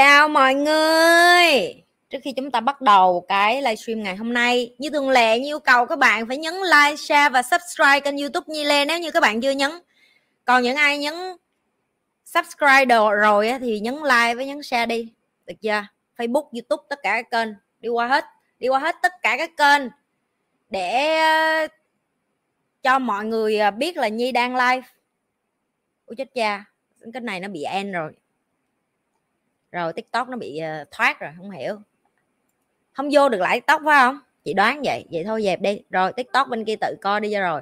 chào mọi người. Trước khi chúng ta bắt đầu cái livestream ngày hôm nay, như thường lệ, như yêu cầu, các bạn phải nhấn like, share và subscribe kênh youtube Nhi Lê nếu như các bạn chưa nhấn. Còn những ai nhấn subscribe đồ rồi thì nhấn like với nhấn share đi. Được chưa? Facebook, youtube, tất cả các kênh. Đi qua hết, đi qua hết tất cả các kênh để ờ, cho mọi người ờ, biết là nhi đang live. Ủa chết cha, cái này nó bị end rồi rồi tiktok nó bị ờ, thoát rồi, không hiểu. Không vô được lại tiktok, phải không? Chị đoán vậy vậy thôi dẹp đi. Rồi tiktok bên kia tự coi đi cho rồi.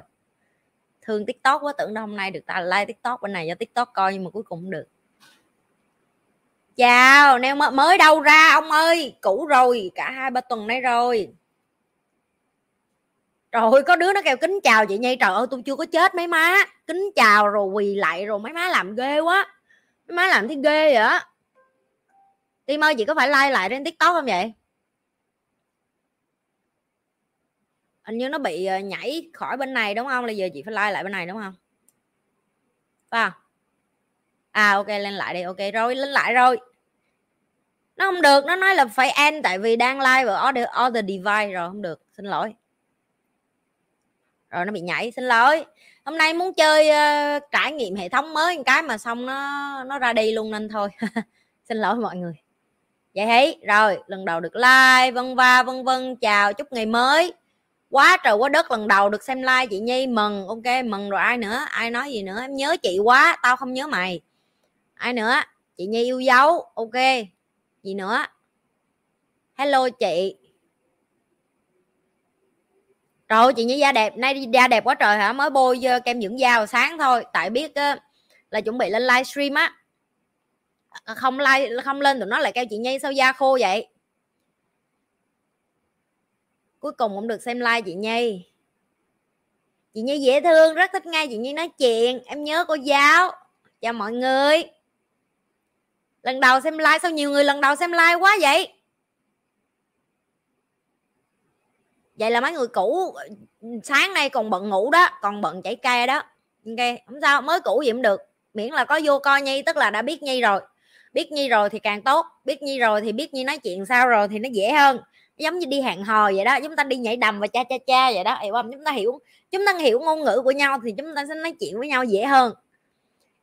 Thương tiktok quá, tưởng đâu hôm nay được ta like tiktok bên này cho tiktok coi nhưng mà cuối cùng không được. Chào neo mới đâu ra, ông ơi, cũ rồi, cả hai ba tuần nay rồi. Rồi có đứa nó kêu, kính chào chị nhi trời ơi tôi chưa có chết mấy má. Kính chào rồi, quỳ lại rồi, mấy má làm ghê quá. Mấy má làm thấy ghê vậy á tim ơi chị có phải like lại trên tiktok không vậy? Hình như nó bị ờ, nhảy khỏi bên này đúng không? Là giờ chị phải like lại bên này đúng không? Vào à ok lên lại đi ok rồi lên lại rồi. Nó không được nó nói là phải end tại vì đang live ở order, order device rồi không được xin lỗi. Rồi nó bị nhảy xin lỗi. Hôm nay muốn chơi uh, trải nghiệm hệ thống mới một cái mà xong nó nó ra đi luôn nên thôi. Xin lỗi mọi người vậy thấy rồi, lần đầu được like, vân va, vân vân, chào, chúc ngày mới. Quá trời quá đất, lần đầu được xem like chị nhi, mừng. Ok, mừng rồi, ai nữa? Ai nói gì nữa? Em nhớ chị quá, tao không nhớ mày. Ai nữa? Chị nhi yêu dấu, ok. Gì nữa? Hello chị. Rồi chị nhi da đẹp, nay da đẹp quá trời hả? Mới bôi ờ, kem dưỡng da vào sáng thôi. Tại biết ờ, là chuẩn bị lên livestream á. Ờ, không like, không lên tụi nó lại kêu chị nhi sao da khô vậy? Cuối cùng cũng được xem like chị nhi. Chị nhi dễ thương, rất thích nghe chị nhi nói chuyện. Em nhớ cô giáo. Chào mọi người. Lần đầu xem like, sao nhiều người lần đầu xem like quá vậy? Vậy là mấy người cũ, sáng nay còn bận ngủ đó, còn bận chảy ca đó. Ok, không sao, mới cũ gì cũng được. Miễn là có vô coi nhi, tức là đã biết nhi rồi biết nhi rồi thì càng tốt, biết nhi rồi thì biết nhi nói chuyện sao rồi thì nó dễ hơn. Giống như đi hẹn hò vậy đó, chúng ta đi nhảy đầm và cha cha cha vậy đó, hiểu không? Chúng ta hiểu, chúng ta hiểu ngôn ngữ của nhau thì chúng ta sẽ nói chuyện với nhau dễ hơn.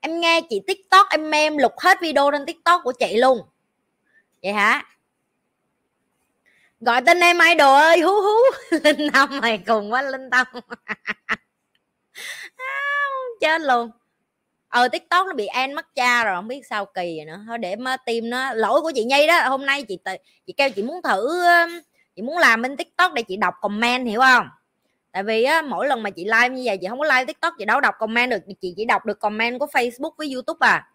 Em nghe chị tiktok, em em lục hết video trên tiktok của chị luôn. Vậy hả? Gọi tên em idol ơi, hú hú. Linh tâm mày cùng quá, linh tâm. Chết luôn ờ tiktok nó bị an mất cha rồi không biết sao kỳ nữa. Thôi để mà tìm nó lỗi của chị nhi đó hôm nay chị chị kêu chị muốn thử chị muốn làm bên tiktok để chị đọc comment hiểu không? Tại vì á, mỗi lần mà chị live như vậy chị không có live tiktok chị đâu đọc comment được. Chị chỉ đọc được comment của facebook với youtube à.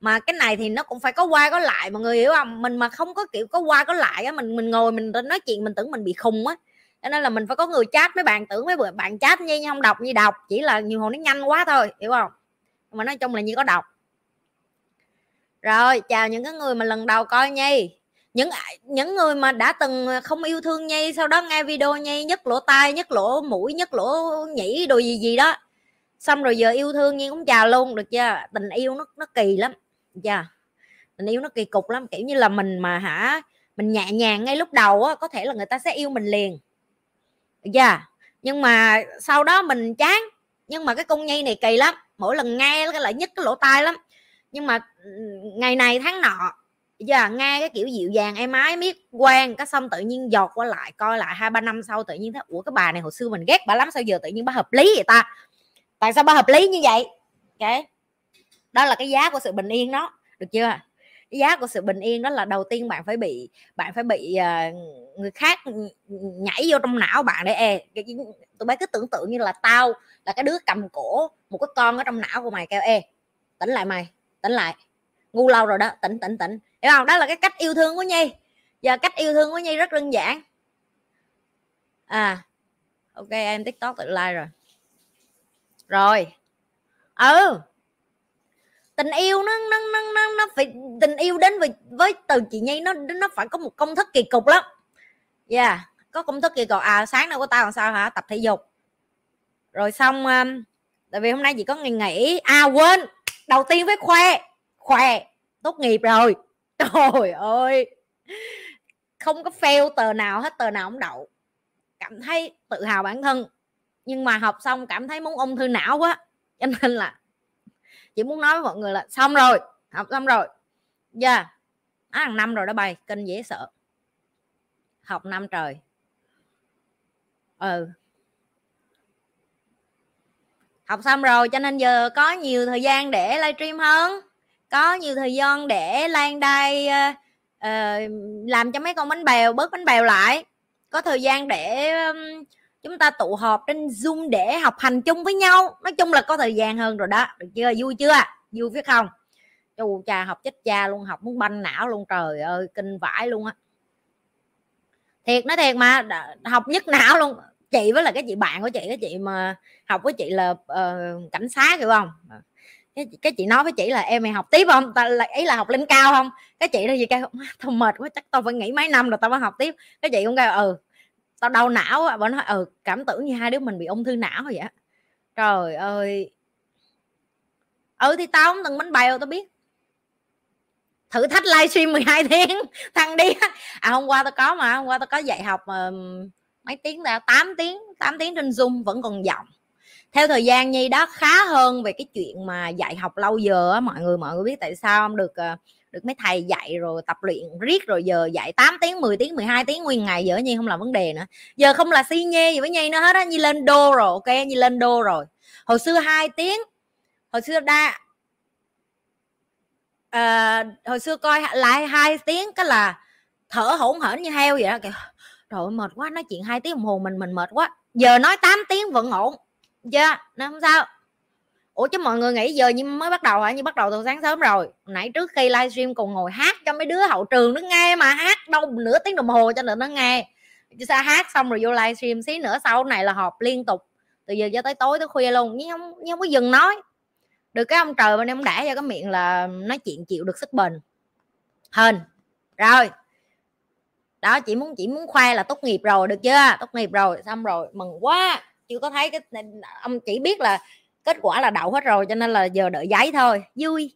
Mà cái này thì nó cũng phải có qua có lại mọi người hiểu không? Mình mà không có kiểu có qua có lại á mình mình ngồi mình nói chuyện mình tưởng mình bị khùng á. Cho nên là mình phải có người chat mấy bạn tưởng mấy bạn chat như không đọc như đọc chỉ là nhiều hồi nó nhanh quá thôi hiểu không? Mà nói chung là như có đọc. Rồi, chào những cái người mà lần đầu coi nhi. Những những người mà đã từng không yêu thương nhi, sau đó nghe video nhi nhất lỗ tai nhất lỗ mũi nhất lỗ nhĩ đồ gì gì đó. Xong rồi giờ yêu thương nhi cũng chào luôn, được chưa? Tình yêu nó nó kỳ lắm, được chưa? Tình yêu nó kỳ cục lắm, kiểu như là mình mà hả, mình nhẹ nhàng ngay lúc đầu á, có thể là người ta sẽ yêu mình liền, được chưa? Nhưng mà sau đó mình chán, nhưng mà cái con nhi này kỳ lắm mỗi lần nghe cái lại nhất cái lỗ tai lắm. Nhưng mà ngày này tháng nọ giờ nghe cái kiểu dịu dàng em ái biết quen cái xong tự nhiên giọt qua lại coi lại hai ba năm sau tự nhiên thấy ủa cái bà này hồi xưa mình ghét bà lắm sao giờ tự nhiên bà hợp lý vậy ta? Tại sao bà hợp lý như vậy? Cái đó là cái giá của sự bình yên đó. Được chưa? Cái giá của sự bình yên đó là đầu tiên bạn phải bị bạn phải bị uh, người khác nhảy vô trong não bạn để e tụi bay cứ tưởng tượng như là tao là cái đứa cầm cổ một cái con ở trong não của mày kêu e tỉnh lại mày tỉnh lại ngu lâu rồi đó tỉnh tỉnh tỉnh. Hiểu không? Đó là cái cách yêu thương của nhi. Giờ cách yêu thương của nhi rất đơn giản. À ok em tiktok tự like rồi. Rồi. Ừ. Tình yêu nó nó nó nó, nó phải tình yêu đến với với từ chị nhi nó nó phải có một công thức kỳ cục lắm. Dạ yeah có công thức kia cục à sáng đâu của tao làm sao hả? Tập thể dục. Rồi xong um, tại vì hôm nay chỉ có ngày nghỉ. À quên! Đầu tiên với khoe khoe tốt nghiệp rồi. Trời ơi! Không có fail tờ nào hết tờ nào cũng đậu. Cảm thấy tự hào bản thân. Nhưng mà học xong cảm thấy muốn ung thư não quá. Cho nên là chỉ muốn nói với mọi người là xong rồi học xong rồi. Dạ yeah. à, hàng năm rồi đó bày kinh dễ sợ. Học năm trời ừ. Học xong rồi cho nên giờ có nhiều thời gian để livestream hơn. Có nhiều thời gian để lan đai uh, uh, làm cho mấy con bánh bèo bớt bánh bèo lại. Có thời gian để um, chúng ta tụ họp trên zoom để học hành chung với nhau. Nói chung là có thời gian hơn rồi đó. Được chưa? Vui chưa? Vui biết không? Chu cha học chết cha luôn học muốn banh não luôn. Trời ơi kinh vãi luôn á. Thiệt nói thiệt mà học nhất não luôn chị với là cái chị bạn của chị cái chị mà học với chị là uh, cảnh sát hiểu không? Ờ. Cái, cái chị nói với chị là em mày học tiếp không? Ta là ý là học lên cao không? Cái chị đó gì kêu tao mệt quá chắc tao phải nghỉ mấy năm rồi tao mới học tiếp. Cái chị cũng kêu ừ. Tao đau não á nói ừ cảm tưởng như hai đứa mình bị ung thư não vậy trời ơi! Ừ thì tao không từng bánh bèo tao biết. Thử thách livestream 12 tiếng thằng đi à hôm qua tao có mà hôm qua tao có dạy học uh, mấy tiếng là 8 tiếng. 8 tiếng trên zoom vẫn còn giọng. Theo thời gian nhi đó khá hơn về cái chuyện mà dạy học lâu giờ á. Mọi người mọi người biết tại sao không? Được ờ, được mấy thầy dạy rồi tập luyện riết rồi giờ dạy 8 tiếng 10 tiếng 12 tiếng nguyên ngày giờ nhi không là vấn đề nữa. Giờ không là si nhê gì với nhi nữa hết á. Nhi lên đô rồi ok? Nhi lên đô rồi. Hồi xưa 2 tiếng. Hồi xưa đa à, hồi xưa coi lại hai tiếng cái là thở hổn hển như heo vậy đó kìa trời mệt quá nói chuyện hai tiếng đồng hồ mình mình mệt quá. Giờ nói 8 tiếng vẫn ổn. Chưa yeah, nó không sao. Ủa chứ mọi người nghĩ giờ như mới bắt đầu hả? Như bắt đầu từ sáng sớm rồi. Nãy trước khi livestream còn ngồi hát cho mấy đứa hậu trường nó nghe mà hát đâu nửa tiếng đồng hồ cho nên nó nghe. Chứ sao hát xong rồi vô livestream xí nữa sau này là họp liên tục. Từ giờ cho tới tối tới khuya luôn nhưng không nhưng không có dừng nói. Được cái ông trời bên em đã cho cái miệng là nói chuyện chịu được sức bền. Hên. Rồi đó chỉ muốn chỉ muốn khoe là tốt nghiệp rồi, được chưa? Tốt nghiệp rồi, xong rồi mừng quá. Chưa có thấy cái ông chỉ biết là kết quả là đậu hết rồi, cho nên là giờ đợi giấy thôi. Vui.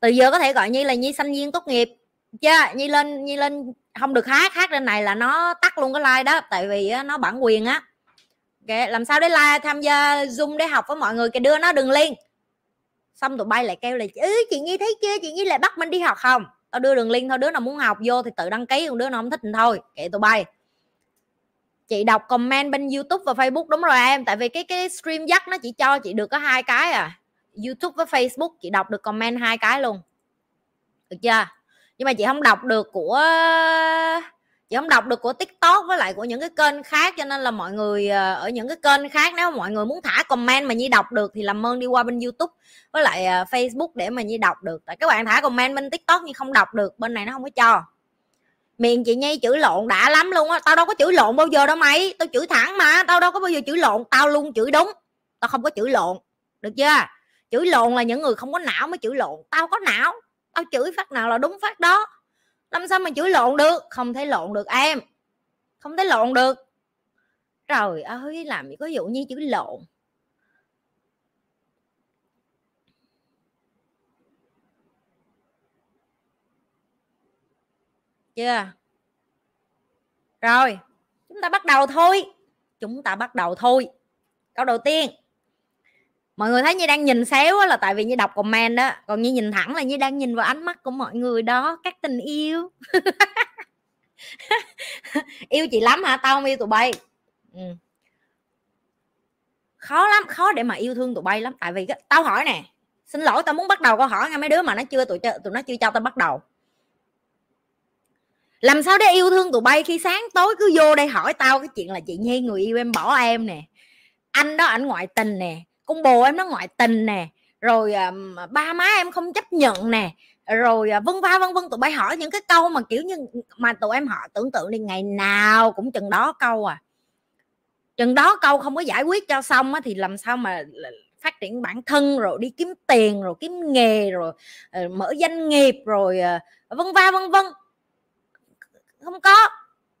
Từ giờ có thể gọi như là nhi sinh viên tốt nghiệp. Chưa nhi lên nhi lên không được hát hát lên này là nó tắt luôn cái like đó, tại vì nó bản quyền á. Okay. làm sao để like, tham gia zoom để học với mọi người cái đưa nó đừng liên xong tụi bay lại kêu là ừ chị nhi thấy chưa? Chị nhi lại bắt mình đi học không? Tao đưa đường link thôi, đứa nào muốn học vô thì tự đăng ký, còn đứa nào không thích thì thôi, kệ tụi bay. Chị đọc comment bên youtube và facebook đúng rồi em, tại vì cái cái stream dắt nó chỉ cho chị được có hai cái à. Youtube với facebook, chị đọc được comment hai cái luôn. Được chưa? Nhưng mà chị không đọc được của chị không đọc được của tiktok với lại của những cái kênh khác, cho nên là mọi người ờ, ở những cái kênh khác, nếu mọi người muốn thả comment mà nhi đọc được thì làm ơn đi qua bên youtube với lại ờ, facebook để mà nhi đọc được. Tại các bạn thả comment bên tiktok nhưng không đọc được, bên này nó không có cho. Miệng chị nhi chửi lộn đã lắm luôn á, tao đâu có chửi lộn bao giờ đâu mày, tao chửi thẳng mà, tao đâu có bao giờ chửi lộn, tao luôn chửi đúng, tao không có chửi lộn, được chưa? Chửi lộn là những người không có não mới chửi lộn, tao có não, tao chửi phát nào là đúng phát đó làm sao mà chửi lộn được? Không thể lộn được em. Không thể lộn được. Trời ơi, làm gì có dụ như chửi lộn. Chưa? Rồi, chúng ta bắt đầu thôi. Chúng ta bắt đầu thôi. Câu đầu tiên mọi người thấy như đang nhìn xéo là tại vì như đọc comment đó còn như nhìn thẳng là như đang nhìn vào ánh mắt của mọi người đó, các tình yêu. Yêu chị lắm hả? Tao không yêu tụi bay. Ừ. khó lắm, khó để mà yêu thương tụi bay lắm. Tại vì tao hỏi nè, xin lỗi, tao muốn bắt đầu câu hỏi nghe mấy đứa mà nó chưa, tụi tụi nó chưa cho tao bắt đầu. Làm sao để yêu thương tụi bay khi sáng tối cứ vô đây hỏi tao cái chuyện là chị nhi người yêu em bỏ em nè. Anh đó ảnh ngoại tình nè con bồ em nó ngoại tình nè rồi à, ba má em không chấp nhận nè rồi à, vân va vân vân tụi bay hỏi những cái câu mà kiểu như mà tụi em họ tưởng tượng đi ngày nào cũng chừng đó câu à. Chừng đó câu không có giải quyết cho xong á, thì làm sao mà phát triển bản thân rồi đi kiếm tiền rồi kiếm nghề rồi uh, mở doanh nghiệp rồi uh, vân va vân vân. Không có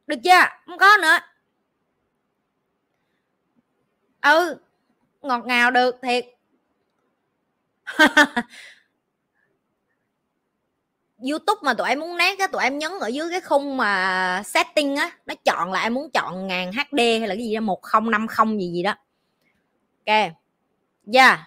được chưa? Không có nữa. Ừ ngọt ngào được thiệt. Youtube mà tụi em muốn nét á, tụi em nhấn ở dưới cái khung mà setting á, nó chọn là em muốn chọn ngàn hd hay là cái gì đó, một không năm không gì gì đó. Ok. Yeah.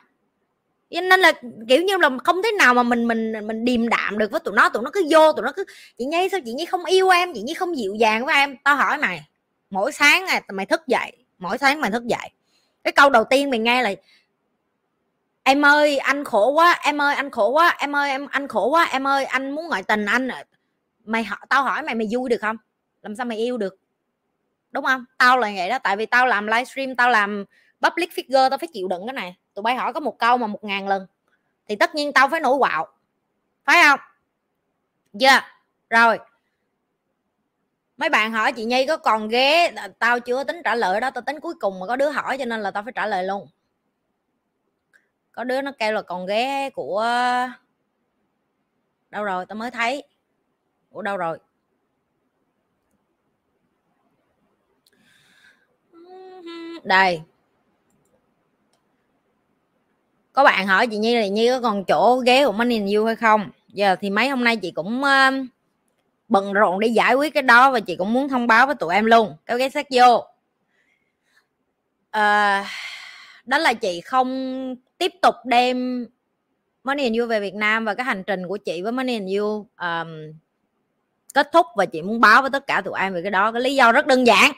Nên là, kiểu như là, không thế nào mà mình mình mình điềm đạm được với tụi nó tụi nó cứ vô, tụi nó cứ, chị nhi sao chị nhi không yêu em? Chị nhi không dịu dàng với em? Tao hỏi mày, mỗi sáng này mày thức dậy, mỗi sáng mày thức dậy cái câu đầu tiên mình nghe là, em ơi, anh khổ quá, em ơi, anh khổ quá, em ơi, em, anh khổ quá, em ơi, anh muốn ngoại tình anh. Mày tao hỏi mày mày vui được không? Làm sao mày yêu được? Đúng không? Tao là vậy đó, tại vì tao làm livestream, tao làm public figure, tao phải chịu đựng cái này. Tụi bay hỏi có một câu mà một ngàn lần, thì tất nhiên tao phải nổi quạo. Phải không? Chưa yeah. rồi mấy bạn hỏi chị nhi có còn ghé ờ, tao chưa tính trả lời đó tao tính cuối cùng mà có đứa hỏi cho nên là tao phải trả lời luôn. Có đứa nó kêu là còn ghé của đâu rồi tao mới thấy. Của đâu rồi? Đây. Có bạn hỏi chị Nhi là Nhi có còn chỗ ghé của Money You hay không? Giờ thì mấy hôm nay chị cũng uh, bận rộn để giải quyết cái đó và chị cũng muốn thông báo với tụi em luôn. Kéo ghé sát vô. À, đó là chị không tiếp tục đem Money and You về Việt Nam và cái hành trình của chị với Money and You um, kết thúc và chị muốn báo với tất cả tụi em về cái đó. Cái lý do rất đơn giản.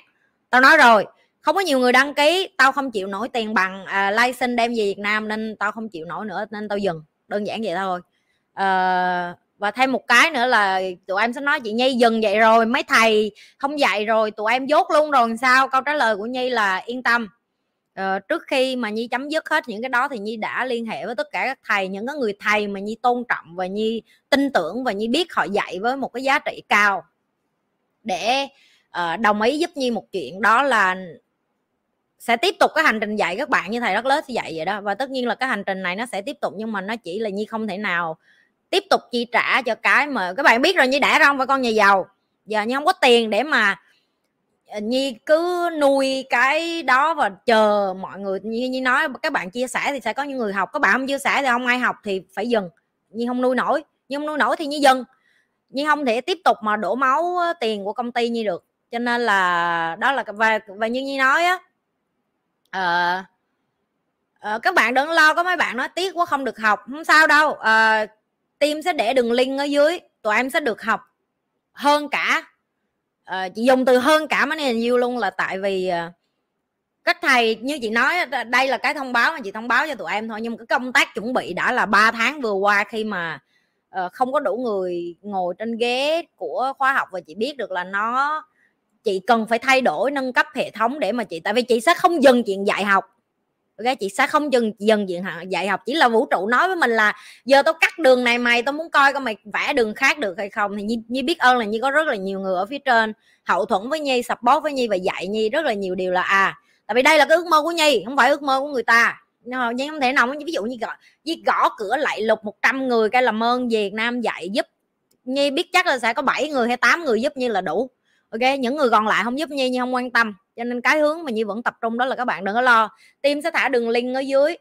Tao nói rồi không có nhiều người đăng ký tao không chịu nổi tiền bằng uh, license đem về Việt Nam nên tao không chịu nổi nữa nên tao dừng. Đơn giản vậy thôi. Uh, và thêm một cái nữa là tụi em sẽ nói chị Nhi dừng vậy rồi mấy thầy không dạy rồi tụi em dốt luôn rồi sao? Câu trả lời của Nhi là yên tâm. Ờ, trước khi mà Nhi chấm dứt hết những cái đó thì Nhi đã liên hệ với tất cả các thầy những cái người thầy mà Nhi tôn trọng và Nhi tin tưởng và Nhi biết họ dạy với một cái giá trị cao. Để uh, đồng ý giúp Nhi một chuyện đó là sẽ tiếp tục cái hành trình dạy các bạn như thầy rất lớn dạy vậy đó. Và tất nhiên là cái hành trình này nó sẽ tiếp tục nhưng mà nó chỉ là Nhi không thể nào tiếp tục chi trả cho cái mà các bạn biết rồi như đã không phải con nhà giàu. Giờ như không có tiền để mà ờ, nhi cứ nuôi cái đó và chờ mọi người. Như như nói các bạn chia sẻ thì sẽ có những người học các bạn không chia sẻ thì không ai học thì phải dừng. Như không nuôi nổi nhưng nuôi nổi thì như dừng. Như không thể tiếp tục mà đổ máu ờ, tiền của công ty như được. Cho nên là đó là và và như như nói á uh, uh, các bạn đừng lo có mấy bạn nói tiếc quá không được học. Không sao đâu uh, team sẽ để đường link ở dưới tụi em sẽ được học hơn cả. Uh, chị dùng từ hơn cả mấy nền nhiêu luôn là tại vì uh, các thầy như chị nói đây là cái thông báo mà chị thông báo cho tụi em thôi nhưng mà cái công tác chuẩn bị đã là 3 tháng vừa qua khi mà uh, không có đủ người ngồi trên ghế của khóa học và chị biết được là nó chị cần phải thay đổi nâng cấp hệ thống để mà chị tại vì chị sẽ không dừng chuyện dạy học ok chị sẽ không dừng dần diện dạy học chỉ là vũ trụ nói với mình là giờ tao cắt đường này mày tao muốn coi coi mày vẽ đường khác được hay không. Thì nhi, nhi biết ơn là nhi có rất là nhiều người ở phía trên hậu thuẫn với nhi support với nhi và dạy nhi rất là nhiều điều là à tại vì đây là cái ước mơ của nhi không phải ước mơ của người ta. Nhưng không thể nào ví dụ như gõ, như gõ cửa lại lục 100 người cái làm ơn Việt Nam dạy giúp Nhi biết chắc là sẽ có 7 người hay 8 người giúp như là đủ. Ok những người còn lại không giúp nhi nhưng không quan tâm cho nên cái hướng mà nhi vẫn tập trung đó là các bạn đừng có lo. Team sẽ thả đường link ở dưới.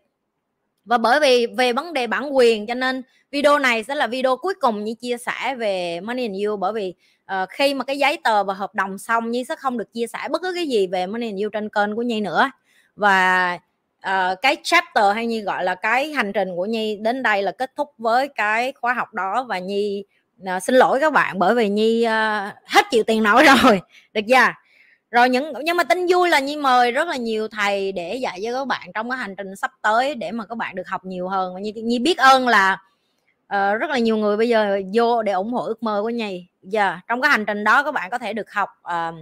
Và bởi vì về vấn đề bản quyền cho nên video này sẽ là video cuối cùng như chia sẻ về money and you. Bởi vì uh, khi mà cái giấy tờ và hợp đồng xong nhi sẽ không được chia sẻ bất cứ cái gì về money and you trên kênh của nhi nữa. Và uh, cái chapter hay như gọi là cái hành trình của nhi đến đây là kết thúc với cái khóa học đó. Và nhi uh, xin lỗi các bạn bởi vì nhi uh, hết chịu tiền nổi rồi. Được chưa? Rồi những nhưng mà tin vui là nhi mời rất là nhiều thầy để dạy cho các bạn trong cái hành trình sắp tới để mà các bạn được học nhiều hơn. Và nhi, nhi biết ơn là uh, rất là nhiều người bây giờ vô để ủng hộ ước mơ của nhi. Giờ yeah. trong cái hành trình đó các bạn có thể được học uh,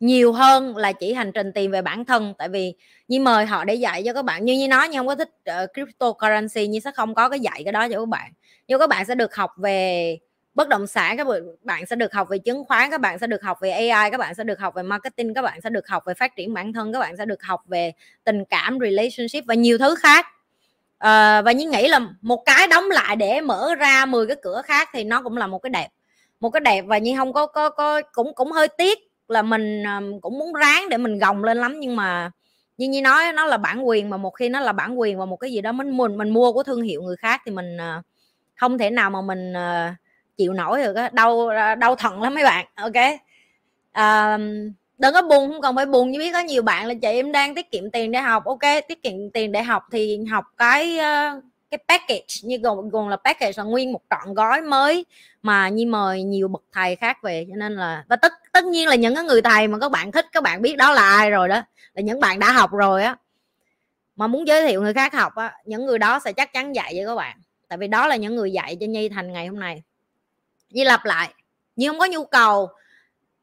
nhiều hơn là chỉ hành trình tìm về bản thân. Tại vì như mời họ để dạy cho các bạn. Như như nói nhưng không có thích uh, cryptocurrency như sẽ không có cái dạy cái đó cho các bạn. Nhưng các bạn sẽ được học về bất động sản các bạn sẽ được học về chứng khoán các bạn sẽ được học về AI các bạn sẽ được học về marketing các bạn sẽ được học về phát triển bản thân các bạn sẽ được học về tình cảm relationship và nhiều thứ khác. À, và như nghĩ là một cái đóng lại để mở ra 10 cái cửa khác thì nó cũng là một cái đẹp. Một cái đẹp và như không có có có cũng cũng hơi tiếc là mình cũng muốn ráng để mình gồng lên lắm nhưng mà như như nói nó là bản quyền mà một khi nó là bản quyền và một cái gì đó mình mình mình mua của thương hiệu người khác thì mình ờ, không thể nào mà mình uh, chịu nổi được á đau đau thận lắm mấy bạn ok? Uh, đừng có buồn không cần phải buồn như biết có nhiều bạn là chị em đang tiết kiệm tiền để học ok? Tiết kiệm tiền để học thì học cái ờ, cái package như gồm gồm là package là nguyên một trọn gói mới mà như mời nhiều bậc thầy khác về cho nên là và tất tất nhiên là những cái người thầy mà các bạn thích các bạn biết đó là ai rồi đó là những bạn đã học rồi á. Mà muốn giới thiệu người khác học á những người đó sẽ chắc chắn dạy với các bạn tại vì đó là những người dạy cho nhi thành ngày hôm nay nhi lặp lại. Nhưng không có nhu cầu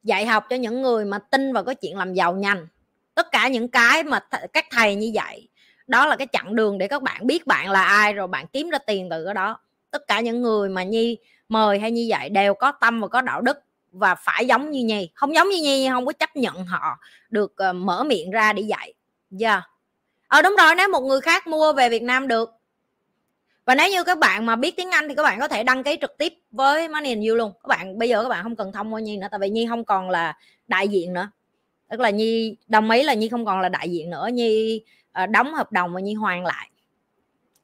dạy học cho những người mà tin vào cái chuyện làm giàu nhanh tất cả những cái mà th- các thầy như vậy đó là cái chặng đường để các bạn biết bạn là ai rồi bạn kiếm ra tiền từ cái đó. Tất cả những người mà nhi mời hay như vậy đều có tâm và có đạo đức và phải giống như nhi. Không giống như nhi không có chấp nhận họ được uh, mở miệng ra để dạy. Dạ. Yeah. ờ đúng rồi nếu một người khác mua về việt nam được và nếu như các bạn mà biết tiếng anh thì các bạn có thể đăng ký trực tiếp với money and you luôn. Các bạn bây giờ các bạn không cần thông qua nhi nữa tại vì nhi không còn là đại diện nữa. Tức là nhi đồng ý là nhi không còn là đại diện nữa. Nhi uh, đóng hợp đồng và nhi hoàn lại.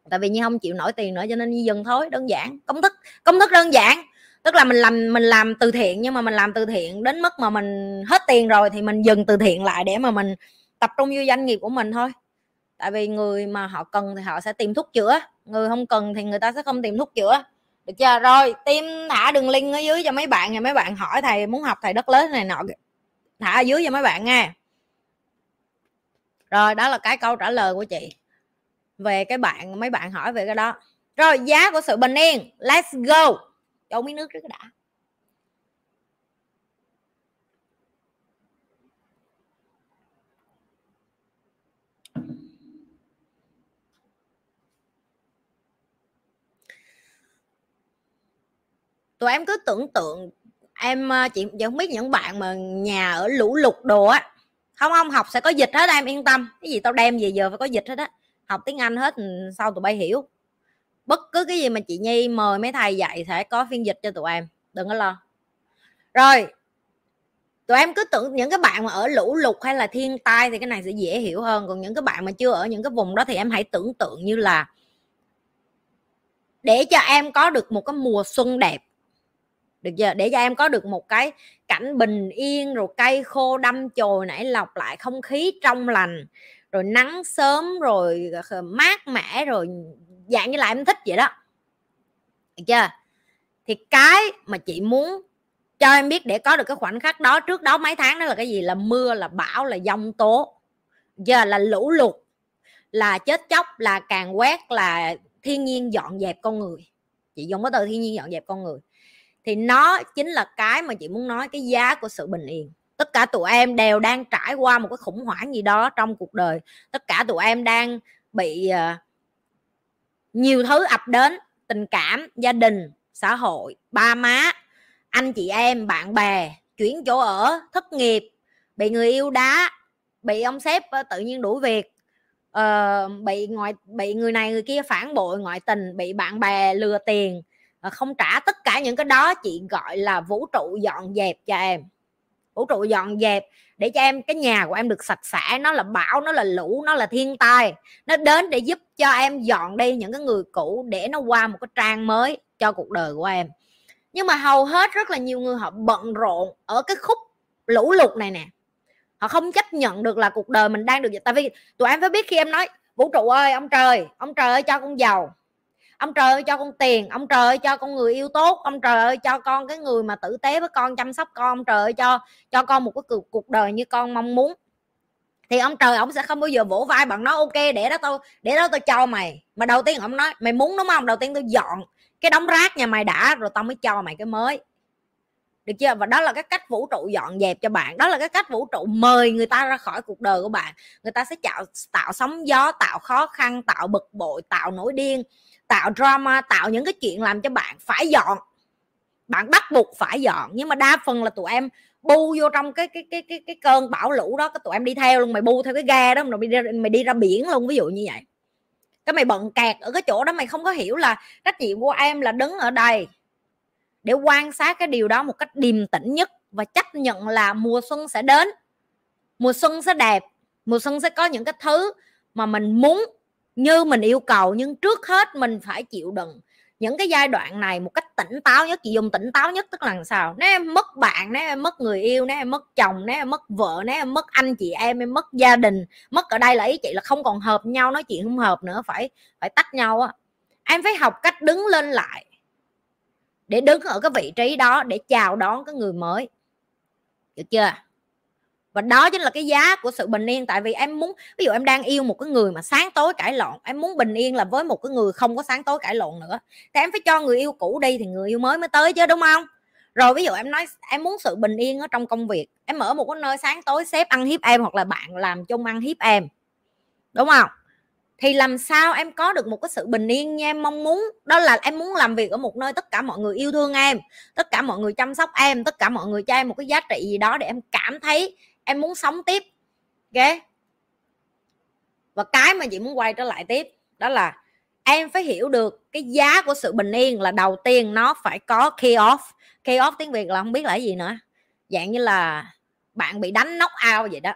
Tại vì nhi không chịu nổi tiền nữa cho nên nhi dừng thôi đơn giản. Công thức công thức đơn giản. Tức là mình làm mình làm từ thiện nhưng mà mình làm từ thiện đến mức mà mình hết tiền rồi thì mình dừng từ thiện lại để mà mình tập trung vô doanh nghiệp của mình thôi tại vì người mà họ cần thì họ sẽ tìm thuốc chữa, người không cần thì người ta sẽ không tìm thuốc chữa. Được chưa? Rồi, tim thả đường link ở dưới cho mấy bạn nha. Mấy bạn hỏi thầy muốn học thầy đất lớn này nọ thả ở dưới cho mấy bạn nghe. Rồi, đó là cái câu trả lời của chị. Về cái bạn, mấy bạn hỏi về cái đó. Rồi, giá của sự bình yên. Let's go. Chỗ miếng nước trước đã. Tụi em cứ tưởng tượng em ờ, chị, vẫn biết những bạn mà nhà ở lũ lụt đồ á không không học sẽ có dịch hết em yên tâm. Cái gì tao đem về giờ phải có dịch hết á. Học tiếng anh hết ừ, sau tụi bay hiểu. Bất cứ cái gì mà chị nhi mời mấy thầy dạy sẽ có phiên dịch cho tụi em đừng có lo. Rồi tụi em cứ tưởng những cái bạn mà ở lũ lụt hay là thiên tai thì cái này sẽ dễ hiểu hơn. Còn những cái bạn mà chưa ở những cái vùng đó thì em hãy tưởng tượng như là để cho em có được một cái mùa xuân đẹp được chưa để cho em có được một cái cảnh bình yên, rồi cây khô đâm chồi nảy lọc lại không khí trong lành, rồi nắng sớm, rồi mát mẻ, rồi dạng như là em thích vậy đó. Được chưa? Thì cái mà chị muốn cho em biết để có được cái khoảnh khắc đó trước đó mấy tháng đó là cái gì? Là mưa, là bão, là dông tố. Giờ là lũ lụt, là chết chóc, là càng quét, là thiên nhiên dọn dẹp con người. Chị dùng cái từ thiên nhiên dọn dẹp con người thì nó chính là cái mà chị muốn nói cái giá của sự bình yên. Tất cả tụi em đều đang trải qua một cái khủng hoảng gì đó trong cuộc đời. Tất cả tụi em đang bị uh, nhiều thứ ập đến tình cảm gia đình xã hội ba má anh chị em bạn bè chuyển chỗ ở thất nghiệp bị người yêu đá bị ông sếp ờ, tự nhiên đuổi việc uh, bị ngoại bị người này người kia phản bội ngoại tình bị bạn bè lừa tiền Ờ, không trả tất cả những cái đó chị gọi là vũ trụ dọn dẹp cho em. Vũ trụ dọn dẹp để cho em, cái nhà của em được sạch sẽ, nó là bão, nó là lũ, nó là thiên tai. Nó đến để giúp cho em dọn đi những cái người cũ để nó qua một cái trang mới cho cuộc đời của em. Nhưng mà hầu hết rất là nhiều người họ bận rộn ở cái khúc lũ lụt này nè. Họ không chấp nhận được là cuộc đời mình đang được tại vì tụi em phải biết khi em nói, vũ trụ ơi, ông trời ông trời ơi, cho con giàu ông trời ơi cho con tiền ông trời ơi cho con người yêu tốt ông trời ơi cho con cái người mà tử tế với con chăm sóc con ông trời ơi cho cho con một cái cuộc, cuộc đời như con mong muốn. Thì ông trời ông sẽ không bao giờ vỗ vai bằng nói ok để đó tao để đó tao cho mày. Mà đầu tiên ông nói mày muốn đúng không? Đầu tiên tao dọn cái đống rác nhà mày đã rồi tao mới cho mày cái mới. Được chưa? Và đó là cái cách vũ trụ dọn dẹp cho bạn. Đó là cái cách vũ trụ mời người ta ra khỏi cuộc đời của bạn. Người ta sẽ tạo tạo sóng gió tạo khó khăn tạo bực bội tạo nổi điên tạo drama tạo những cái chuyện làm cho bạn phải dọn. Bạn bắt buộc phải dọn. Nhưng mà đa phần là tụi em bu vô trong cái cái cái cái cái cơn bão lũ đó cái tụi em đi theo luôn. Mày bu theo cái ga đó rồi mày đi, mày đi ra biển luôn ví dụ như vậy. Cái mày bận kẹt ở cái chỗ đó mày không có hiểu là trách nhiệm của em là đứng ở đây để quan sát cái điều đó một cách điềm tĩnh nhất và chấp nhận là mùa xuân sẽ đến. Mùa xuân sẽ đẹp. Mùa xuân sẽ có những cái thứ mà mình muốn như mình yêu cầu, nhưng trước hết mình phải chịu đựng những cái giai đoạn này một cách tỉnh táo nhất. Chị dùng tỉnh táo nhất tức là sao? Nếu em mất bạn, nếu em mất người yêu, nếu em mất chồng, nếu em mất vợ, nếu em mất anh chị em em mất gia đình, mất ở đây là ý chị là không còn hợp nhau, nói chuyện không hợp nữa, phải phải tách nhau á. Em phải học cách đứng lên lại để đứng ở cái vị trí đó để chào đón cái người mới. Được chưa? Và đó chính là cái giá của sự bình yên. Tại vì em muốn, ví dụ em đang yêu một cái người mà sáng tối cãi lộn, em muốn bình yên là với một cái người không có sáng tối cãi lộn nữa. Thì em phải cho người yêu cũ đi thì người yêu mới mới tới chứ, đúng không? Rồi ví dụ em nói, em muốn sự bình yên ở trong công việc, em ở một cái nơi sáng tối sếp ăn hiếp em hoặc là bạn làm chung ăn hiếp em, đúng không? Thì làm sao em có được một cái sự bình yên như em mong muốn? Đó là em muốn làm việc ở một nơi tất cả mọi người yêu thương em, tất cả mọi người chăm sóc em, tất cả mọi người cho em một cái giá trị gì đó để em cảm thấy em muốn sống tiếp. Ok? Và cái mà chị muốn quay trở lại tiếp, đó là em phải hiểu được cái giá của sự bình yên là đầu tiên nó phải có key off. Key off tiếng việt là không biết là cái gì nữa. Dạng như là bạn bị đánh knock out vậy đó.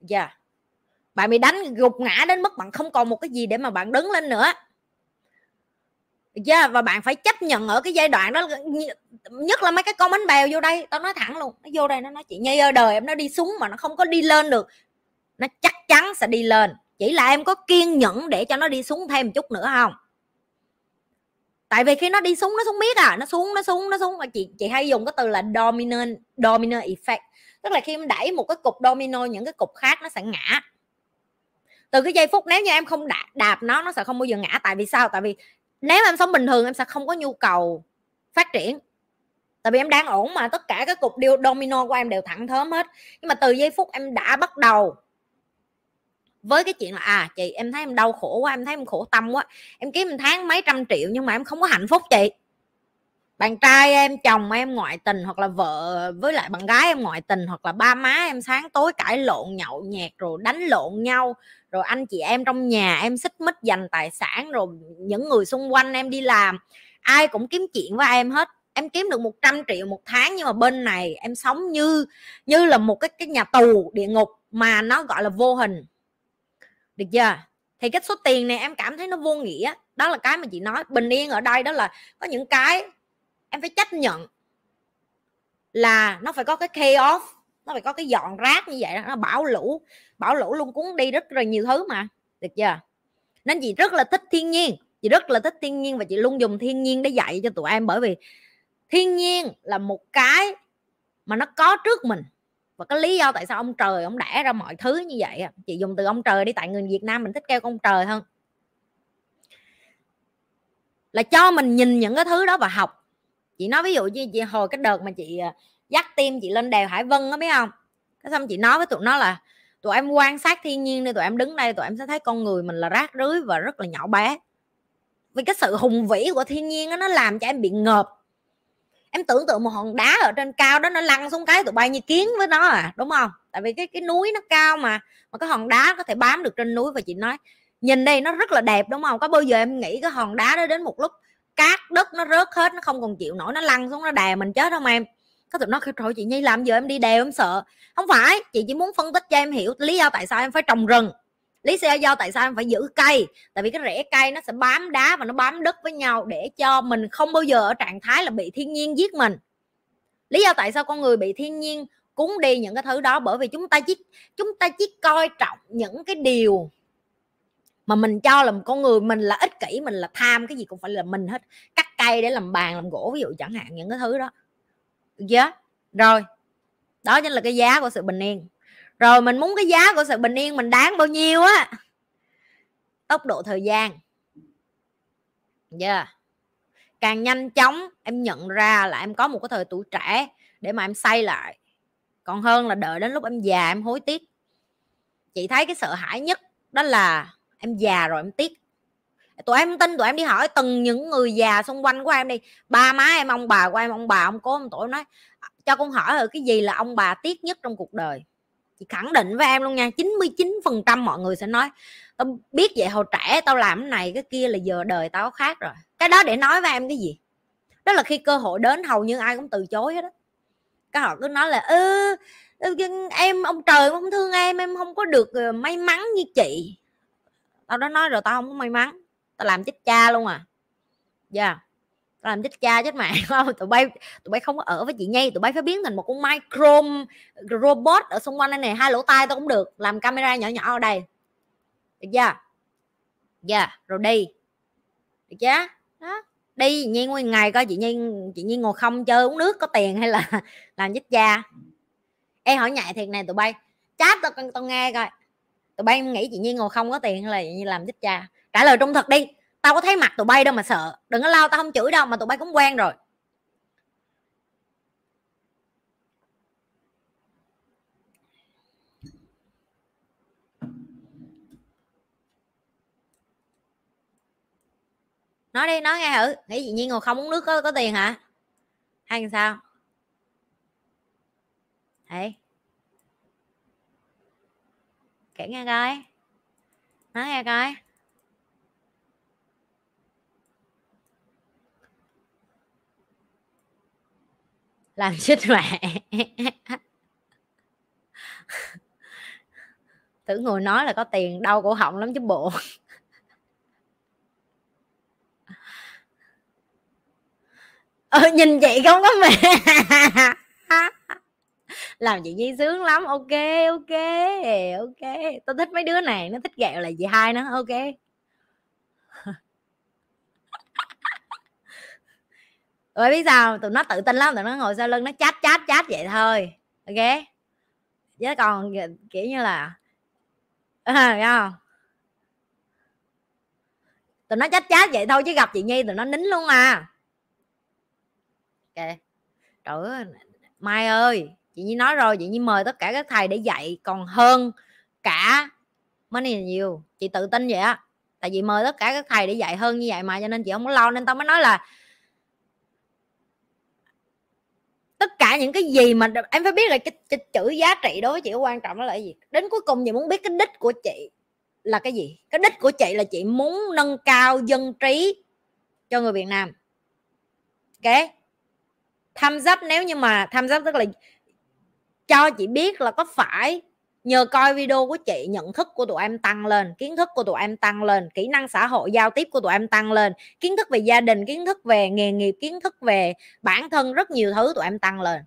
Dạ. Yeah. bạn bị đánh gục ngã đến mức bạn không còn một cái gì để mà bạn đứng lên nữa yeah, và bạn phải chấp nhận ở cái giai đoạn đó nhất là mấy cái con bánh bèo vô đây tao nói thẳng luôn nó vô đây nó nói chị nhi ơi đời em nó đi xuống mà nó không có đi lên được. Nó chắc chắn sẽ đi lên. Chỉ là em có kiên nhẫn để cho nó đi xuống thêm một chút nữa không? Tại vì khi nó đi xuống nó xuống biết à nó xuống nó xuống nó xuống mà chị chị hay dùng cái từ là dominant domino effect. Tức là khi em đẩy một cái cục domino những cái cục khác nó sẽ ngã. Từ cái giây phút nếu như em không đạp, đạp nó nó sẽ không bao giờ ngã. Tại vì sao? Tại vì nếu em sống bình thường em sẽ không có nhu cầu phát triển. Tại vì em đang ổn mà, tất cả các cục domino của em đều thẳng thớm hết. Nhưng mà từ giây phút em đã bắt đầu với cái chuyện là à chị, em thấy em đau khổ quá, em thấy em khổ tâm quá, em kiếm một tháng mấy trăm triệu nhưng mà em không có hạnh phúc chị. Bạn trai em, chồng em ngoại tình hoặc là vợ với lại bạn gái em ngoại tình hoặc là ba má em sáng tối cãi lộn, nhậu nhẹt rồi đánh lộn nhau rồi anh chị em trong nhà, em xích mích dành tài sản, rồi những người xung quanh em đi làm, ai cũng kiếm chuyện với em hết. Em kiếm được 100 triệu một tháng nhưng mà bên này em sống như như là một cái cái nhà tù địa ngục mà nó gọi là vô hình. Được chưa? Thì cái số tiền này em cảm thấy nó vô nghĩa. Đó là cái mà chị nói, bình yên ở đây đó là có những cái em phải chấp nhận là nó phải có cái chaos nó phải có cái dọn rác như vậy đó, nó bão lũ bão lũ luôn, cuốn đi rất là nhiều thứ mà, được chưa? Nên chị rất là thích thiên nhiên, chị rất là thích thiên nhiên và chị luôn dùng thiên nhiên để dạy cho tụi em bởi vì thiên nhiên là một cái mà nó có trước mình và cái lý do tại sao ông trời, ông đẻ ra mọi thứ như vậy chị dùng từ ông trời đi, tại người Việt Nam mình thích kêu ông trời hơn. Là cho mình nhìn những cái thứ đó và học. Chị nói ví dụ như chị hồi cái đợt mà chị à, dắt tim chị lên đèo Hải Vân á biết không? Cái xong chị nói với tụi nó là tụi em quan sát thiên nhiên đi tụi em đứng đây tụi em sẽ thấy con người mình là rác rưới và rất là nhỏ bé. Vì cái sự hùng vĩ của thiên nhiên đó, nó làm cho em bị ngợp. Em tưởng tượng một hòn đá ở trên cao đó nó lăn xuống cái tụi bay như kiến với nó à đúng không? Tại vì cái cái núi nó cao mà mà cái hòn đá có thể bám được trên núi và chị nói nhìn đây nó rất là đẹp đúng không? Có bao giờ em nghĩ cái hòn đá đó đến một lúc cát đất nó rớt hết nó không còn chịu nổi nó lăn xuống nó đè mình chết không em? Có tụi nó kêu, trời chị nhi làm giờ em đi đèo, em sợ. Không phải, chị chỉ muốn phân tích cho em hiểu lý do tại sao em phải trồng rừng. Lý do tại sao em phải giữ cây. Tại vì cái rễ cây nó sẽ bám đá và nó bám đất với nhau để cho mình không bao giờ ở trạng thái là bị thiên nhiên giết mình. Lý do tại sao con người bị thiên nhiên cúng đi những cái thứ đó? Bởi vì chúng ta chỉ chúng ta chỉ coi trọng những cái điều mà mình cho là một con người mình là ích kỷ, mình là tham, cái gì cũng phải là mình hết. Cắt cây để làm bàn, làm gỗ, ví dụ chẳng hạn, những cái thứ đó yeah. rồi. Đó chính là cái giá của sự bình yên. Rồi mình muốn cái giá của sự bình yên mình đáng bao nhiêu á? Tốc độ thời gian. Giờ yeah. càng nhanh chóng em nhận ra là em có một cái thời tuổi trẻ để mà em xây lại. Còn hơn là đợi đến lúc em già em hối tiếc. Chị thấy cái sợ hãi nhất đó là em già rồi em tiếc tụi em tin tụi em đi hỏi từng những người già xung quanh của em đi. Ba má em, ông bà của em, ông bà, ông cố ông tổ nói, cho con hỏi rồi cái gì là ông bà tiếc nhất trong cuộc đời? Chị khẳng định với em luôn nha 99 phần trăm mọi người sẽ nói, tao biết vậy hồi trẻ tao làm cái này, cái kia là giờ đời tao khác rồi. Cái đó để nói với em cái gì? Đó là khi cơ hội đến hầu như ai cũng từ chối hết đó cái họ cứ nói là ừ, ừ, ư em, ông trời không thương em em không có được ờ, may mắn như chị. Tao đã nói rồi, tao không có may mắn tao làm chết cha luôn à. Dạ. Yeah. làm chết cha chết mẹ. Không, tụi bay tụi bay không có ở với chị nhi tụi bay phải biến thành một con micro robot ở xung quanh đây này hai lỗ tai tao cũng được. Làm camera nhỏ nhỏ ở đây. Được chưa? Dạ rồi đi. Được chưa đó. Đi, nhi nguyên ngày coi chị nhi chị nhi ngồi không chơi uống nước có tiền hay là làm chết cha. Em hỏi nhại thiệt này tụi bay. Chat tao tao nghe coi. Tụi bay nghĩ chị nhi ngồi không có tiền hay là như làm chết cha trả lời trung thực đi. Tao có thấy mặt tụi bay đâu mà sợ. Đừng có lao, tao không chửi đâu, mà tụi bay cũng quen rồi. Nói đi, nói nghe thử. Nghĩ gì nhiên ngồi không uống nước có có tiền hả? Hay sao? Đấy. kể nghe coi. Nói nghe coi. Làm chết mẹ. Tưởng ngồi nói là có tiền đau cổ họng lắm chứ bộ. Ờ, nhìn chị không có mẹ. Làm chị nhi sướng lắm. Ok ok ok. Tôi thích mấy đứa này nó thích gẹo là chị hai nó. Ok. Rồi biết sao tụi nó tự tin lắm tụi nó ngồi sau lưng nó chát chát chát vậy thôi. Ok? Chứ còn kiểu như là à, không? Tụi nó chát chát vậy thôi chứ gặp chị nhi tụi nó nín luôn à. Ok. Trời ơi mai ơi chị nhi nói rồi chị nhi mời tất cả các thầy để dạy còn hơn cả mới này nhiều. Chị tự tin vậy á. Tại vì mời tất cả các thầy để dạy hơn như vậy mà cho nên chị không có lo. Nên tao mới nói là tất cả những cái gì mà em phải biết là cái, cái chữ giá trị đối với chị quan trọng đó là gì. Đến cuối cùng chị muốn biết cái đích của chị là cái gì? Cái đích của chị là chị muốn nâng cao dân trí cho người việt nam. Ok? Tham giáp nếu như mà tham giáp tức là cho chị biết là có phải nhờ coi video của chị, nhận thức của tụi em tăng lên, kiến thức của tụi em tăng lên, kỹ năng xã hội giao tiếp của tụi em tăng lên, kiến thức về gia đình, kiến thức về nghề nghiệp, kiến thức về bản thân, rất nhiều thứ tụi em tăng lên.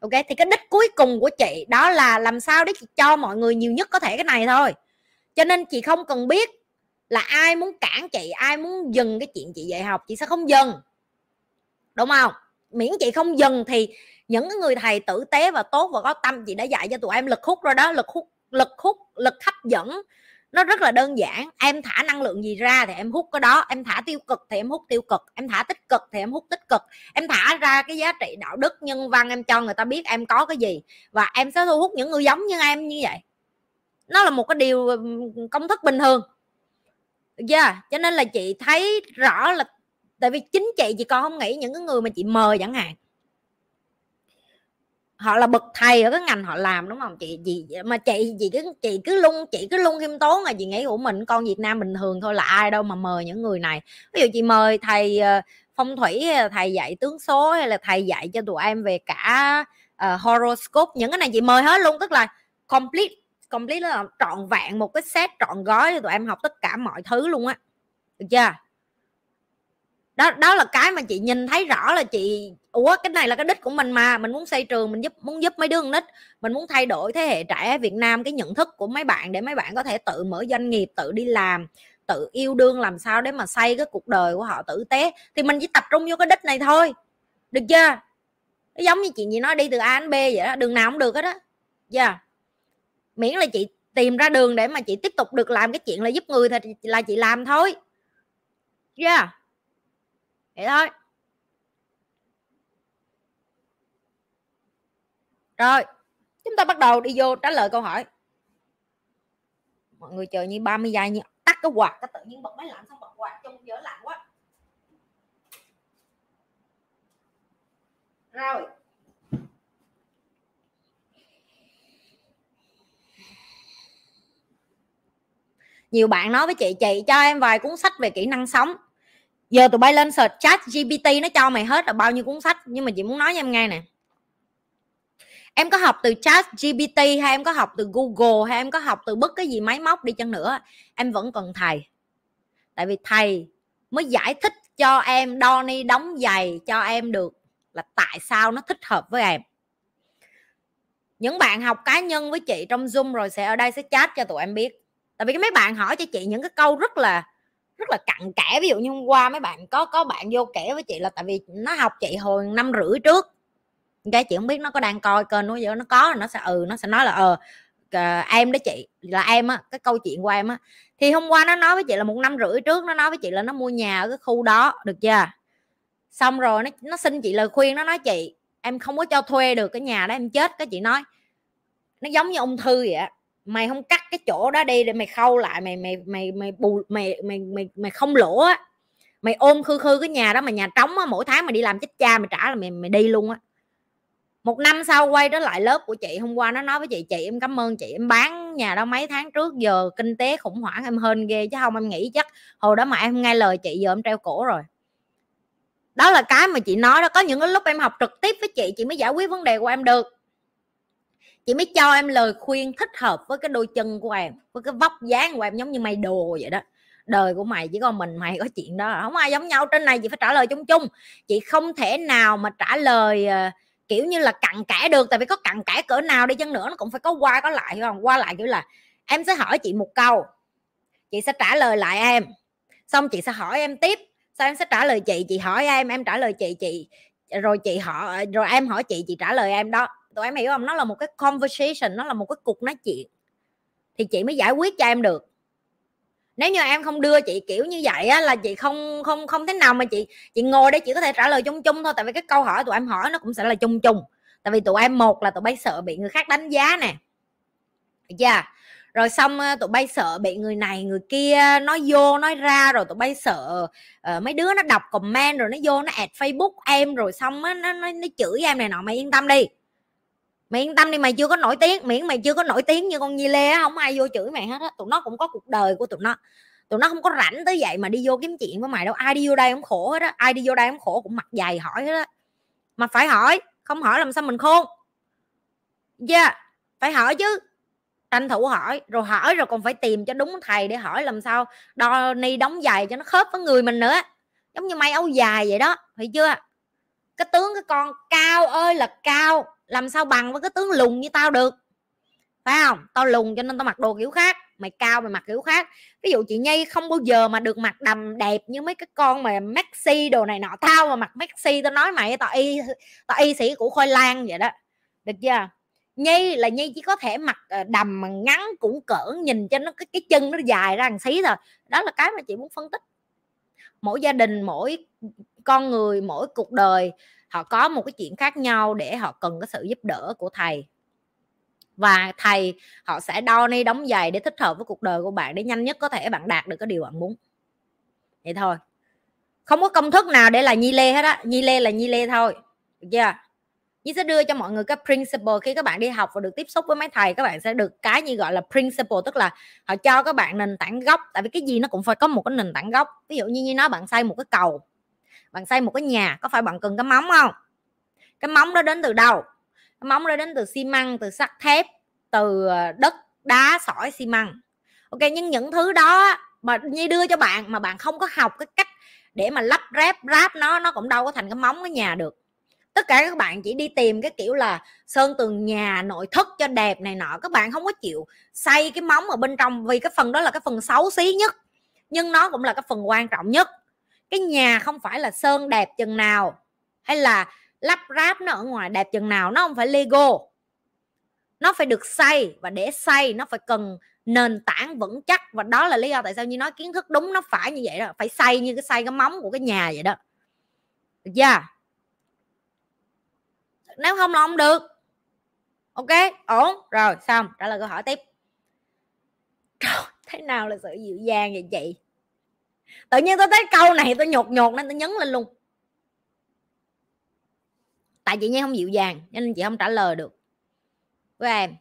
Ok, thì cái đích cuối cùng của chị đó là làm sao để chị cho mọi người nhiều nhất có thể cái này thôi. Cho nên chị không cần biết là ai muốn cản chị, ai muốn dừng cái chuyện chị dạy học, chị sẽ không dừng. Đúng không? Miễn chị không dừng thì những người thầy tử tế và tốt và có tâm, chị đã dạy cho tụi em lực hút rồi đó, lực hút lực hút, lực hấp dẫn. Nó rất là đơn giản, em thả năng lượng gì ra thì em hút cái đó, em thả tiêu cực thì em hút tiêu cực, em thả tích cực thì em hút tích cực. Em thả ra cái giá trị đạo đức, nhân văn em cho người ta biết em có cái gì và em sẽ thu hút những người giống như em như vậy. Nó là một cái điều công thức bình thường. Yeah. cho nên là chị thấy rõ là tại vì chính chị chị còn không nghĩ những cái người mà chị mời chẳng hạn. Họ là bậc thầy ở cái ngành họ làm đúng không? Chị gì mà chị chị cứ chị cứ lung chị cứ lung khiêm tốn là chị nghĩ của mình con Việt Nam bình thường thôi là ai đâu mà mời những người này. Ví dụ chị mời thầy ờ, phong thủy thầy dạy tướng số hay là thầy dạy cho tụi em về cả uh, horoscope những cái này chị mời hết luôn. Tức là complete complete là trọn vẹn một cái set trọn gói cho tụi em học tất cả mọi thứ luôn á. Được chưa? Đó đó là cái mà chị nhìn thấy rõ là chị, ủa, cái này là cái đích của mình mà, mình muốn xây trường, mình giúp, muốn giúp mấy đứa con nít, mình muốn thay đổi thế hệ trẻ Việt Nam cái nhận thức của mấy bạn để mấy bạn có thể tự mở doanh nghiệp, tự đi làm, tự yêu đương làm sao để mà xây cái cuộc đời của họ tử tế. Thì mình chỉ tập trung vô cái đích này thôi. Được chưa? Nó giống như chị gì nói đi từ A đến B vậy đó, đường nào cũng được hết đó yeah. Dạ. miễn là chị tìm ra đường để mà chị tiếp tục được làm cái chuyện là giúp người thì là chị làm thôi. Yeah vậy thôi. Rồi chúng ta bắt đầu đi vô trả lời câu hỏi. Mọi người chờ như 30 giây như tắt cái quạt. Cái tự nhiên bật máy lạnh xong bật quạt trong giờ lạnh quá. Rồi. Nhiều bạn nói với chị chị cho em vài cuốn sách về kỹ năng sống giờ tụi bay lên search chat gpt nó cho mày hết là bao nhiêu cuốn sách. Nhưng mà chị muốn nói cho em nghe nè. Em có học từ chat gpt hay em có học từ google hay em có học từ bất cái gì máy móc đi chăng nữa, em vẫn cần thầy. Tại vì thầy mới giải thích cho em Donny đóng giày cho em được là tại sao nó thích hợp với em. Những bạn học cá nhân với chị trong zoom rồi sẽ ở đây sẽ chat cho tụi em biết. Tại vì cái mấy bạn hỏi cho chị những cái câu rất là rất là cặn kẽ. Ví dụ như hôm qua mấy bạn có có bạn vô kể với chị là tại vì nó học chị hồi năm rưỡi trước. Cái chị không biết nó có đang coi kênh nó giờ nó có nó sẽ ừ nó sẽ nói là ờ uh, em đó chị là em á cái câu chuyện của em á. Thì hôm qua nó nói với chị là một năm rưỡi trước nó nói với chị là nó mua nhà ở cái khu đó được chưa? Xong rồi nó nó xin chị lời khuyên nó nói chị em không có cho thuê được cái nhà đó em chết. Cái chị nói nó giống như ung thư vậy á mày không cắt cái chỗ đó đi để mày khâu lại, mày mày mày mày bù, mày mày mày mày không lỗ á. Mày ôm khư khư cái nhà đó mà nhà trống á, mỗi tháng mày đi làm chết cha mày trả là mày mày đi luôn á. Một năm sau quay trở lại lớp của chị, hôm qua nó nói với chị chị, em cảm ơn chị, em bán nhà đó mấy tháng trước, giờ kinh tế khủng hoảng, em hên ghê chứ không em nghĩ chắc hồi đó mà em nghe lời chị, giờ em treo cổ rồi. Đó là cái mà chị nói đó, có những cái lúc em học trực tiếp với chị chị mới giải quyết vấn đề của em được chị mới cho em lời khuyên thích hợp với cái đôi chân của em với cái vóc dáng của em giống như mày đồ vậy đó. Đời của mày chỉ còn mình mày có chuyện đó không ai giống nhau. Trên này chị phải trả lời chung chung. Chị không thể nào mà trả lời uh, kiểu như là cặn kẽ được tại vì có cặn kẽ cỡ nào đi chăng nữa nó cũng phải có qua có lại không? Qua lại kiểu là em sẽ hỏi chị một câu chị sẽ trả lời lại em. Xong chị sẽ hỏi em tiếp sao em sẽ trả lời chị chị hỏi em em trả lời chị chị rồi chị họ rồi em hỏi chị chị trả lời em đó tụi em hiểu không? Nó là một cái conversation nó là một cái cuộc nói chuyện. Thì chị mới giải quyết cho em được. Nếu như em không đưa chị kiểu như vậy á là chị không không không thế nào mà chị chị ngồi đây chị có thể trả lời chung chung thôi. Tại vì cái câu hỏi tụi em hỏi nó cũng sẽ là chung chung. Tại vì tụi em một là tụi bay sợ bị người khác đánh giá nè. Được chưa? Rồi xong ờ, tụi bay sợ bị người này người kia nói vô nói ra. Rồi tụi bay sợ uh, mấy đứa nó đọc comment rồi nó vô nó add facebook em. Rồi xong á nó, nó, nó chửi em này nọ. Mày yên tâm đi mày yên tâm đi mày chưa có nổi tiếng miễn mày chưa có nổi tiếng như con Nhi Lê á, không ai vô chửi mày hết á. Tụi nó cũng có cuộc đời của tụi nó. Tụi nó không có rảnh tới vậy mà đi vô kiếm chuyện với mày đâu. Ai đi vô đây cũng khổ hết á. Ai đi vô đây cũng khổ, cũng mặt dày hỏi hết á. Mà phải hỏi, không hỏi làm sao mình khôn? Yeah, phải hỏi chứ. Tranh thủ hỏi, rồi hỏi rồi còn phải tìm cho đúng thầy để hỏi làm sao đo ni đóng giày cho nó khớp với người mình nữa. Giống như may áo dài vậy đó, phải chưa? Cái tướng cái con cao ơi là cao, làm sao bằng với cái tướng lùn như tao được? Phải không? Tao lùn cho nên tao mặc đồ kiểu khác, mày cao mày mặc kiểu khác. Ví dụ chị nhi không bao giờ mà được mặc đầm đẹp như mấy cái con mà maxi đồ này nọ. Tao mà mặc maxi tao nói mày, tao y tao y sĩ của khôi lan vậy đó. Được chưa? Nhi là nhi chỉ có thể mặc ờ, đầm mà ngắn cũng cỡ nhìn cho nó, cái cái chân nó dài ra một xí rồi đó là cái mà chị muốn phân tích. Mỗi gia đình, mỗi con người mỗi cuộc đời, họ có một cái chuyện khác nhau để họ cần cái sự giúp đỡ của thầy. Và thầy, họ sẽ đo ni đóng giày để thích hợp với cuộc đời của bạn để nhanh nhất có thể bạn đạt được cái điều bạn muốn. Vậy thôi. Không có công thức nào để là nhi lê hết á. Nhi lê là nhi lê thôi. Được chưa? Nhi sẽ đưa cho mọi người cái principle khi các bạn đi học và được tiếp xúc với mấy thầy, các bạn sẽ được cái như gọi là principle, tức là họ cho các bạn nền tảng gốc. Tại vì cái gì nó cũng phải có một cái nền tảng gốc. Ví dụ như như nói bạn xây một cái cầu bạn xây một cái nhà, có phải bạn cần cái móng không? Cái móng đó đến từ đâu? Cái móng đó đến từ xi măng, từ sắt thép, từ ờ, đất đá, sỏi, xi măng. Ok, nhưng những thứ đó mà như đưa cho bạn mà bạn không có học cái cách để mà lắp ráp ráp nó nó cũng đâu có thành cái móng cái nhà được. Tất cả các bạn chỉ đi tìm cái kiểu là sơn tường nhà, nội thất cho đẹp này nọ, các bạn không có chịu xây cái móng ở bên trong vì cái phần đó là cái phần xấu xí nhất, nhưng nó cũng là cái phần quan trọng nhất cái nhà không phải là sơn đẹp chừng nào hay là lắp ráp nó ở ngoài đẹp chừng nào nó không phải lego. Nó phải được xây và để xây nó phải cần nền tảng vững chắc và đó là lý do tại sao như nói kiến thức đúng nó phải như vậy đó phải xây như cái xây cái móng của cái nhà vậy đó. Được chưa? Nếu không là không được. Ok ổn rồi xong trả lời câu hỏi tiếp. Trời, thế nào là sự dịu dàng vậy chị? Tự nhiên tôi thấy câu này tôi nhột nhột nên tôi nhấn lên luôn. Tại chị nhi không dịu dàng nên chị không trả lời được. Với em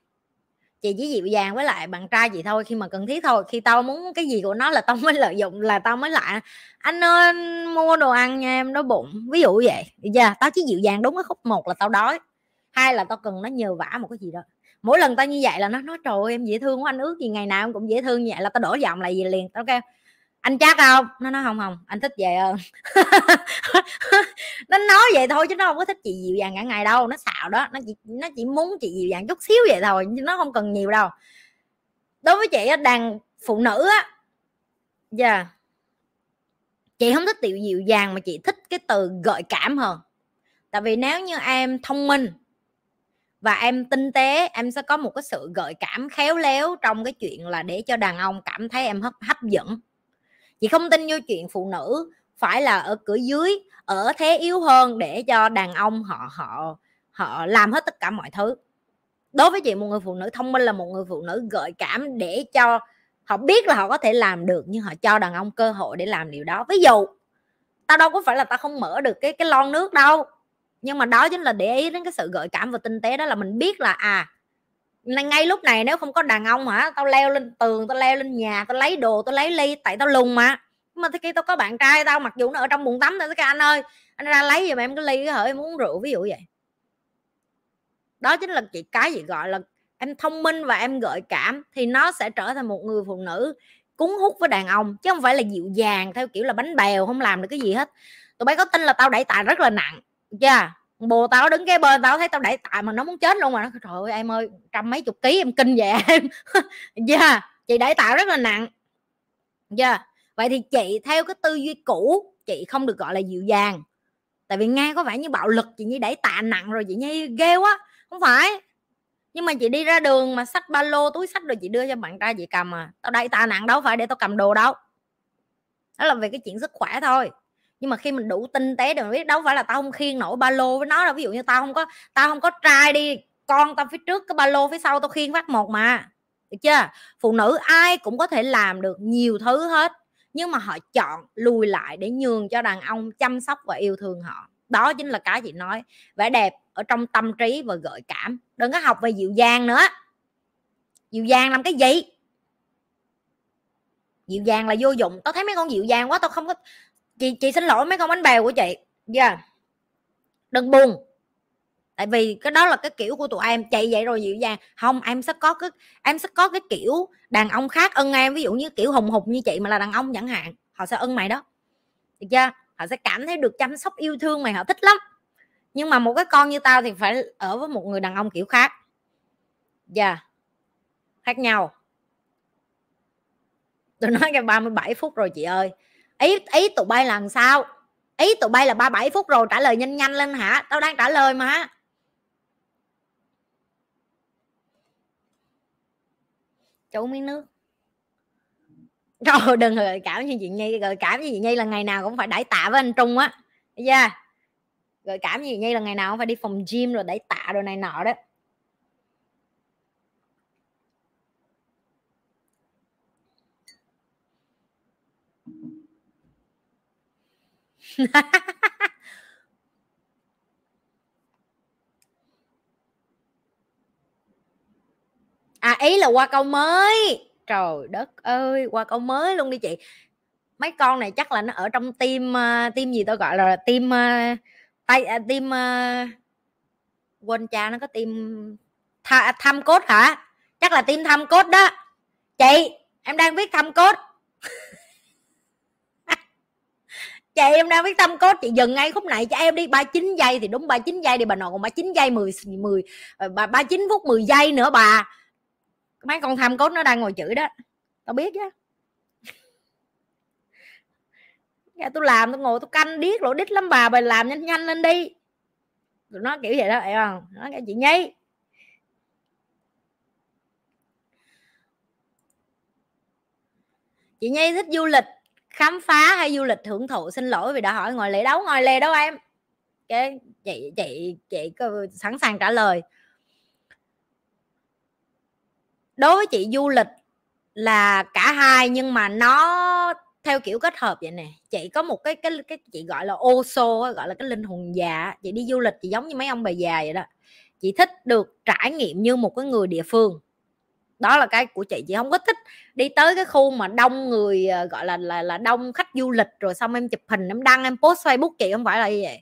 chị chỉ dịu dàng với lại bạn trai chị thôi khi mà cần thiết thôi. Khi tao muốn cái gì của nó là tao mới lợi dụng là tao mới lại anh ơi mua đồ ăn nha em đói bụng. Ví dụ vậy. Được chưa tao chỉ dịu dàng đúng cái khúc một là tao đói. Hai là tao cần nó nhờ vả một cái gì đó. Mỗi lần tao như vậy là nó nói trời ơi, em dễ thương quá anh ước gì ngày nào em cũng dễ thương như vậy. Là tao đổi giọng lại gì liền tao kêu anh chắc không? Nó nói, không không, anh thích về hơn. Nó nói vậy thôi chứ nó không có thích chị dịu dàng cả ngày đâu. Nó xạo đó, nó chỉ nó chỉ muốn chị dịu dàng chút xíu vậy thôi, chứ nó không cần nhiều đâu. Đối với chị đàn phụ nữ á dạ yeah. chị không thích tiểu dịu dàng mà chị thích cái từ gợi cảm hơn. Tại vì nếu như em thông minh và em tinh tế, em sẽ có một cái sự gợi cảm khéo léo trong cái chuyện là để cho đàn ông cảm thấy em hấp hấp dẫn chị không tin vô chuyện phụ nữ phải là ở cửa dưới, ở thế yếu hơn để cho đàn ông họ họ họ làm hết tất cả mọi thứ. Đối với chị, một người phụ nữ thông minh là một người phụ nữ gợi cảm để cho họ biết là họ có thể làm được, nhưng họ cho đàn ông cơ hội để làm điều đó. Ví dụ, tao đâu có phải là tao không mở được cái cái lon nước đâu, nhưng mà đó chính là để ý đến cái sự gợi cảm và tinh tế đó là mình biết là à ngay lúc này nếu không có đàn ông hả, tao leo lên tường, tao leo lên nhà, tao lấy đồ, tao lấy ly, tại tao lùng mà. Nhưng mà khi tao có bạn trai tao, mặc dù nó ở trong bồn tắm tao cái anh ơi, anh ra lấy giùm em cái ly hở, em uống rượu ví dụ vậy. Đó chính là chị, cái gì gọi là em thông minh và em gợi cảm thì nó sẽ trở thành một người phụ nữ cuốn hút với đàn ông, chứ không phải là dịu dàng theo kiểu là bánh bèo, không làm được cái gì hết. Tụi bay có tin là tao đẩy tạ rất là nặng chưa yeah à? Bồ tao đứng cái bên tao thấy tao đẩy tạ mà nó muốn chết luôn mà. Nó trời ơi em ơi trăm mấy chục ký em kinh vậy em. Yeah, chị đẩy tạ rất là nặng. Yeah. vậy thì chị theo cái tư duy cũ chị không được gọi là dịu dàng. Tại vì nghe có vẻ như bạo lực chị như đẩy tạ nặng rồi chị như ghê quá không phải. Nhưng mà chị đi ra đường mà xách ba lô túi sách rồi chị đưa cho bạn trai chị cầm à. Tao đẩy tạ nặng đâu phải để tao cầm đồ đâu. Đó là về cái chuyện sức khỏe thôi nhưng mà khi mình đủ tinh tế để mình biết đâu phải là tao không khiêng nổi ba lô với nó đâu. Ví dụ như tao không có, tao không có trai đi, con tao phía trước cái ba lô phía sau tao khiêng phát một mà. Được chưa? Phụ nữ ai cũng có thể làm được nhiều thứ hết, nhưng mà họ chọn lùi lại để nhường cho đàn ông chăm sóc và yêu thương họ. Đó chính là cái chị nói, vẻ đẹp ở trong tâm trí và gợi cảm. Đừng có học về dịu dàng nữa. Dịu dàng làm cái gì? Dịu dàng là vô dụng. Tao thấy mấy con dịu dàng quá, tao không có chị chị xin lỗi mấy con bánh bèo của chị. Dạ. Yeah. đừng buồn. Tại vì cái đó là cái kiểu của tụi em. Chạy vậy rồi dịu dàng. Không, em sẽ có cái, em sẽ có cái kiểu đàn ông khác ân em. Ví dụ như kiểu hùng hục như chị mà là đàn ông chẳng hạn, họ sẽ ân mày đó. Được chưa? Họ sẽ cảm thấy được chăm sóc, yêu thương mày, họ thích lắm. Nhưng mà một cái con như tao thì phải ở với một người đàn ông kiểu khác. Dạ. Yeah. khác nhau. Tôi nói cái 37 phút rồi chị ơi ý ý tụi bay là sao? Ý tụi bay là 37 phút rồi, trả lời nhanh nhanh lên hả? Tao đang trả lời mà. Chú miếng nước. Rồi đừng gợi cảm như chị nhi, gợi cảm như chị nhi là ngày nào cũng phải đẩy tạ với anh trung á. Yeah. gợi cảm như chị nhi là ngày nào cũng phải đi phòng gym rồi đẩy tạ rồi này nọ đó. à ý là qua câu mới. Trời đất ơi qua câu mới luôn đi chị. Mấy con này chắc là nó ở trong tim uh, à, tim gì tôi gọi là tim uh, à, tay uh, tim uh, quên cha nó có tim tha, thăm cốt hả? Chắc là tim thăm cốt đó. Chị em đang viết thăm cốt. chị em đang viết tâm cốt chị dừng ngay khúc này cho em đi 39 giây thì đúng 39 giây đi bà nội, còn 39 giây 10 10 39 phút 10 giây nữa bà. Mấy con tham cốt nó đang ngồi chữ đó. Tao biết chứ dạ tôi làm tôi ngồi tôi canh điếc lỗ đít lắm bà bà làm nhanh nhanh lên đi. Tụi nó kiểu vậy đó, hiểu không? Nó cái chị nhi. Chị nhi thích du lịch khám phá hay du lịch hưởng thụ, xin lỗi vì đã hỏi ngồi lề đấu, ngồi lề đâu em? Cái chị chị chị sẵn sàng trả lời. Đối với chị du lịch là cả hai nhưng mà nó theo kiểu kết hợp vậy nè. Chị có một cái cái cái chị gọi là ô xô gọi là cái linh hồn già chị đi du lịch chị giống như mấy ông bà già vậy đó. Chị thích được trải nghiệm như một cái người địa phương đó là cái của chị chị không có thích đi tới cái khu mà đông người ờ, gọi là là là đông khách du lịch rồi xong em chụp hình, em đăng, em post facebook, chị không phải là như vậy.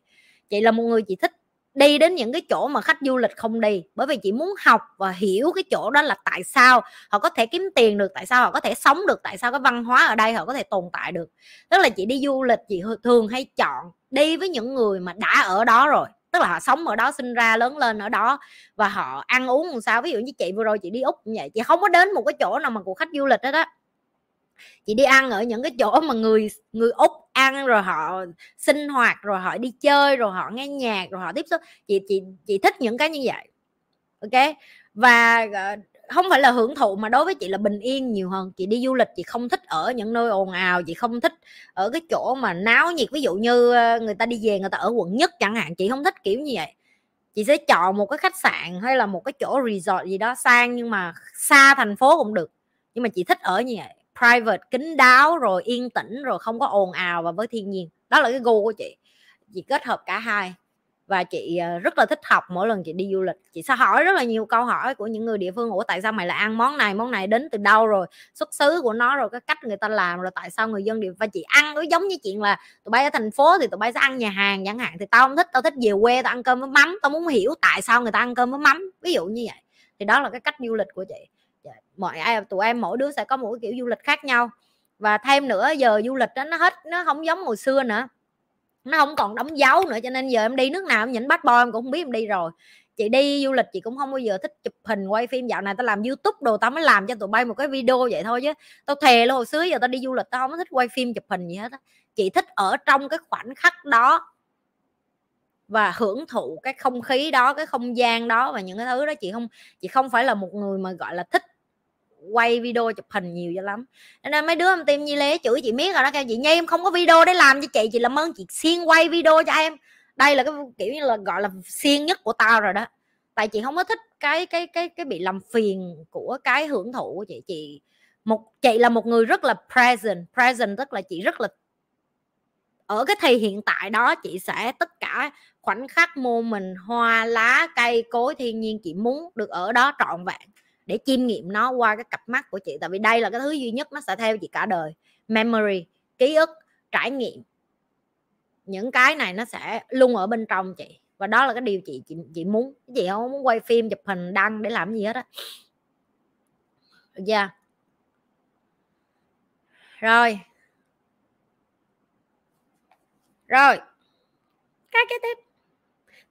Chị là một người chị thích đi đến những cái chỗ mà khách du lịch không đi, bởi vì chị muốn học và hiểu cái chỗ đó là tại sao họ có thể kiếm tiền được, tại sao họ có thể sống được, tại sao cái văn hóa ở đây họ có thể tồn tại được. Tức là chị đi du lịch, chị thường hay chọn đi với những người mà đã ở đó rồi tức là họ sống ở đó, sinh ra, lớn lên ở đó và họ ăn uống làm sao? Ví dụ như chị vừa rồi chị đi úc như vậy, chị không có đến một cái chỗ nào mà của khách du lịch đó đó chị đi ăn ở những cái chỗ mà người người úc ăn rồi họ sinh hoạt, rồi họ đi chơi, rồi họ nghe nhạc, rồi họ tiếp xúc. Chị chị chị thích những cái như vậy, ok? Và ờ, không phải là hưởng thụ mà đối với chị là bình yên nhiều hơn. Chị đi du lịch, chị không thích ở những nơi ồn ào, chị không thích ở cái chỗ mà náo nhiệt. Ví dụ như ờ, người ta đi về, người ta ở quận nhất chẳng hạn, chị không thích kiểu như vậy. Chị sẽ chọn một cái khách sạn hay là một cái chỗ resort gì đó sang nhưng mà xa thành phố cũng được. Nhưng mà chị thích ở như vậy, private, kín đáo, rồi yên tĩnh, rồi không có ồn ào và với thiên nhiên. Đó là cái gu của chị. Chị kết hợp cả hai và chị ờ, rất là thích học, mỗi lần chị đi du lịch, chị sẽ hỏi rất là nhiều câu hỏi của những người địa phương, ủa, tại sao mày lại ăn món này món này đến từ đâu rồi? Xuất xứ của nó rồi, cái cách người ta làm rồi, tại sao người dân địa và chị ăn nó giống như chuyện là tụi bay ở thành phố thì tụi bay sẽ ăn nhà hàng chẳng hạn, thì tao không thích, tao thích về quê tao ăn cơm với mắm, tao muốn hiểu tại sao người ta ăn cơm với mắm. Ví dụ như vậy. Thì đó là cái cách du lịch của chị. Dạ, mọi, ai, tụi em mỗi đứa sẽ có một cái kiểu du lịch khác nhau. Và thêm nữa, giờ du lịch đó nó hết, nó không giống hồi xưa nữa nó không còn đóng dấu nữa, cho nên giờ em đi nước nào em nhìn bắt bo em cũng không biết em đi rồi. Chị đi du lịch chị cũng không bao giờ thích chụp hình, quay phim. Dạo này tao làm youtube đồ, tao mới làm cho tụi bay một cái video vậy thôi chứ. Tao thề luôn, hồi xưa giờ tao đi du lịch tao không thích quay phim chụp hình gì hết á. Chị thích ở trong cái khoảnh khắc đó và hưởng thụ cái không khí đó, cái không gian đó và những cái thứ đó. Chị không chị không phải là một người mà, gọi là, thích quay video chụp hình nhiều cho lắm. Nên mấy đứa em tim nhi lê chửi chị biết rồi đó, kêu, chị nhi, em không có video để làm cho chị chị làm ơn chị xiên quay video cho em. Đây là cái kiểu như là, gọi là xiên nhất của tao rồi đó. Tại chị không có thích cái cái cái cái bị làm phiền của cái hưởng thụ của chị. Chị một, chị là một người rất là present present tức là chị rất là ở cái thì hiện tại đó, chị sẽ tất cả khoảnh khắc mô mình hoa, lá, cây, cối, thiên nhiên chị muốn được ở đó trọn vẹn để chiêm nghiệm nó qua cái cặp mắt của chị. Tại vì đây là cái thứ duy nhất nó sẽ theo chị cả đời. Memory ký ức trải nghiệm. Những cái này nó sẽ luôn ở bên trong chị. Và đó là cái điều chị chị, chị muốn. Chị không muốn quay phim chụp hình đăng để làm gì hết á. Được chưa? Rồi. Rồi. Cái kế tiếp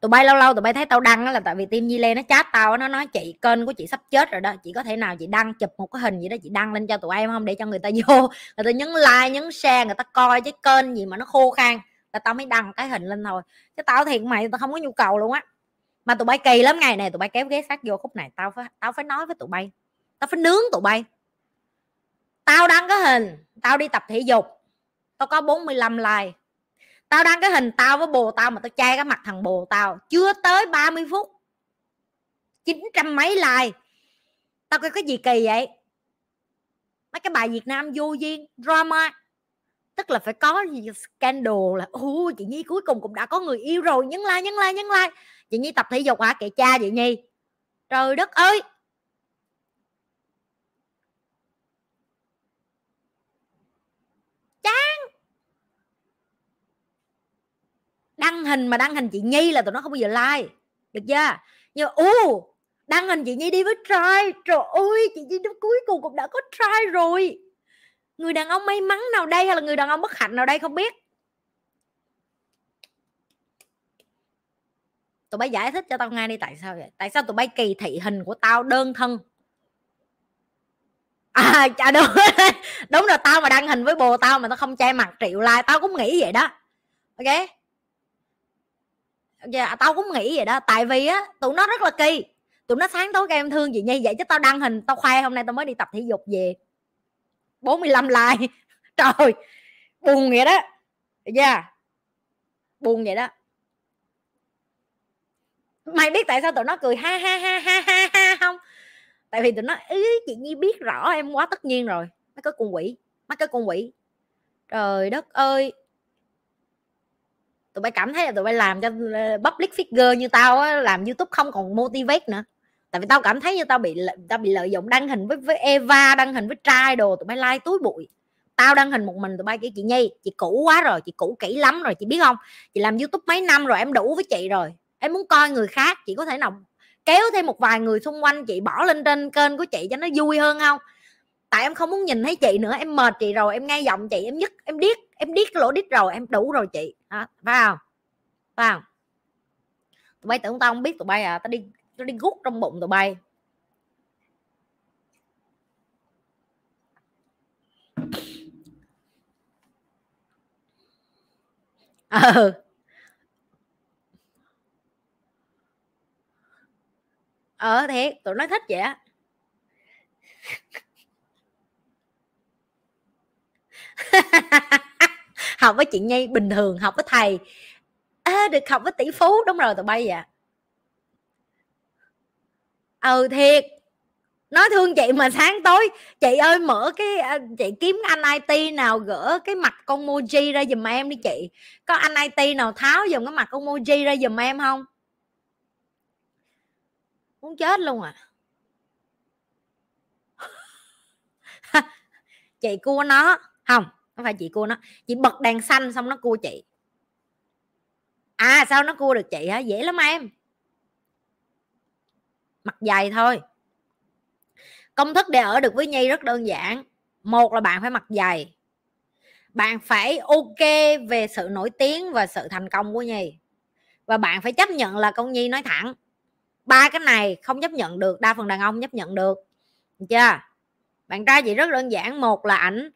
tụi bay lâu lâu tụi bay thấy tao đăng là tại vì tim Nhi Lê nó chat tao nó nói chị kênh của chị sắp chết rồi đó, chị có thể nào chị đăng chụp một cái hình gì đó chị đăng lên cho tụi em không? Để cho người ta vô, người ta nhấn like, nhấn share, người ta coi cái kênh gì mà nó khô khan là tao mới đăng cái hình lên thôi. Chứ tao thiệt mày, tao không có nhu cầu luôn á. Mà tụi bay kỳ lắm, ngày này tụi bay kéo ghế sát vô khúc này, tao phải tao phải nói với tụi bay. Tao phải nướng tụi bay. Tao đăng cái hình, tao đi tập thể dục, tao có 45 like tao đăng cái hình tao với bồ tao mà tao che cái mặt thằng bồ tao. Chưa tới 30 phút. Chín trăm mấy like. Tao coi cái gì kỳ vậy? Mấy cái bài Việt Nam vô duyên, drama. Tức là phải có gì scandal là u chị Nhi cuối cùng cũng đã có người yêu rồi. Nhấn like nhấn like nhấn like. Chị Nhi tập thể dục hả? Kệ cha, chị Nhi. Trời đất ơi! Đăng hình mà đăng hình chị nhi là tụi nó không bao giờ like, được chưa? Nhưng u đăng hình chị nhi đi với trai, trời ơi, chị nhi đến cuối cùng cũng đã có trai rồi. Người đàn ông may mắn nào đây hay là người đàn ông bất hạnh nào đây không biết. Tụi bay giải thích cho tao nghe đi, tại sao vậy? Tại sao tụi bay kỳ thị hình của tao đơn thân? À chà, đúng đúng rồi, tao mà đăng hình với bồ tao mà tao không che mặt, triệu like, tao cũng nghĩ vậy đó. Ok? Dạ tao cũng nghĩ vậy đó. Tại vì á, tụi nó rất là kỳ. Tụi nó sáng tối các em thương chị nhi vậy chứ tao đăng hình, tao khoe hôm nay tao mới đi tập thể dục về. 45 like. Trời, buồn vậy đó. Dạ yeah. buồn vậy đó. Mày biết tại sao tụi nó cười ha ha ha ha ha ha không? Tại vì tụi nó, ý, chị nhi biết rõ em quá tất nhiên rồi. Mấy cái con quỷ, mấy cái con quỷ. Trời đất ơi tụi bay cảm thấy là tụi bay làm cho ờ, public figure như tao á, làm youtube không còn motivate nữa. Tại vì tao cảm thấy như tao bị tao bị lợi dụng đăng hình với với Eva đăng hình với trai đồ tụi bay like túi bụi. Tao đăng hình một mình tụi bay kêu chị Nhi chị cũ quá rồi chị cũ kỹ lắm rồi chị biết không? Chị làm youtube mấy năm rồi em đủ với chị rồi. Em muốn coi người khác chị có thể nào kéo thêm một vài người xung quanh chị bỏ lên trên kênh của chị cho nó vui hơn không? Tại em không muốn nhìn thấy chị nữa em mệt chị rồi em nghe giọng chị em nhất em điếc em điếc lỗ đít rồi em đủ rồi chị. Đó, phải không? Phải không? Tụi bay tưởng tao không biết tụi bay à tao đi tao đi gút trong bụng tụi bay. Ừ. Ờ thiệt tụi nó thích vậy á. học với chị nhi bình thường học với thầy. À, được học với tỷ phú đúng rồi tụi bay vậy ừ thiệt. Nói thương chị mà sáng tối chị ơi mở cái à, chị kiếm anh IT nào gỡ cái mặt con Moji ra giùm em đi chị. Có anh IT nào tháo dùm cái mặt con Moji ra giùm em không? Muốn chết luôn à. Chị cua nó không không phải chị cua nó. Chị bật đèn xanh xong nó cua chị. À sao nó cua được chị hả? Dễ lắm em. Mặt dày thôi. Công thức để ở được với nhi rất đơn giản. Một là bạn phải mặt dày. Bạn phải ok về sự nổi tiếng và sự thành công của nhi. Và bạn phải chấp nhận là con nhi nói thẳng. Ba cái này không chấp nhận được, đa phần đàn ông chấp nhận được. Được chưa? Bạn trai chị rất đơn giản. Một là ảnh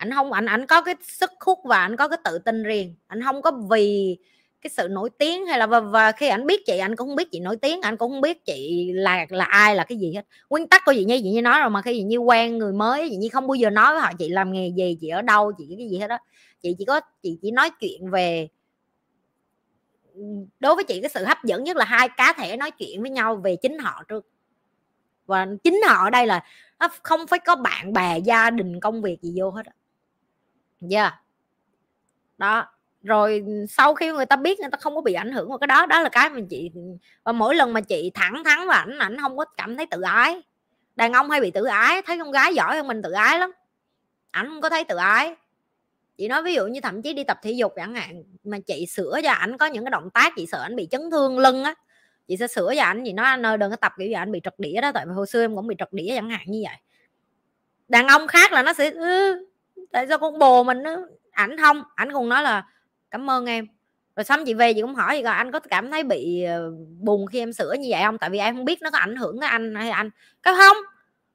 ảnh không ảnh ảnh có cái sức hút và ảnh có cái tự tin riêng. Ảnh không có vì cái sự nổi tiếng hay là và, và khi ảnh biết chị anh cũng không biết chị nổi tiếng anh cũng không biết chị là là ai là cái gì hết. Nguyên tắc của chị như chị như nói rồi mà khi chị như quen người mới chị như không bao giờ nói với họ chị làm nghề gì chị ở đâu chị cái gì hết đó chị chỉ có chị chỉ nói chuyện về đối với chị cái sự hấp dẫn nhất là hai cá thể nói chuyện với nhau về chính họ trước. Và chính họ ở đây là không phải có bạn bè gia đình công việc gì vô hết dạ yeah. đó rồi sau khi người ta biết người ta không có bị ảnh hưởng vào cái đó đó là cái mà chị và mỗi lần mà chị thẳng thắn và ảnh ảnh không có cảm thấy tự ái. Đàn ông hay bị tự ái thấy con gái giỏi hơn mình tự ái lắm. Ảnh không có thấy tự ái. Chị nói ví dụ như thậm chí đi tập thể dục chẳng hạn mà chị sửa cho ảnh có những cái động tác chị sợ ảnh bị chấn thương lưng á chị sẽ sửa cho ảnh chị nói anh ơi đừng có tập kiểu gì ảnh bị trật đĩa đó tại vì hồi xưa em cũng bị trật đĩa chẳng hạn như vậy. Đàn ông khác là nó sẽ ừ, tại sao con bồ mình nó ảnh không? Ảnh còn nói là, cảm ơn em. Rồi xong chị về chị cũng hỏi gì coi, anh có cảm thấy bị ờ, buồn khi em sửa như vậy không? Tại vì em không biết nó có ảnh hưởng tới anh hay anh. Cái không.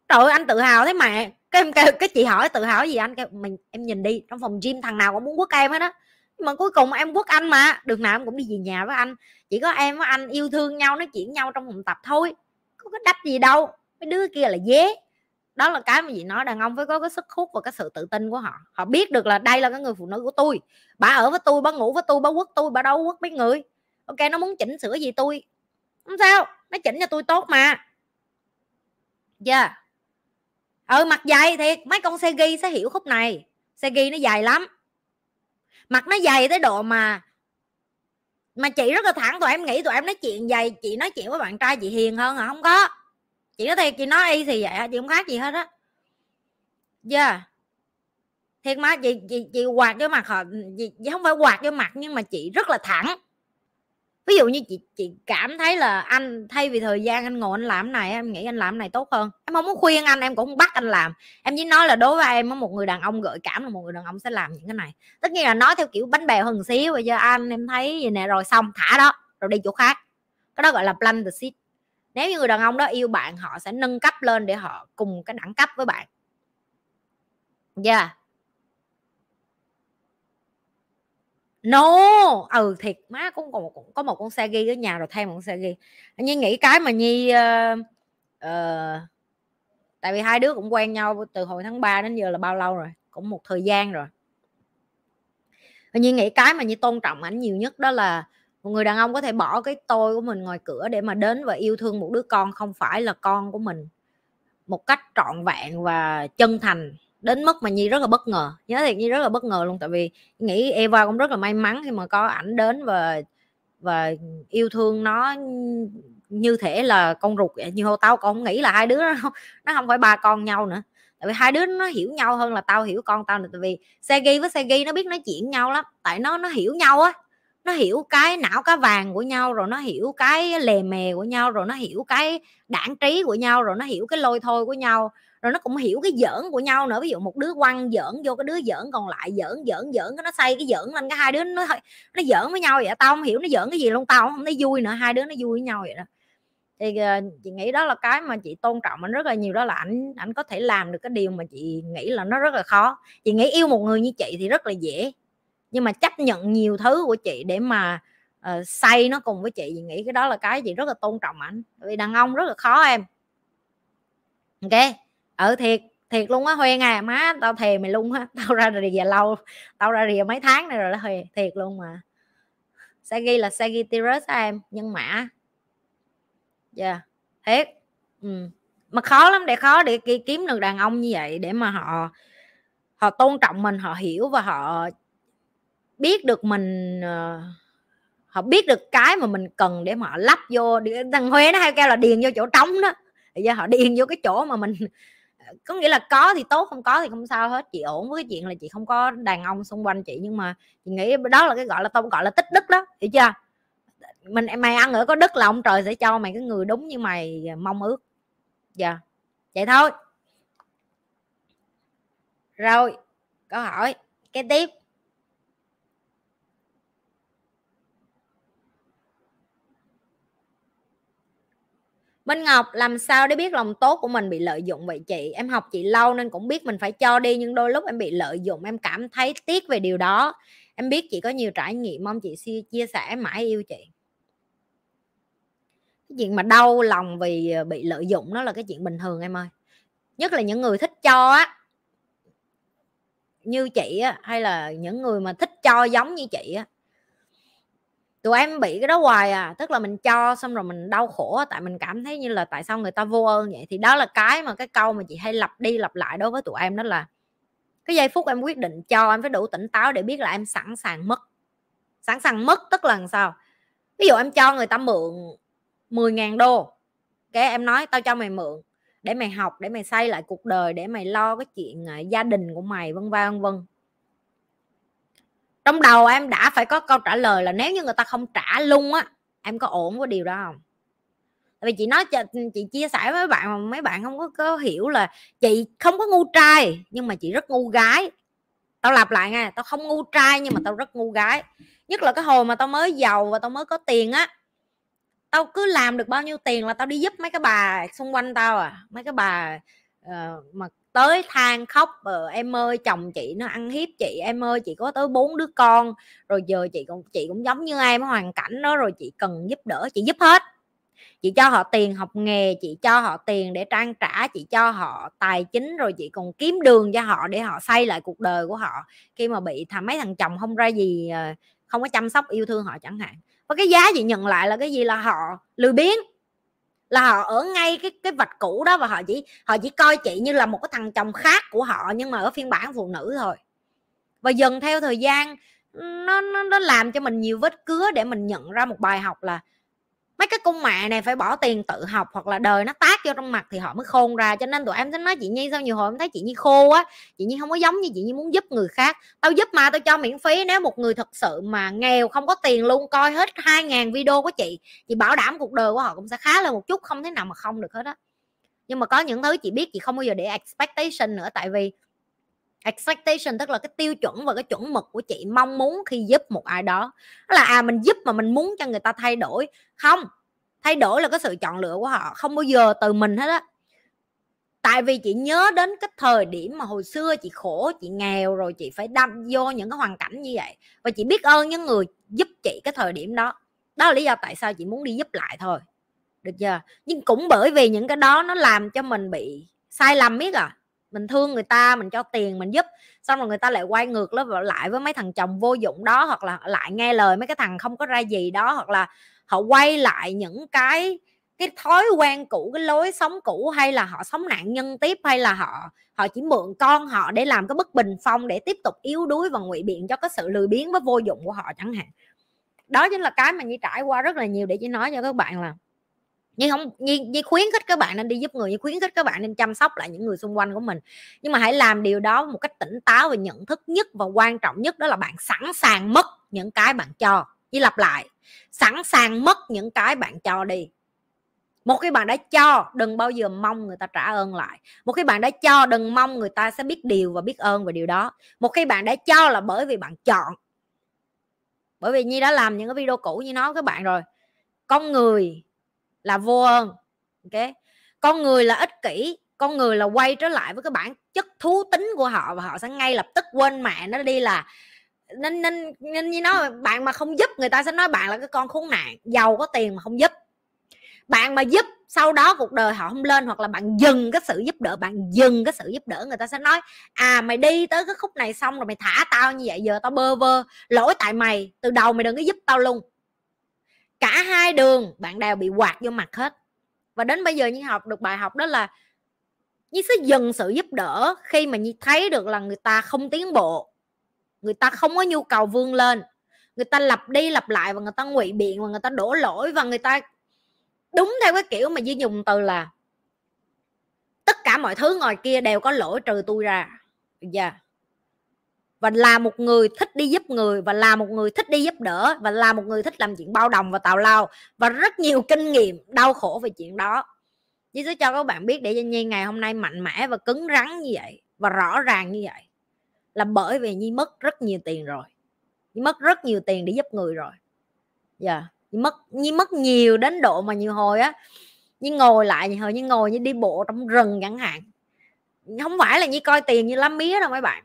Trời anh tự hào thế mà. Cái em kêu, cái chị hỏi tự hào gì, anh kêu, mình, em nhìn đi, trong phòng gym thằng nào cũng muốn quất em hết đó nhưng mà cuối cùng em quất anh mà, đường nào em cũng đi về nhà với anh. Chỉ có em với anh yêu thương nhau, nói chuyện nhau trong phòng tập thôi. Có cái đắp gì đâu. Mấy đứa kia là dế đó là cái mà chị nói đàn ông phải có cái sức hút và cái sự tự tin của họ. Họ biết được là đây là cái người phụ nữ của tôi. Bà ở với tôi, bà ngủ với tôi, bà quất tôi, bà đâu quất mấy người. Ok, nó muốn chỉnh sửa gì tôi? Không sao, nó chỉnh cho tôi tốt mà. Yeah. Ừ mặt dày thiệt, mấy con xe ghi sẽ hiểu khúc này. Xe ghi nó dài lắm. Mặt nó dày tới độ mà mà chị rất là thẳng, tụi em nghĩ tụi em nói chuyện dày, chị nói chuyện với bạn trai chị hiền hơn hả? Không có chị nói thiệt chị nói y thì vậy chị không khác gì hết á. Yeah thiệt mà chị chị chị quạt vô mặt họ chị, chị không phải quạt vô mặt nhưng mà chị rất là thẳng. Ví dụ như chị chị cảm thấy là anh thay vì thời gian anh ngồi anh làm này em nghĩ anh làm này tốt hơn. Em không muốn khuyên anh em cũng không bắt anh làm. Em chỉ nói là đối với em một người đàn ông gợi cảm là một người đàn ông sẽ làm những cái này. Tất nhiên là nói theo kiểu bánh bèo hơn xíu bây giờ anh em thấy gì nè rồi xong thả đó rồi đi chỗ khác. Cái đó gọi là plan the seed nếu như người đàn ông đó yêu bạn họ sẽ nâng cấp lên để họ cùng cái đẳng cấp với bạn. Yeah. No! Ừ thiệt má cũng còn một, có một con xe ghi ở nhà rồi thêm một con xe ghi. Nhi nghĩ cái mà nhi uh, uh, tại vì hai đứa cũng quen nhau từ hồi tháng 3 đến giờ là bao lâu rồi? Cũng một thời gian rồi. Nhi nghĩ cái mà nhi tôn trọng ảnh nhiều nhất đó là một người đàn ông có thể bỏ cái tôi của mình ngoài cửa để mà đến và yêu thương một đứa con không phải là con của mình một cách trọn vẹn và chân thành. Đến mức mà nhi rất là bất ngờ nhớ thiệt nhi rất là bất ngờ luôn tại vì nghĩ eva cũng rất là may mắn khi mà có ảnh đến và và yêu thương nó như thể là con ruột vậy như tao còn không nghĩ là hai đứa nó không, nó không phải ba con nhau nữa. Tại vì hai đứa nó hiểu nhau hơn là tao hiểu con tao nữa tại vì Segi với Segi nó biết nói chuyện nhau lắm tại nó nó hiểu nhau á nó hiểu cái não cá vàng của nhau, rồi nó hiểu cái lề mề của nhau, rồi nó hiểu cái đảng trí của nhau, rồi nó hiểu cái lôi thôi của nhau. Rồi nó cũng hiểu cái giỡn của nhau nữa. Ví dụ một đứa quăng giỡn vô, cái đứa giỡn còn lại, giỡn giỡn giỡn, cái nó xây cái giỡn lên, cái hai đứa nó nó giỡn với nhau vậy tao không hiểu nó giỡn cái gì luôn, tao không thấy vui nữa, hai đứa nó vui với nhau vậy đó. Thì ờ, chị nghĩ đó là cái mà chị tôn trọng anh rất là nhiều, đó là anh anh có thể làm được cái điều mà chị nghĩ là nó rất là khó. Chị nghĩ yêu một người như chị thì rất là dễ nhưng mà chấp nhận nhiều thứ của chị để mà uh, nó cùng với chị chị nghĩ cái đó là cái chị rất là tôn trọng ảnh, vì đàn ông rất là khó em ok ở thiệt thiệt luôn á Huyên à má tao thề mày luôn á tao ra rìa lâu tao ra rìa mấy tháng này rồi đó Huyên thiệt luôn mà Sagi là Sagittarius Tirus em nhân mã dạ yeah. thiệt ừ. mà khó lắm để khó để kiếm được đàn ông như vậy để mà họ họ tôn trọng mình họ hiểu và họ biết được mình uh, họ biết được cái mà mình cần để mà họ lắp vô thằng Huế nó hay kêu là điền vô chỗ trống đó. Thì giờ họ điền vô cái chỗ mà mình có nghĩa là có thì tốt không có thì không sao hết. Chị ổn với cái chuyện là chị không có đàn ông xung quanh chị nhưng mà chị nghĩ đó là cái gọi là tao gọi là tích đức đó hiểu chưa? Mình mày ăn ở có đức là ông trời sẽ cho mày cái người đúng như mày mong ước. Dạ yeah. vậy thôi. Rồi câu hỏi cái tiếp. Minh Ngọc, làm sao để biết lòng tốt của mình bị lợi dụng vậy chị? Em học chị lâu nên cũng biết mình phải cho đi, nhưng đôi lúc em bị lợi dụng, em cảm thấy tiếc về điều đó. Em biết chị có nhiều trải nghiệm mong chị chia sẻ mãi yêu chị. Cái chuyện mà đau lòng vì ờ, bị lợi dụng nó là cái chuyện bình thường em ơi. Nhất là những người thích cho á. Như chị á, hay là những người mà thích cho giống như chị á tụi em bị cái đó hoài à tức là mình cho xong rồi mình đau khổ tại mình cảm thấy như là tại sao người ta vô ơn vậy? Thì đó là cái mà cái câu mà chị hay lặp đi lặp lại đối với tụi em đó là cái giây phút em quyết định cho, em phải đủ tỉnh táo để biết là em sẵn sàng mất. Sẵn sàng mất tức là sao? Ví dụ em cho người ta mượn 10.000 đô, cái em nói tao cho mày mượn để mày học, để mày xây lại cuộc đời, để mày lo cái chuyện à, gia đình của mày vân vân vân trong đầu em đã phải có câu trả lời là nếu như người ta không trả luôn á em có ổn với điều đó không? Tại vì chị nói chị chia sẻ với bạn mà mấy bạn không có, có hiểu là chị không có ngu trai nhưng mà chị rất ngu gái. Tao lặp lại nghe tao không ngu trai nhưng mà tao rất ngu gái. Nhất là cái hồi mà tao mới giàu và tao mới có tiền á tao cứ làm được bao nhiêu tiền là tao đi giúp mấy cái bà xung quanh tao à. Mấy cái bà uh, mà tới than khóc ờ, em ơi chồng chị nó ăn hiếp chị em ơi chị có tới bốn đứa con. Rồi giờ chị cũng chị cũng giống như em hoàn cảnh đó rồi chị cần giúp đỡ chị giúp hết. Chị cho họ tiền học nghề chị cho họ tiền để trang trả chị cho họ tài chính rồi chị còn kiếm đường cho họ để họ xây lại cuộc đời của họ. Khi mà bị thằng mấy thằng chồng không ra gì ờ, không có chăm sóc yêu thương họ chẳng hạn. Và cái giá chị nhận lại là cái gì? Là họ lười biếng là họ ở ngay cái cái vạch cũ đó và họ chỉ họ chỉ coi chị như là một cái thằng chồng khác của họ nhưng mà ở phiên bản phụ nữ thôi. Và dần theo thời gian nó nó, nó làm cho mình nhiều vết cứa để mình nhận ra một bài học là mấy cái cung mẹ này phải bỏ tiền tự học hoặc là đời nó tác vô trong mặt thì họ mới khôn ra. Cho nên tụi em sẽ nói, chị nhi, sao nhiều hồi em thấy chị nhi khô á? Chị nhi không có giống như chị nhi muốn giúp người khác. Tao giúp mà, tao cho miễn phí. Nếu một người thật sự mà nghèo, không có tiền luôn, coi hết 2.000 video của chị chị bảo đảm cuộc đời của họ cũng sẽ khá lên một chút, không thế nào mà không được hết á. Nhưng mà có những thứ chị biết chị không bao giờ để expectation nữa, tại vì expectation tức là cái tiêu chuẩn và cái chuẩn mực của chị mong muốn khi giúp một ai đó. Đó là à mình giúp mà mình muốn cho người ta thay đổi. Không, thay đổi là cái sự chọn lựa của họ, không bao giờ từ mình hết á. Tại vì chị nhớ đến cái thời điểm mà hồi xưa chị khổ, chị nghèo rồi chị phải đâm vô những cái hoàn cảnh như vậy. Và chị biết ơn những người giúp chị cái thời điểm đó. Đó là lý do tại sao chị muốn đi giúp lại thôi. Được chưa? Nhưng cũng bởi vì những cái đó nó làm cho mình bị sai lầm, biết à mình thương người ta, mình cho tiền, mình giúp. Xong rồi người ta lại quay ngược lại với mấy thằng chồng vô dụng đó, hoặc là lại nghe lời mấy cái thằng không có ra gì đó, hoặc là họ quay lại những cái cái thói quen cũ, cái lối sống cũ, hay là họ sống nạn nhân tiếp, hay là họ họ chỉ mượn con họ để làm cái bất bình phong để tiếp tục yếu đuối và ngụy biện cho cái sự lười biếng với vô dụng của họ chẳng hạn. Đó chính là cái mà như trải qua rất là nhiều. Để chỉ nói cho các bạn là nhưng không như, như khuyến khích các bạn nên đi giúp người như khuyến khích các bạn nên chăm sóc lại những người xung quanh của mình. Nhưng mà hãy làm điều đó một cách tỉnh táo và nhận thức nhất và quan trọng nhất đó là bạn sẵn sàng mất những cái bạn cho. Nhi lặp lại sẵn sàng mất những cái bạn cho đi. Một khi bạn đã cho đừng bao giờ mong người ta trả ơn lại. Một khi bạn đã cho đừng mong người ta sẽ biết điều và biết ơn về điều đó. Một khi bạn đã cho là bởi vì bạn chọn. Bởi vì nhi đã làm những cái video cũ như nói với các bạn rồi. Con người là vô ơn, ok? Con người là ích kỷ, con người là quay trở lại với cái bản chất thú tính của họ và họ sẽ ngay lập tức quên mẹ nó đi là nên nên nên như nói, bạn mà không giúp người ta sẽ nói bạn là cái con khốn nạn, giàu có tiền mà không giúp. Bạn mà giúp sau đó cuộc đời họ không lên hoặc là bạn dừng cái sự giúp đỡ, bạn dừng cái sự giúp đỡ, người ta sẽ nói à mày đi tới cái khúc này xong rồi mày thả tao như vậy, giờ tao bơ vơ, lỗi tại mày, từ đầu mày đừng có giúp tao luôn cả hai đường, bạn đều bị quạt vô mặt hết. Và đến bây giờ như học được bài học đó là Nhi sẽ dừng sự giúp đỡ khi mà Nhi thấy được là người ta không tiến bộ. Người ta không có nhu cầu vươn lên. Người ta lặp đi lặp lại và người ta ngụy biện và người ta đổ lỗi và người ta đúng theo cái kiểu mà Duy dùng từ là tất cả mọi thứ ngoài kia đều có lỗi trừ tôi ra. Dạ. yeah và là một người thích đi giúp người, và là một người thích đi giúp đỡ, và là một người thích làm chuyện bao đồng và tào lao. Và rất nhiều kinh nghiệm đau khổ về chuyện đó. Chị sẽ cho các bạn biết để cho Nhi ngày hôm nay mạnh mẽ và cứng rắn như vậy, và rõ ràng như vậy, là bởi vì Nhi mất rất nhiều tiền rồi. Nhi mất rất nhiều tiền để giúp người rồi. Dạ yeah mất, nhi mất nhiều đến độ mà nhiều hồi á, Nhi ngồi lại như hồi Nhi ngồi như đi bộ trong rừng chẳng hạn. Không phải là nhi coi tiền như lá mía đâu mấy bạn.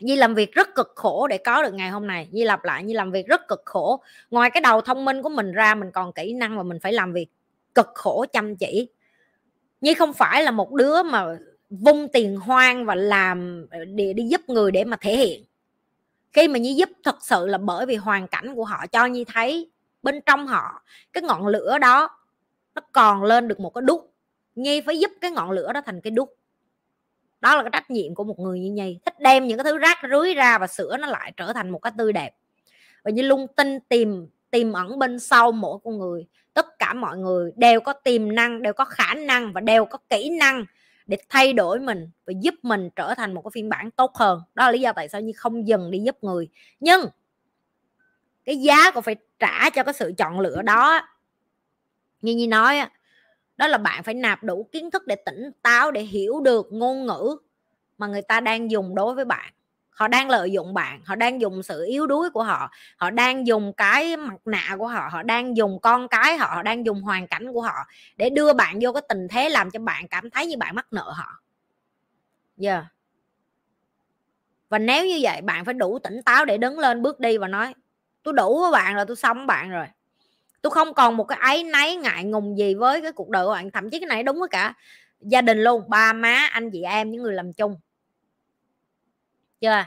Nhi làm việc rất cực khổ để có được ngày hôm nay. Nhi lặp lại, Nhi làm việc rất cực khổ. Ngoài cái đầu thông minh của mình ra, mình còn kỹ năng và mình phải làm việc cực khổ, chăm chỉ. Nhi không phải là một đứa mà vung tiền hoang và làm ờ, để đi giúp người để mà thể hiện. Khi mà nhi giúp thật sự là bởi vì hoàn cảnh của họ cho nhi thấy bên trong họ, cái ngọn lửa đó nó còn lên được một cái đúc nhi phải giúp cái ngọn lửa đó thành cái đúc đó là cái trách nhiệm của một người như nhi. Thích đem những cái thứ rác rưới ra và sửa nó lại trở thành một cái tươi đẹp. Và như lung tin tìm tìm ẩn bên sau mỗi con người. Tất cả mọi người đều có tiềm năng, đều có khả năng và đều có kỹ năng để thay đổi mình và giúp mình trở thành một cái phiên bản tốt hơn. Đó là lý do tại sao như không dừng đi giúp người. Nhưng cái giá còn phải trả cho cái sự chọn lựa đó. Như như nói đó là bạn phải nạp đủ kiến thức để tỉnh táo, để hiểu được ngôn ngữ mà người ta đang dùng đối với bạn. Họ đang lợi dụng bạn, họ đang dùng sự yếu đuối của họ họ đang dùng cái mặt nạ của họ họ đang dùng con cái họ họ đang dùng hoàn cảnh của họ để đưa bạn vô cái tình thế làm cho bạn cảm thấy như bạn mắc nợ họ. Giờ yeah. và nếu như vậy, bạn phải đủ tỉnh táo để đứng lên, bước đi và nói, tôi đủ với bạn rồi, tôi xong bạn rồi tôi không còn một cái ấy náy, ngại ngùng gì với cái cuộc đời của bạn, thậm chí cái này đúng với cả gia đình luôn, ba má, anh chị em, những người làm chung. Chưa?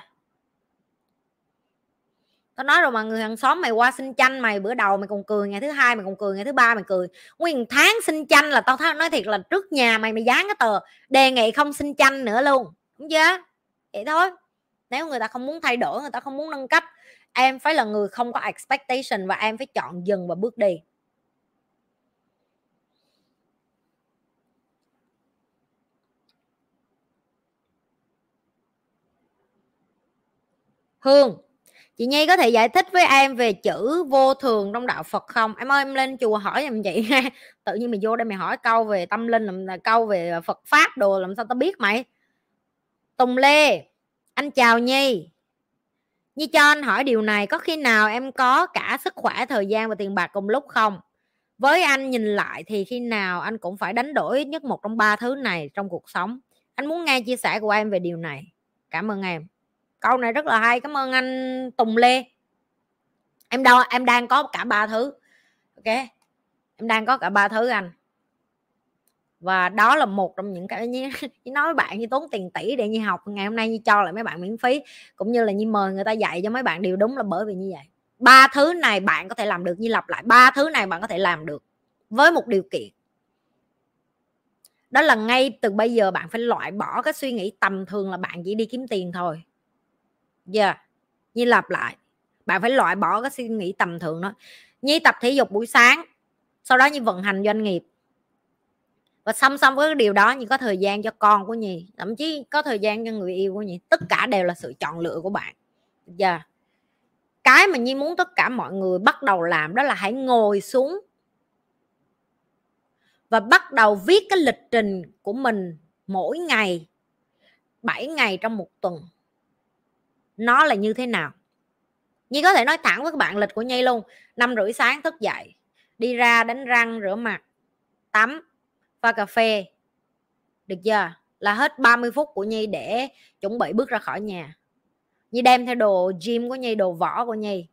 Tao nói rồi mà, người hàng xóm mày qua xin chanh, mày bữa đầu mày còn cười, ngày thứ hai mày còn cười, ngày thứ ba mày cười. Nguyên tháng xin chanh là tao nói thiệt là trước nhà mày mày dán cái tờ đề nghị không xin chanh nữa luôn, đúng chưa? Vậy thôi. Nếu người ta không muốn thay đổi, người ta không muốn nâng cấp em phải là người không có expectation và em phải chọn dừng và bước đi. Hương, chị nhi có thể giải thích với em về chữ vô thường trong đạo phật không? Em ơi, em lên chùa hỏi giùm chị ha tự nhiên mày vô đây mày hỏi câu về tâm linh, làm câu về phật pháp đồ, làm sao tao biết mày? Tùng lê, anh chào nhi như cho anh hỏi điều này, có khi nào em có cả sức khỏe, thời gian và tiền bạc cùng lúc không? Với anh nhìn lại thì khi nào anh cũng phải đánh đổi ít nhất một trong ba thứ này trong cuộc sống. Anh muốn nghe chia sẻ của em về điều này. Cảm ơn em. Câu này rất là hay, cảm ơn anh Tùng Lê. Em đâu em đang có cả ba thứ. Ok? Em đang có cả ba thứ anh và đó là một trong những cái như, như nói với bạn như tốn tiền tỷ để như học ngày hôm nay như cho lại mấy bạn miễn phí cũng như là như mời người ta dạy cho mấy bạn điều đúng là bởi vì như vậy. Ba thứ này bạn có thể làm được như lặp lại ba thứ này bạn có thể làm được với một điều kiện. Đó là ngay từ bây giờ bạn phải loại bỏ cái suy nghĩ tầm thường là bạn chỉ đi kiếm tiền thôi. Giờ yeah. như lặp lại. Bạn phải loại bỏ cái suy nghĩ tầm thường đó. Như tập thể dục buổi sáng sau đó như vận hành doanh nghiệp và song song với cái điều đó như có thời gian cho con của nhì thậm chí có thời gian cho người yêu của nhì tất cả đều là sự chọn lựa của bạn. Giờ yeah. cái mà nhi muốn tất cả mọi người bắt đầu làm đó là hãy ngồi xuống và bắt đầu viết cái lịch trình của mình mỗi ngày 7 ngày trong một tuần. Nó là như thế nào? Nhi có thể nói thẳng với các bạn lịch của Nhi luôn, năm rưỡi sáng thức dậy, đi ra đánh răng rửa mặt, tắm pha cà phê. Được chưa? Là hết 30 phút của Nhi để chuẩn bị bước ra khỏi nhà. Nhi đem theo đồ gym của Nhi, đồ võ của Nhi.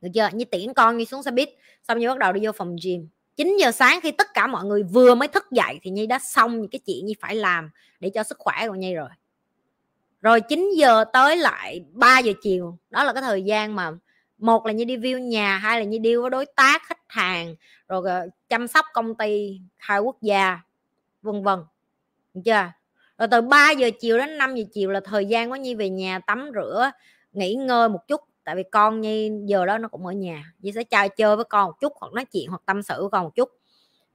Được chưa? Nhi tiễn con Nhi xuống xe buýt, xong Nhi bắt đầu đi vô phòng gym. 9 giờ sáng khi tất cả mọi người vừa mới thức dậy thì Nhi đã xong những cái chuyện Nhi phải làm để cho sức khỏe của Nhi rồi. Rồi 9 giờ tới lại 3 giờ chiều. Đó là cái thời gian mà một là như đi view nhà, hai là như đi với đối tác, khách hàng, rồi ờ, chăm sóc công ty, hai quốc gia, vân vân chưa? Rồi từ 3 giờ chiều đến 5 giờ chiều là thời gian của Nhi về nhà tắm rửa, nghỉ ngơi một chút. Tại vì con Nhi giờ đó nó cũng ở nhà, Nhi sẽ chơi chơi với con một chút, hoặc nói chuyện, hoặc tâm sự với con một chút.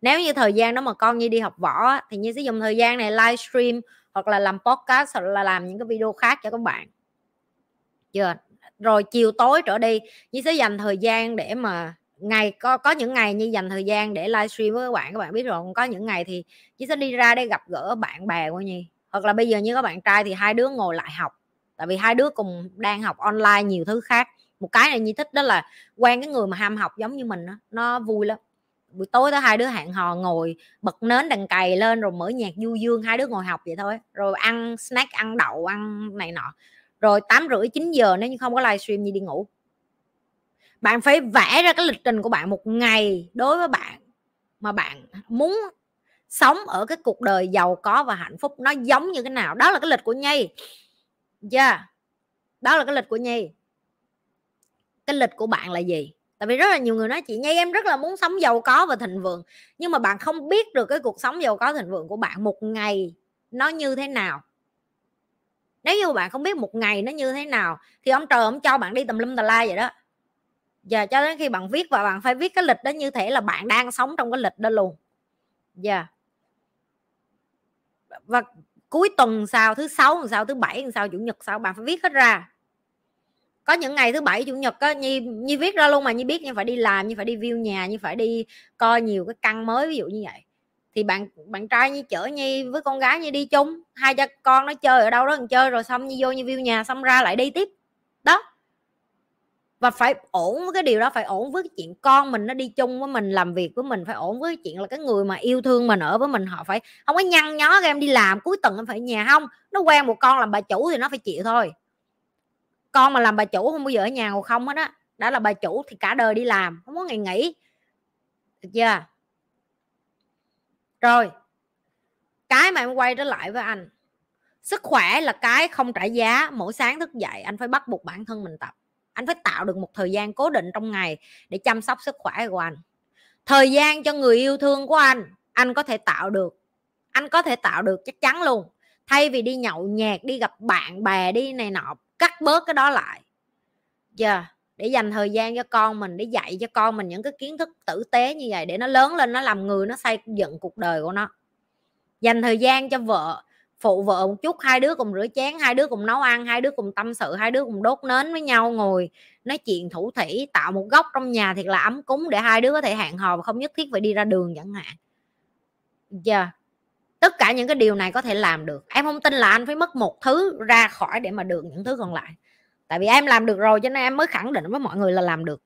Nếu như thời gian đó mà con Nhi đi học võ thì Nhi sẽ dùng thời gian này livestream hoặc là làm podcast, hoặc là làm những cái video khác cho các bạn. Chưa? Rồi chiều tối trở đi Nhi sẽ dành thời gian để mà ngày có có những ngày như dành thời gian để livestream với các bạn các bạn biết rồi có những ngày thì nhi sẽ đi ra để gặp gỡ bạn bè của nhi. Hoặc là bây giờ như các bạn trai thì hai đứa ngồi lại học tại vì hai đứa cùng đang học online nhiều thứ khác. Một cái này nhi thích đó là quen cái người mà ham học giống như mình đó, nó vui lắm. Buổi tối đó hai đứa hẹn hò ngồi bật nến đằng cày lên rồi mở nhạc du dương hai đứa ngồi học vậy thôi. Rồi ăn snack ăn đậu ăn này nọ rồi tám rưỡi, chín giờ nếu như không có livestream như đi ngủ. Bạn phải vẽ ra cái lịch trình của bạn một ngày đối với bạn mà bạn muốn sống ở cái cuộc đời giàu có và hạnh phúc nó giống như thế nào. Đó là cái lịch của nhi. Yeah. đó là cái lịch của nhi. Cái lịch của bạn là gì? Tại vì rất là nhiều người nói, chị nhi, em rất là muốn sống giàu có và thịnh vượng. Nhưng mà bạn không biết được cái cuộc sống giàu có, thịnh vượng của bạn một ngày nó như thế nào nếu như bạn không biết một ngày nó như thế nào, thì ông trời ông cho bạn đi tùm lum tà la vậy đó. Giờ cho đến khi bạn viết và bạn phải viết cái lịch đó như thể là bạn đang sống trong cái lịch đó luôn. Giờ yeah. và cuối tuần sau, thứ sáu sau thứ bảy sau chủ nhật sau bạn phải viết hết ra. Có những ngày thứ bảy, chủ nhật á, nhi nhi viết ra luôn mà, nhi biết như phải đi làm như phải đi view nhà như phải đi coi nhiều cái căn mới ví dụ như vậy thì bạn bạn trai như chở nhi với con gái như đi chung, hai cha con nó chơi ở đâu đó chơi, rồi xong như vô như view nhà, xong ra lại đi tiếp. Đó. Và phải ổn với cái điều đó, phải ổn với cái chuyện con mình nó đi chung với mình, làm việc với mình, phải ổn với cái chuyện là cái người mà yêu thương mình ở với mình, họ phải, không có nhăn nhó em đi làm, cuối tuần em phải nhà không? Nó quen một con làm bà chủ thì nó phải chịu thôi. Con mà làm bà chủ không bao giờ ở nhà ngồi không hết á, đã là bà chủ thì cả đời đi làm, không có ngày nghỉ. Được chưa? Rồi, cái mà em quay trở lại với anh, sức khỏe là cái không trả giá, mỗi sáng thức dậy anh phải bắt buộc bản thân mình tập. Anh phải tạo được một thời gian cố định trong ngày để chăm sóc sức khỏe của anh. Thời gian cho người yêu thương của anh anh có thể tạo được. Anh có thể tạo được chắc chắn luôn. Thay vì đi nhậu nhẹt, đi gặp bạn bè, đi này nọ, cắt bớt cái đó lại. Giờ yeah để dành thời gian cho con mình, để dạy cho con mình những cái kiến thức tử tế như vậy để nó lớn lên, nó làm người, nó xây dựng cuộc đời của nó. Dành thời gian cho vợ, phụ vợ một chút, hai đứa cùng rửa chén, hai đứa cùng nấu ăn, hai đứa cùng tâm sự, hai đứa cùng đốt nến với nhau, ngồi nói chuyện thủ thủy tạo một góc trong nhà thiệt là ấm cúng để hai đứa có thể hẹn hò và không nhất thiết phải đi ra đường chẳng hạn. Giờ yeah. tất cả những cái điều này có thể làm được. Em không tin là anh phải mất một thứ ra khỏi để mà được những thứ còn lại tại vì em làm được rồi cho nên em mới khẳng định với mọi người là làm được.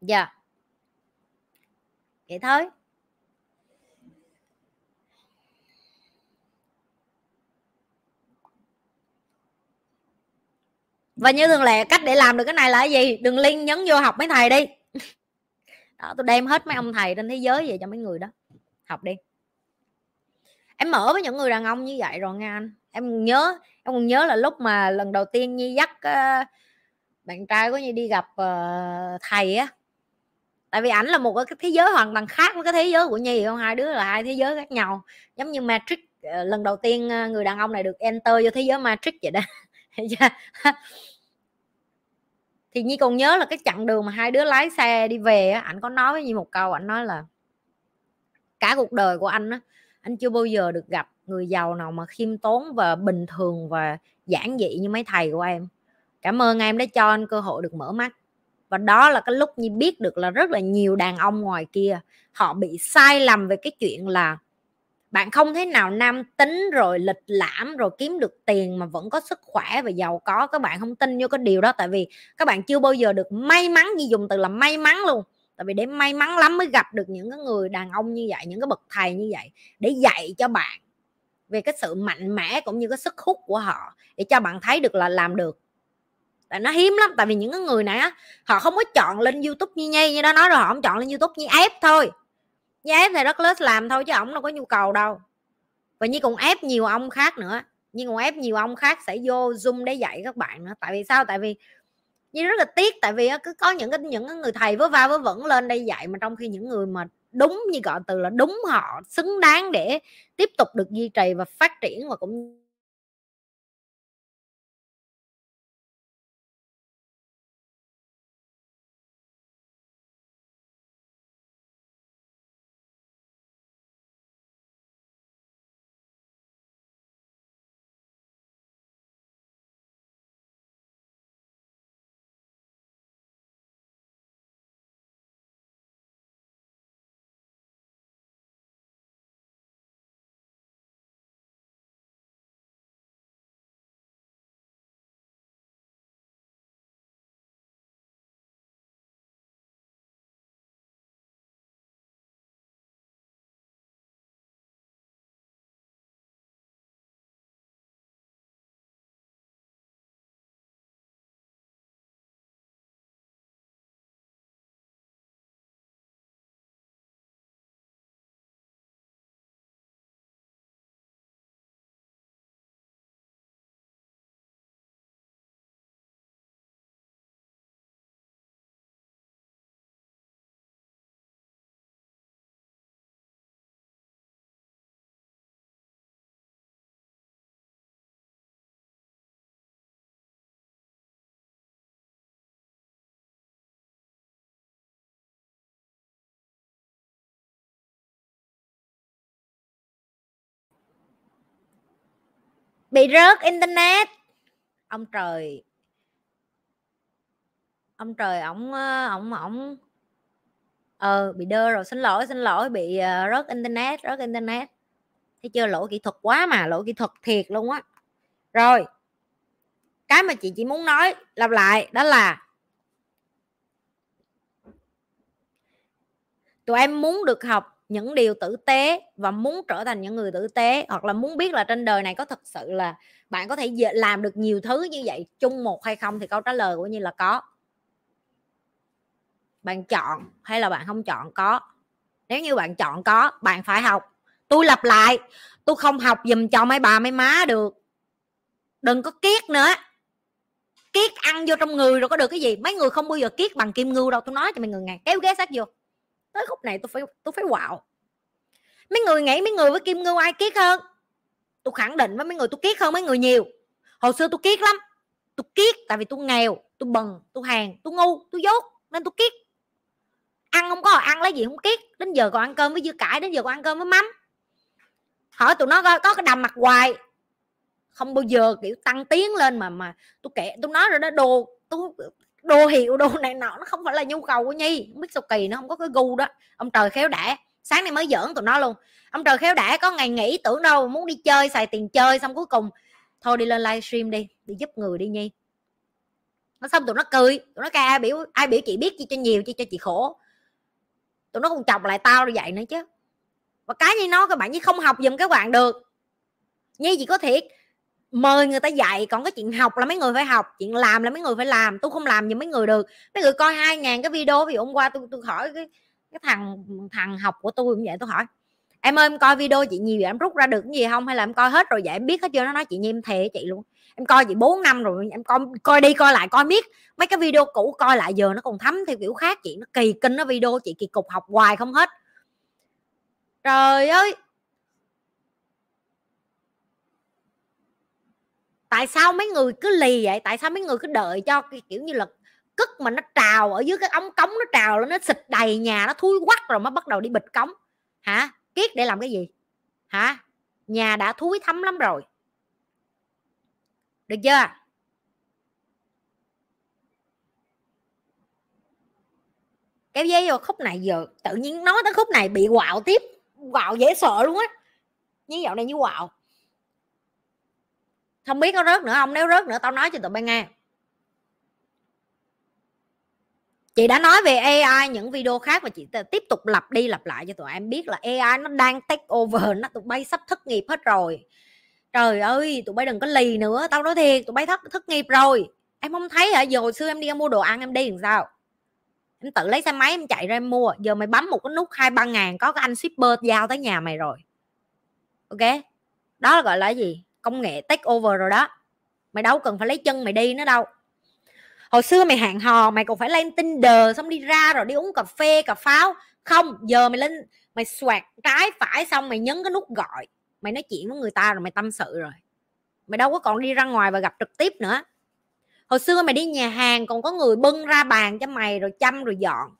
Dạ. yeah. vậy thôi. Và như thường lệ, cách để làm được cái này là cái gì? Đừng link nhấn vô học mấy thầy đi. Đó tôi đem hết mấy ông thầy trên thế giới về cho mấy người đó. Học đi. Em mở với những người đàn ông như vậy rồi nghe anh em nhớ em còn nhớ là lúc mà lần đầu tiên nhi dắt uh, bạn trai của nhi đi gặp uh, thầy á. Tại vì ảnh là một cái thế giới hoàn toàn khác với cái thế giới của nhi không? Hai đứa là hai thế giới khác nhau. Giống như matrix uh, lần đầu tiên uh, người đàn ông này được enter vô thế giới matrix vậy đó. Thì nhi còn nhớ là cái chặng đường mà hai đứa lái xe đi về á ảnh có nói với nhi một câu ảnh nói là cả cuộc đời của anh á anh chưa bao giờ được gặp người giàu nào mà khiêm tốn và bình thường và giản dị như mấy thầy của em. Cảm ơn em đã cho anh cơ hội được mở mắt. Và đó là cái lúc như biết được là rất là nhiều đàn ông ngoài kia, họ bị sai lầm về cái chuyện là bạn không thể nào nam tính rồi lịch lãm rồi kiếm được tiền mà vẫn có sức khỏe và giàu có. Các bạn không tin vô cái điều đó, tại vì các bạn chưa bao giờ được may mắn. Như dùng từ là may mắn luôn tại vì để may mắn lắm mới gặp được những cái người đàn ông như vậy, những cái bậc thầy như vậy để dạy cho bạn về cái sự mạnh mẽ cũng như cái sức hút của họ để cho bạn thấy được là làm được. Tại nó hiếm lắm, tại vì những cái người này á, họ không có chọn lên youtube như nhi, như đó nói rồi họ không chọn lên youtube như ép thôi. Như ép thì rất lớn làm thôi chứ ổng đâu có nhu cầu đâu. Và như còn ép nhiều ông khác nữa nhưng còn ép nhiều ông khác sẽ vô zoom để dạy các bạn nữa. Tại vì sao? Tại vì như rất là tiếc, tại vì cứ có những cái, những người thầy vớ va vớ vẩn lên đây dạy mà trong khi những người mà đúng như gọi từ là đúng họ, xứng đáng để tiếp tục được duy trì và phát triển và cũng bị rớt internet. Ông trời. Ông trời ổng ờ, ổng ổng. Ờ bị đơ rồi. Xin lỗi xin lỗi. Bị uh, rớt internet rớt internet. Thấy chưa? Lỗi kỹ thuật quá mà. Lỗi kỹ thuật thiệt luôn á. Rồi. Cái mà chị chỉ muốn nói lặp lại đó là tụi em muốn được học những điều tử tế và muốn trở thành những người tử tế, hoặc là muốn biết là trên đời này có thật sự là bạn có thể làm được nhiều thứ như vậy, chung một hay không thì câu trả lời của như là có. Bạn chọn hay là bạn không chọn có? Nếu như bạn chọn có, bạn phải học. Tôi lặp lại, tôi không học dùm cho mấy bà, mấy má được. Đừng có kiết nữa. Kiết ăn vô trong người rồi có được cái gì? Mấy người không bao giờ kiết bằng kim ngưu đâu, tôi nói cho mấy người ngàn kéo ghế sát vô tới khúc này tôi phải tôi phải quạo. Mấy người nghĩ mấy người với kim ngưu ai kiết hơn? Tôi khẳng định với mấy người tôi kiết hơn mấy người nhiều. Hồi xưa tôi kiết lắm. Tôi kiết tại vì tôi nghèo tôi bần tôi hàng tôi ngu tôi dốt nên tôi kiết. Ăn không có ăn lấy gì không kiết. Đến giờ còn ăn cơm với dưa cải đến giờ còn ăn cơm với mắm. Hỏi tụi nó có, có cái đầm mặt hoài. Không bao giờ kiểu tăng tiến lên mà mà tôi kể tôi nói rồi đó đồ tôi đồ hiệu đồ này nọ, nó không phải là nhu cầu của nhi. Không biết sao kỳ, nó không có cái gu đó. Ông trời khéo đẻ. Sáng nay mới giỡn tụi nó luôn. Ông trời khéo đẻ, có ngày nghỉ tưởng đâu, muốn đi chơi, xài tiền chơi, xong cuối cùng, thôi đi lên livestream đi đi giúp người đi nhi. Nó xong tụi nó cười, tụi nó ca ai biểu ai biểu chị biết chi cho nhiều, chi cho chị khổ. Tụi nó còn chọc lại tao như vậy nữa chứ. Và cái như nó các bạn như không học dùm các bạn được. Nhi chỉ có thiệt mời người ta dạy, còn cái chuyện học là mấy người phải học, chuyện làm là mấy người phải làm. Tôi không làm gì mấy người được. Mấy người coi hai ngàn cái video, ví dụ hôm qua tôi tôi hỏi cái cái thằng thằng học của tôi cũng vậy, tôi hỏi, em ơi, em coi video chị nhiều vậy em rút ra được cái gì không? Hay là em coi hết rồi vậy? Em biết hết chưa? Nó nói, chị nhi em thề chị luôn. Em coi chị 4 năm rồi, em coi coi đi coi lại, coi miết. Mấy cái video cũ coi lại giờ nó còn thấm theo kiểu khác chị. Nó kỳ kinh, nó video chị kỳ cục, học hoài không hết. Trời ơi! tại sao mấy người cứ lì vậy? Tại sao mấy người cứ đợi cho cái kiểu như là cất mà nó trào ở dưới cái ống cống nó trào lên, nó xịt đầy nhà, nó thui quắc rồi mới bắt đầu đi bịch cống? Hả? Kiết để làm cái gì? Hả? Nhà đã thúi thấm lắm rồi. Được chưa? Kéo dây vào khúc này giờ, tự nhiên nói tới khúc này bị quạo tiếp, quạo dễ sợ luôn á. Như dạo này như quạo không biết có rớt nữa không? Nếu rớt nữa tao nói cho tụi bay nghe. Chị đã nói về AI những video khác và chị tiếp tục lặp đi lặp lại cho tụi em biết là AI nó đang take over, nó tụi bay sắp thất nghiệp hết rồi. Trời ơi, tụi bay đừng có lì nữa, tao nói thiệt, tụi bay thất thất nghiệp rồi. Em không thấy hả? Giờ hồi xưa em đi mua đồ ăn em đi làm sao? Em tự lấy xe máy em chạy ra em mua, giờ mày bấm một cái nút hai ba ngàn có cái anh shipper giao tới nhà mày rồi. Ok? Đó là gọi là gì? Công nghệ take over rồi đó. Mày đâu cần phải lấy chân mày đi nữa đâu. Hồi xưa mày hẹn hò, mày còn phải lên tinder xong đi ra rồi đi uống cà phê, cà pháo. Không, giờ mày lên, mày xoạc trái phải xong mày nhấn cái nút gọi. Mày nói chuyện với người ta rồi mày tâm sự rồi. Mày đâu có còn đi ra ngoài và gặp trực tiếp nữa. Hồi xưa mày đi nhà hàng còn có người bưng ra bàn cho mày rồi chăm rồi dọn.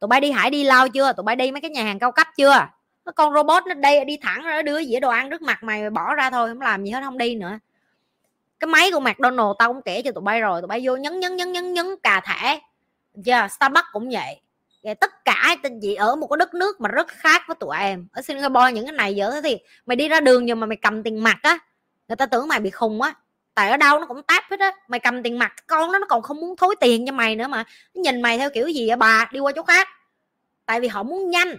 Tụi bay đi hải đi lao chưa? Tụi bay đi mấy cái nhà hàng cao cấp chưa? Con robot nó đây đi thẳng ra đưa dĩa đồ ăn trước mặt mày, mày bỏ ra thôi không làm gì hết không đi nữa. Cái máy của McDonald tao cũng kể cho tụi bay rồi tụi bay vô nhấn nhấn nhấn nhấn nhấn cà thẻ chưa Starbucks cũng vậy. Vậy tất cả tên chị ở một cái đất nước mà rất khác với tụi em? Ở Singapore những cái này giờ thì mày đi ra đường nhưng mà mày cầm tiền mặt á người ta tưởng mày bị khùng á. Tại ở đâu nó cũng táp hết á mày cầm tiền mặt con nó nó còn không muốn thối tiền cho mày nữa mà. Nó nhìn mày theo kiểu gì vậy bà? Đi qua chỗ khác. Tại vì họ muốn nhanh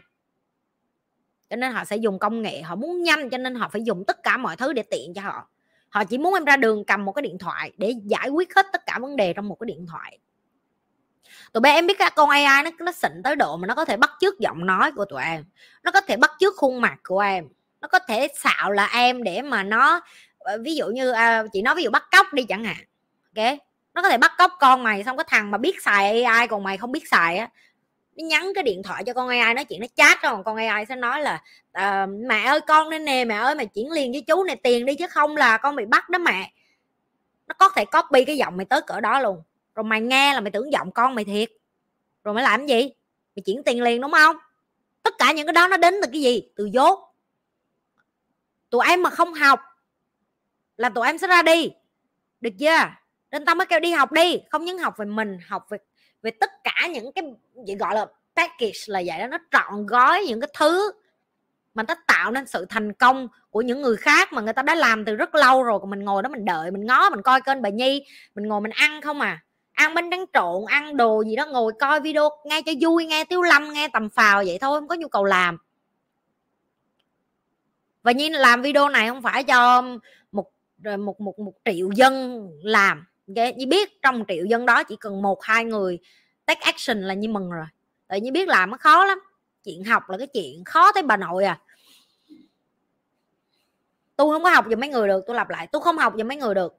cho nên họ sẽ dùng công nghệ họ muốn nhanh cho nên họ phải dùng tất cả mọi thứ để tiện cho họ. Họ chỉ muốn em ra đường cầm một cái điện thoại để giải quyết hết tất cả vấn đề trong một cái điện thoại. Tụi bé em biết các con AI nó nó xịn tới độ mà nó có thể bắt chước giọng nói của tụi em. Nó có thể bắt chước khuôn mặt của em. Nó có thể xạo là em để mà nó ờ, ví dụ như à, chị nói ví dụ bắt cóc đi chẳng hạn ok? Nó có thể bắt cóc con mày xong cái thằng mà biết xài AI còn mày không biết xài á nó nhắn cái điện thoại cho con AI nói chuyện nó chat rồi con AI sẽ nói là à, mẹ ơi con nên nè mẹ ơi mày chuyển liền với chú này tiền đi chứ không là con bị bắt đó mẹ. Nó có thể copy cái giọng mày tới cỡ đó luôn. Rồi mày nghe là mày tưởng giọng con mày thiệt. Rồi mày làm gì? Mày chuyển tiền liền đúng không? Tất cả những cái đó nó đến từ cái gì? Từ dốt. Tụi em mà không học là tụi em sẽ ra đi. Được chưa? Nên tao mới kêu đi học đi không những học về mình học về về tất cả những cái gì gọi là package là vậy đó, nó trọn gói những cái thứ mà nó tạo nên sự thành công của những người khác mà người ta đã làm từ rất lâu rồi. Còn mình ngồi đó mình đợi, mình ngó, mình coi kênh bà nhi, mình ngồi mình ăn không à. Ăn bánh tráng trộn, ăn đồ gì đó, ngồi coi video nghe cho vui, nghe tiếu lâm, nghe tầm phào vậy thôi, không có nhu cầu làm. Và nhiên làm video này không phải cho một một một một triệu dân làm như biết trong triệu dân đó chỉ cần một, hai người take action là như mừng rồi. Tại như biết làm nó khó lắm. Chuyện học là cái chuyện khó tới bà nội à. Tôi không có học giùm mấy người được, tôi lặp lại, tôi không học giùm mấy người được.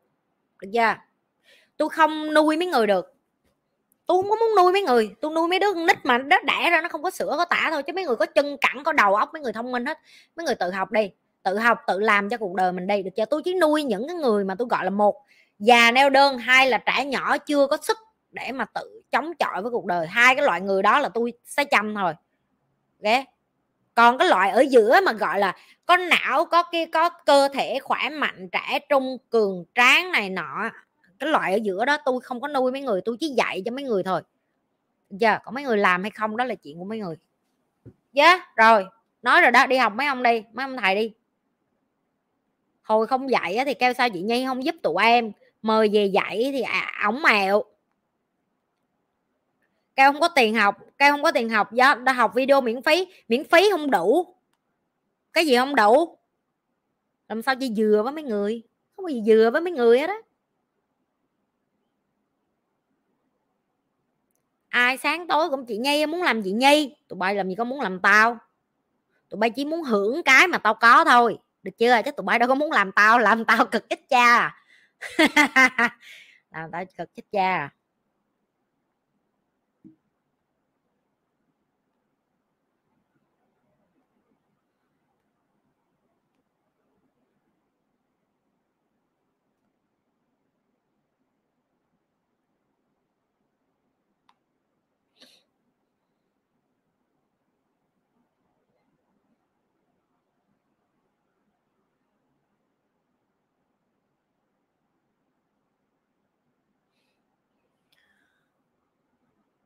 Được chưa? Tôi không nuôi mấy người được. Tôi không có muốn nuôi mấy người. Tôi nuôi mấy đứa con nít mà nó đẻ ra nó không có sữa, có tả thôi, chứ mấy người có chân cẳng, có đầu óc, mấy người thông minh hết. Mấy người tự học đi. Tự học, tự làm cho cuộc đời mình đi. Được chưa? Tôi chỉ nuôi những cái người mà tôi gọi là một già neo đơn hai là trẻ nhỏ chưa có sức để mà tự chống chọi với cuộc đời? Hai cái loại người đó là tôi sẽ chăm thôi. Ghé. còn cái loại ở giữa mà gọi là có não có cái có cơ thể khỏe mạnh trẻ trung cường tráng này nọ cái loại ở giữa đó tôi không có nuôi mấy người tôi chỉ dạy cho mấy người thôi. Giờ có mấy người làm hay không đó là chuyện của mấy người. Dạ yeah, rồi nói rồi đó đi học mấy ông đi mấy ông thầy đi. Hồi không dạy thì kêu sao chị nhi không giúp tụi em? Mời về dạy thì à, ổng mèo. Kêu không có tiền học cao không có tiền học do đã học video miễn phí miễn phí không đủ. Cái gì không đủ? Làm sao chỉ dừa với mấy người? Không có gì dừa với mấy người hết đó ai sáng tối cũng chị nhi muốn làm chị nhi? Tụi bay làm gì có muốn làm tao. Tụi bay chỉ muốn hưởng cái mà tao có thôi. Được chưa? Chứ tụi bay đâu có muốn làm tao làm tao cực ít cha à làm tao cực chết cha.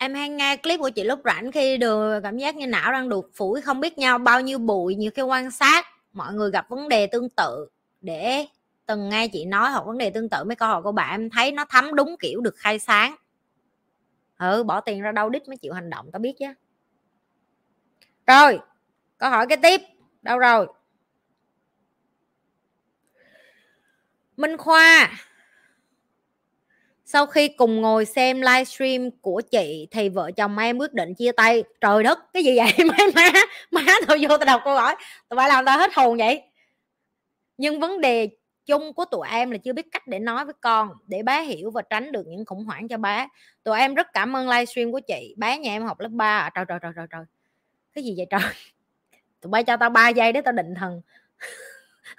Em hay nghe clip của chị lúc rảnh khi được cảm giác như não đang được phủi không biết nhau, bao nhiêu bụi, nhiều khi quan sát. Mọi người gặp vấn đề tương tự để từng nghe chị nói hoặc vấn đề tương tự mấy câu hỏi của bạn em thấy nó thấm đúng kiểu được khai sáng. Ừ bỏ tiền ra đâu đít mới chịu hành động, tao biết chứ. Rồi, câu hỏi cái tiếp. Đâu rồi? Minh khoa sau khi cùng ngồi xem livestream của chị thì vợ chồng em quyết định chia tay. Trời đất cái gì vậy? Má má má tao vô tao đọc câu hỏi. Tụi bay làm tao hết hồn vậy. Nhưng vấn đề chung của tụi em là chưa biết cách để nói với con để bé hiểu và tránh được những khủng hoảng cho bé. Tụi em rất cảm ơn livestream của chị. Bé nhà em học lớp 3 à, trời trời trời trời trời. Cái gì vậy trời? Tụi bay cho tao 3 giây để tao định thần.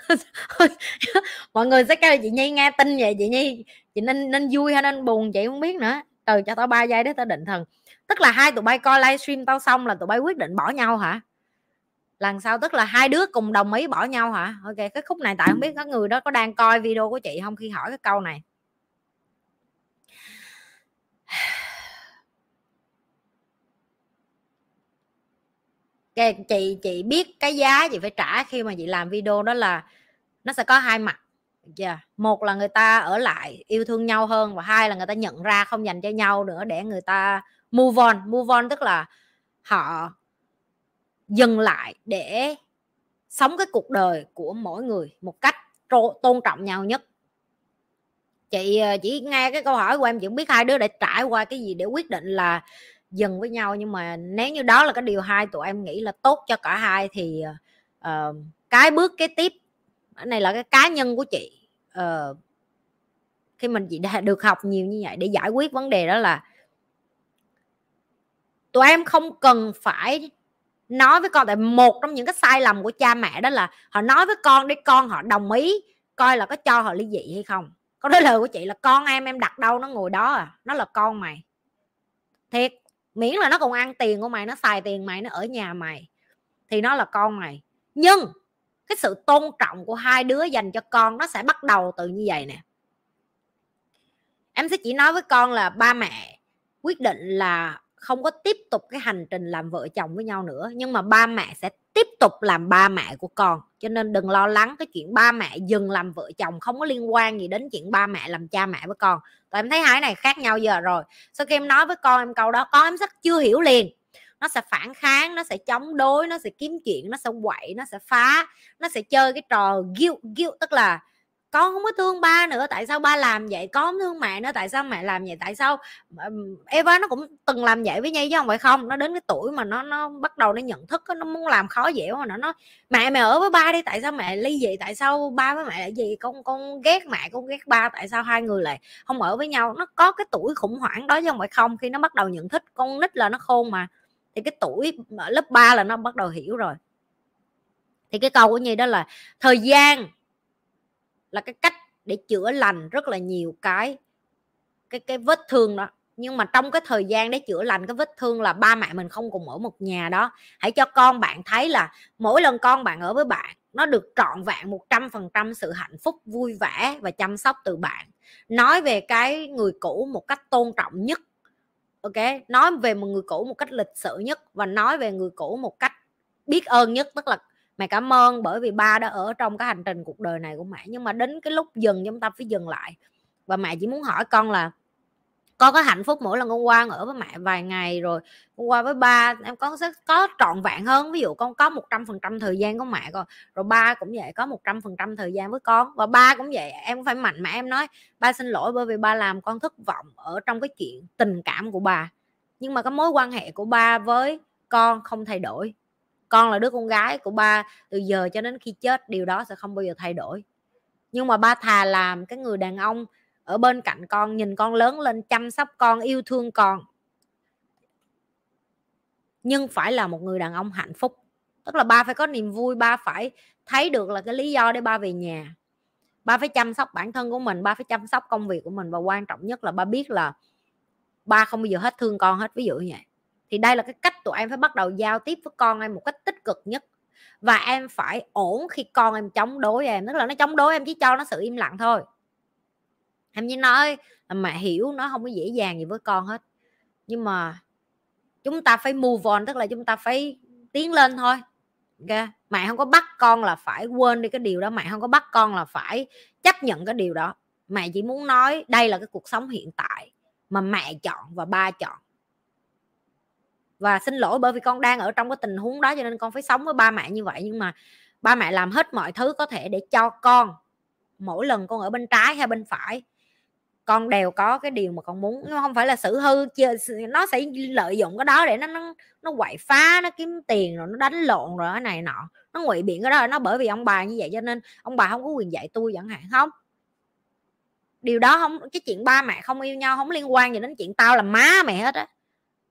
mọi người sẽ kêu chị nhi nghe tin vậy, chị nhi, chị nên nên vui hay nên buồn chị không biết nữa. Từ cho tao ba giây để tao định thần. Tức là hai tụi bay coi livestream tao xong là tụi bay quyết định bỏ nhau hả? Lần sau tức là hai đứa cùng đồng ý bỏ nhau hả? Ok, cái khúc này tại không biết các người đó có đang coi video của chị không? Khi hỏi cái câu này. Chị chị biết cái giá chị phải trả khi mà chị làm video đó là nó sẽ có hai mặt yeah. một là người ta ở lại yêu thương nhau hơn và hai là người ta nhận ra không dành cho nhau nữa để người ta move on move on tức là họ dừng lại để sống cái cuộc đời của mỗi người một cách tôn trọng nhau nhất chị ờ, chỉ nghe cái câu hỏi của em, chị cũng biết hai đứa đã trải qua cái gì để quyết định là dừng với nhau. Nhưng mà nếu như đó là cái điều hai tụi em nghĩ là tốt cho cả hai thì uh, cái bước kế tiếp cái này là cái cá nhân của chị uh, khi mình chị đã được học nhiều như vậy để giải quyết vấn đề đó là tụi em không cần phải nói với con tại một trong những cái sai lầm của cha mẹ đó là họ nói với con để con họ đồng ý coi là có cho họ ly dị hay không. Câu nói lời của chị là con em em đặt đâu nó ngồi đó à nó là con mày. Thiệt miễn là nó còn ăn tiền của mày, nó xài tiền mày, nó ở nhà mày, thì nó là con mày. Nhưng cái sự tôn trọng của hai đứa dành cho con nó sẽ bắt đầu từ như vậy nè. Em sẽ chỉ nói với con là ba mẹ quyết định là không có tiếp tục cái hành trình làm vợ chồng với nhau nữa, nhưng mà ba mẹ sẽ tiếp tục làm ba mẹ của con. Cho nên đừng lo lắng cái chuyện ba mẹ dừng làm vợ chồng, không có liên quan gì đến chuyện ba mẹ làm cha mẹ với con. Tụi em thấy hai này khác nhau giờ rồi. Sau khi em nói với con em câu đó, con em rất chưa hiểu liền. Nó sẽ phản kháng, nó sẽ chống đối, nó sẽ kiếm chuyện, nó sẽ quậy, nó sẽ phá, nó sẽ chơi cái trò guilt guilt, tức là con không có thương ba nữa, tại sao ba làm vậy? Con không thương mẹ nữa, tại sao mẹ làm vậy? Tại sao Eva nó cũng từng làm vậy với Nhi chứ không phải không? Nó đến cái tuổi mà nó nó bắt đầu nó nhận thức nó muốn làm khó dễ mà nó nói, mẹ mẹ ở với ba đi, tại sao mẹ ly dị? Tại sao ba với mẹ lại gì? Con con ghét mẹ, con ghét ba, tại sao hai người lại không ở với nhau? Nó có cái tuổi khủng hoảng đó chứ không phải không? Khi nó bắt đầu nhận thức con nít là nó khôn mà, thì cái tuổi lớp 3 là nó bắt đầu hiểu rồi. Thì cái câu của Nhi đó là, thời gian là cái cách để chữa lành rất là nhiều cái cái cái vết thương đó. Nhưng mà trong cái thời gian để chữa lành cái vết thương là ba mẹ mình không cùng ở một nhà đó. Hãy cho con bạn thấy là mỗi lần con bạn ở với bạn, nó được trọn vẹn một trăm phần trăm sự hạnh phúc, vui vẻ và chăm sóc từ bạn. Nói về cái người cũ một cách tôn trọng nhất, ok? Nói về một người cũ một cách lịch sự nhất và nói về người cũ một cách biết ơn nhất, tức là mẹ cảm ơn bởi vì ba đã ở trong cái hành trình cuộc đời này của mẹ nhưng mà đến cái lúc dừng chúng ta phải dừng lại. Và mẹ chỉ muốn hỏi con là con có hạnh phúc mỗi lần con qua ở với mẹ vài ngày rồi con qua với ba, em có sẽ có trọn vẹn hơn? Ví dụ con có một trăm phần trăm thời gian của mẹ con, rồi ba cũng vậy, có một trăm phần trăm thời gian với con. Và ba cũng vậy, em cũng phải mạnh mẽ em nói, ba xin lỗi bởi vì ba làm con thất vọng ở trong cái chuyện tình cảm của ba. Nhưng mà cái mối quan hệ của ba với con không thay đổi con là đứa con gái của ba từ giờ cho đến khi chết, điều đó sẽ không bao giờ thay đổi. Nhưng mà ba thà làm cái người đàn ông ở bên cạnh con, nhìn con lớn lên, chăm sóc con, yêu thương con. Nhưng phải là một người đàn ông hạnh phúc. Tức là ba phải có niềm vui, ba phải thấy được là cái lý do để ba về nhà. Ba phải chăm sóc bản thân của mình, ba phải chăm sóc công việc của mình và quan trọng nhất là ba biết là ba không bao giờ hết thương con hết, ví dụ như vậy thì đây là cái cách tụi em phải bắt đầu giao tiếp với con em một cách tích cực nhất. Và em phải ổn khi con em chống đối em, tức là nó chống đối em chỉ cho nó sự im lặng thôi. Em chỉ nói, là mẹ hiểu nó không có dễ dàng gì với con hết. Nhưng mà chúng ta phải move on, tức là chúng ta phải tiến lên thôi. Okay. mẹ không có bắt con là phải quên đi cái điều đó, mẹ không có bắt con là phải chấp nhận cái điều đó. Mẹ chỉ muốn nói, đây là cái cuộc sống hiện tại mà mẹ chọn và ba chọn và xin lỗi bởi vì con đang ở trong cái tình huống đó cho nên con phải sống với ba mẹ như vậy. Nhưng mà ba mẹ làm hết mọi thứ có thể để cho con mỗi lần con ở bên trái hay bên phải, con đều có cái điều mà con muốn. Nó không phải là xử hư nó sẽ lợi dụng cái đó để nó nó nó quậy phá, nó kiếm tiền rồi nó đánh lộn rồi cái này nọ. Nó ngụy biện cái đó nó bởi vì ông bà như vậy cho nên ông bà không có quyền dạy tôi chẳng hạn, không? Điều đó không, cái chuyện ba mẹ không yêu nhau không liên quan gì đến chuyện tao là má mẹ hết á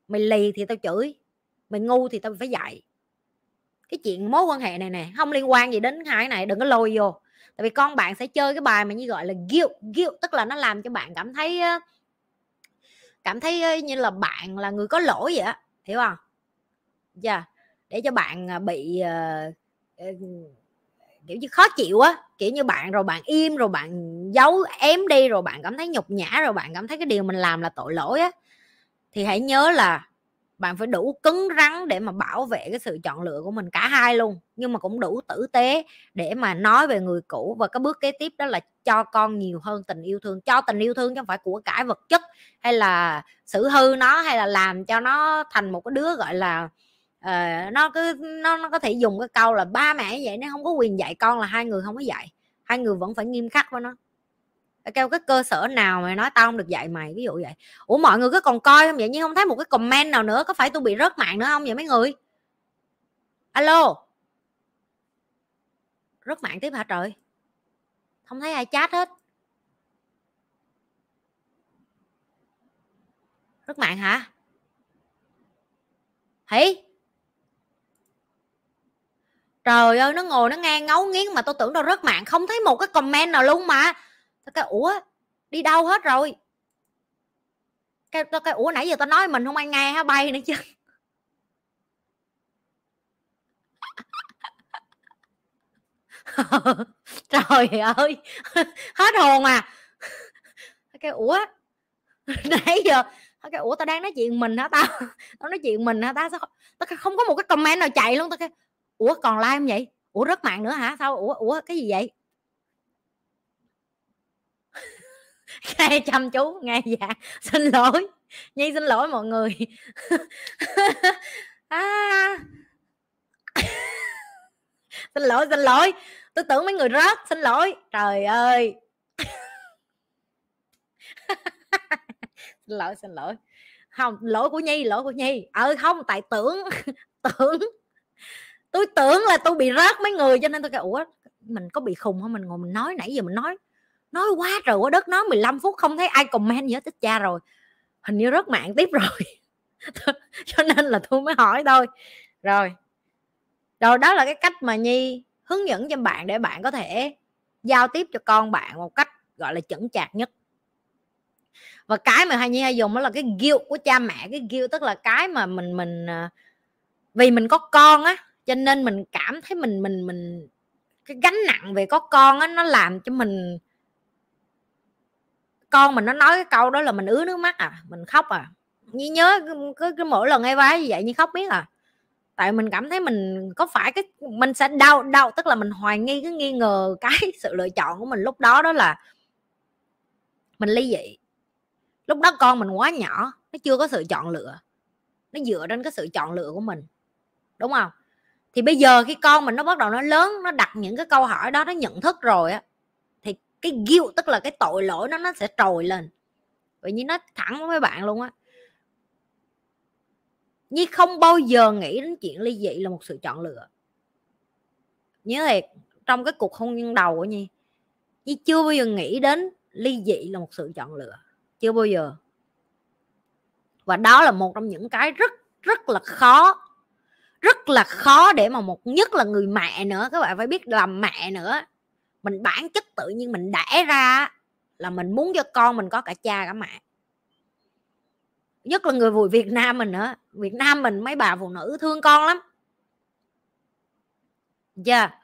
mày lì thì tao chửi mày ngu thì tao phải dạy cái chuyện mối quan hệ này nè không liên quan gì đến hai này đừng có lôi vô tại vì con bạn sẽ chơi cái bài mà như gọi là guilt guilt tức là nó làm cho bạn cảm thấy cảm thấy như là bạn là người có lỗi vậy á hiểu không dạ yeah. để cho bạn à, bị uh, kiểu như khó chịu á kiểu như bạn rồi bạn im rồi bạn giấu ém đi rồi bạn cảm thấy nhục nhã rồi bạn cảm thấy cái điều mình làm là tội lỗi á thì hãy nhớ là bạn phải đủ cứng rắn để mà bảo vệ cái sự chọn lựa của mình cả hai luôn. Nhưng mà cũng đủ tử tế để mà nói về người cũ. Và cái bước kế tiếp đó là cho con nhiều hơn tình yêu thương. Cho tình yêu thương chứ không phải của cải vật chất hay là xử hư nó hay là làm cho nó thành một cái đứa gọi là uh, nó cứ nó nó có thể dùng cái câu là ba mẹ vậy nó không có quyền dạy con là hai người không có dạy. Hai người vẫn phải nghiêm khắc với nó. Ờ, kêu cái cơ sở nào mà nói tao không được dạy mày, ví dụ vậy. Ủa, mọi người cứ còn coi không vậy? Nhưng không thấy một cái comment nào nữa, có phải tôi bị rớt mạng nữa không vậy mấy người? Alo? Rớt mạng tiếp hả trời? Không thấy ai chat hết. Rớt mạng hả? Hỉ trời ơi, nó ngồi nó nghe ngấu nghiến mà tôi tưởng đâu rớt mạng, không thấy một cái comment nào luôn mà tôi cái ủa, đi đâu hết rồi? Cái tôi cái ủa, nãy giờ tao nói mình không ai nghe hả? Bay nữa chứ. Trời ơi, hết hồn à. Cái ủa, nãy giờ cái ủa, tao đang nói chuyện mình hả tao? Tao nói chuyện mình hả tao? Sao tao không có một cái comment nào chạy luôn. Tao cái ủa, còn like không vậy? Ủa rất mạng nữa hả? Sao? Ủa ủa, cái gì vậy? Nghe chăm chú, nghe dạ. Xin lỗi. Nhi, xin lỗi mọi người. À. xin lỗi xin lỗi. Tôi tưởng mấy người rớt, xin lỗi. Trời ơi. Xin lỗi xin lỗi. Không, lỗi của nhi, lỗi của nhi. Ờ không, tại tưởng. Tưởng. Tôi tưởng là tôi bị rớt mấy người, cho nên tôi kêu, ủa, mình có bị khùng không? Mình ngồi mình nói, nãy giờ mình nói nói quá trời quá đất, nói 15 phút không thấy ai comment gì hết tích cha rồi. Hình như rớt mạng tiếp rồi. Cho nên là tôi mới hỏi thôi. Rồi. Rồi, đó là cái cách mà nhi hướng dẫn cho bạn để bạn có thể giao tiếp cho con bạn một cách, gọi là, chững chạc nhất. Và cái mà hai nhi hay dùng đó là cái guilt của cha mẹ. Cái guilt tức là cái mà mình mình à, vì mình có con á, cho nên mình cảm thấy mình mình mình, cái gánh nặng về có con á, nó làm cho mình con mình nó nói cái câu đó là mình ứa nước mắt à mình khóc à. Như nhớ cứ, cứ mỗi lần nghe vái như vậy như khóc biết à. Tại mình cảm thấy mình có phải cái mình sẽ đau đau tức là mình hoài nghi cái nghi ngờ cái sự lựa chọn của mình lúc đó đó là mình ly dị. Lúc đó con mình quá nhỏ nó chưa có sự chọn lựa. Nó dựa trên cái sự chọn lựa của mình đúng không? Thì bây giờ khi con mình nó bắt đầu nó lớn nó đặt những cái câu hỏi đó nó nhận thức rồi á cái guilt, tức là cái tội lỗi nó nó sẽ trồi lên. Vậy như nó thẳng với bạn luôn á. Nhi không bao giờ nghĩ đến chuyện ly dị là một sự chọn lựa. Nhớ thiệt, trong cái cuộc hôn nhân đầu của Nhi Nhi chưa bao giờ nghĩ đến ly dị là một sự chọn lựa. Chưa bao giờ. Và đó là một trong những cái rất rất là khó, rất là khó để mà một, nhất là người mẹ nữa, các bạn phải biết làm mẹ nữa mình bản chất tự nhiên mình đẻ ra là mình muốn cho con mình có cả cha cả mẹ. Nhất là người vùi Việt Nam mình nữa. Việt Nam mình mấy bà phụ nữ thương con lắm. Dạ. Yeah.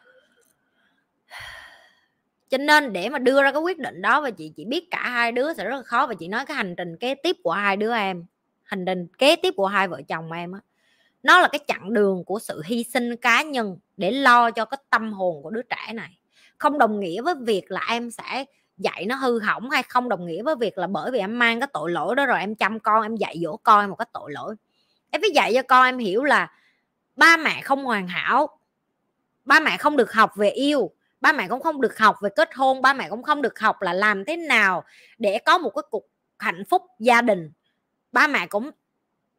cho nên để mà đưa ra cái quyết định đó, và chị chỉ biết cả hai đứa sẽ rất là khó, và chị nói cái hành trình kế tiếp của hai đứa em, hành trình kế tiếp của hai vợ chồng em á, nó là cái chặng đường của sự hy sinh cá nhân để lo cho cái tâm hồn của đứa trẻ này không đồng nghĩa với việc là em sẽ dạy nó hư hỏng hay không đồng nghĩa với việc là bởi vì em mang cái tội lỗi đó rồi em chăm con, em dạy dỗ con em một cái tội lỗi. Em phải dạy cho con em hiểu là ba mẹ không hoàn hảo, ba mẹ không được học về yêu, ba mẹ cũng không được học về kết hôn, ba mẹ cũng không được học là làm thế nào để có một cái cuộc hạnh phúc gia đình. Ba mẹ cũng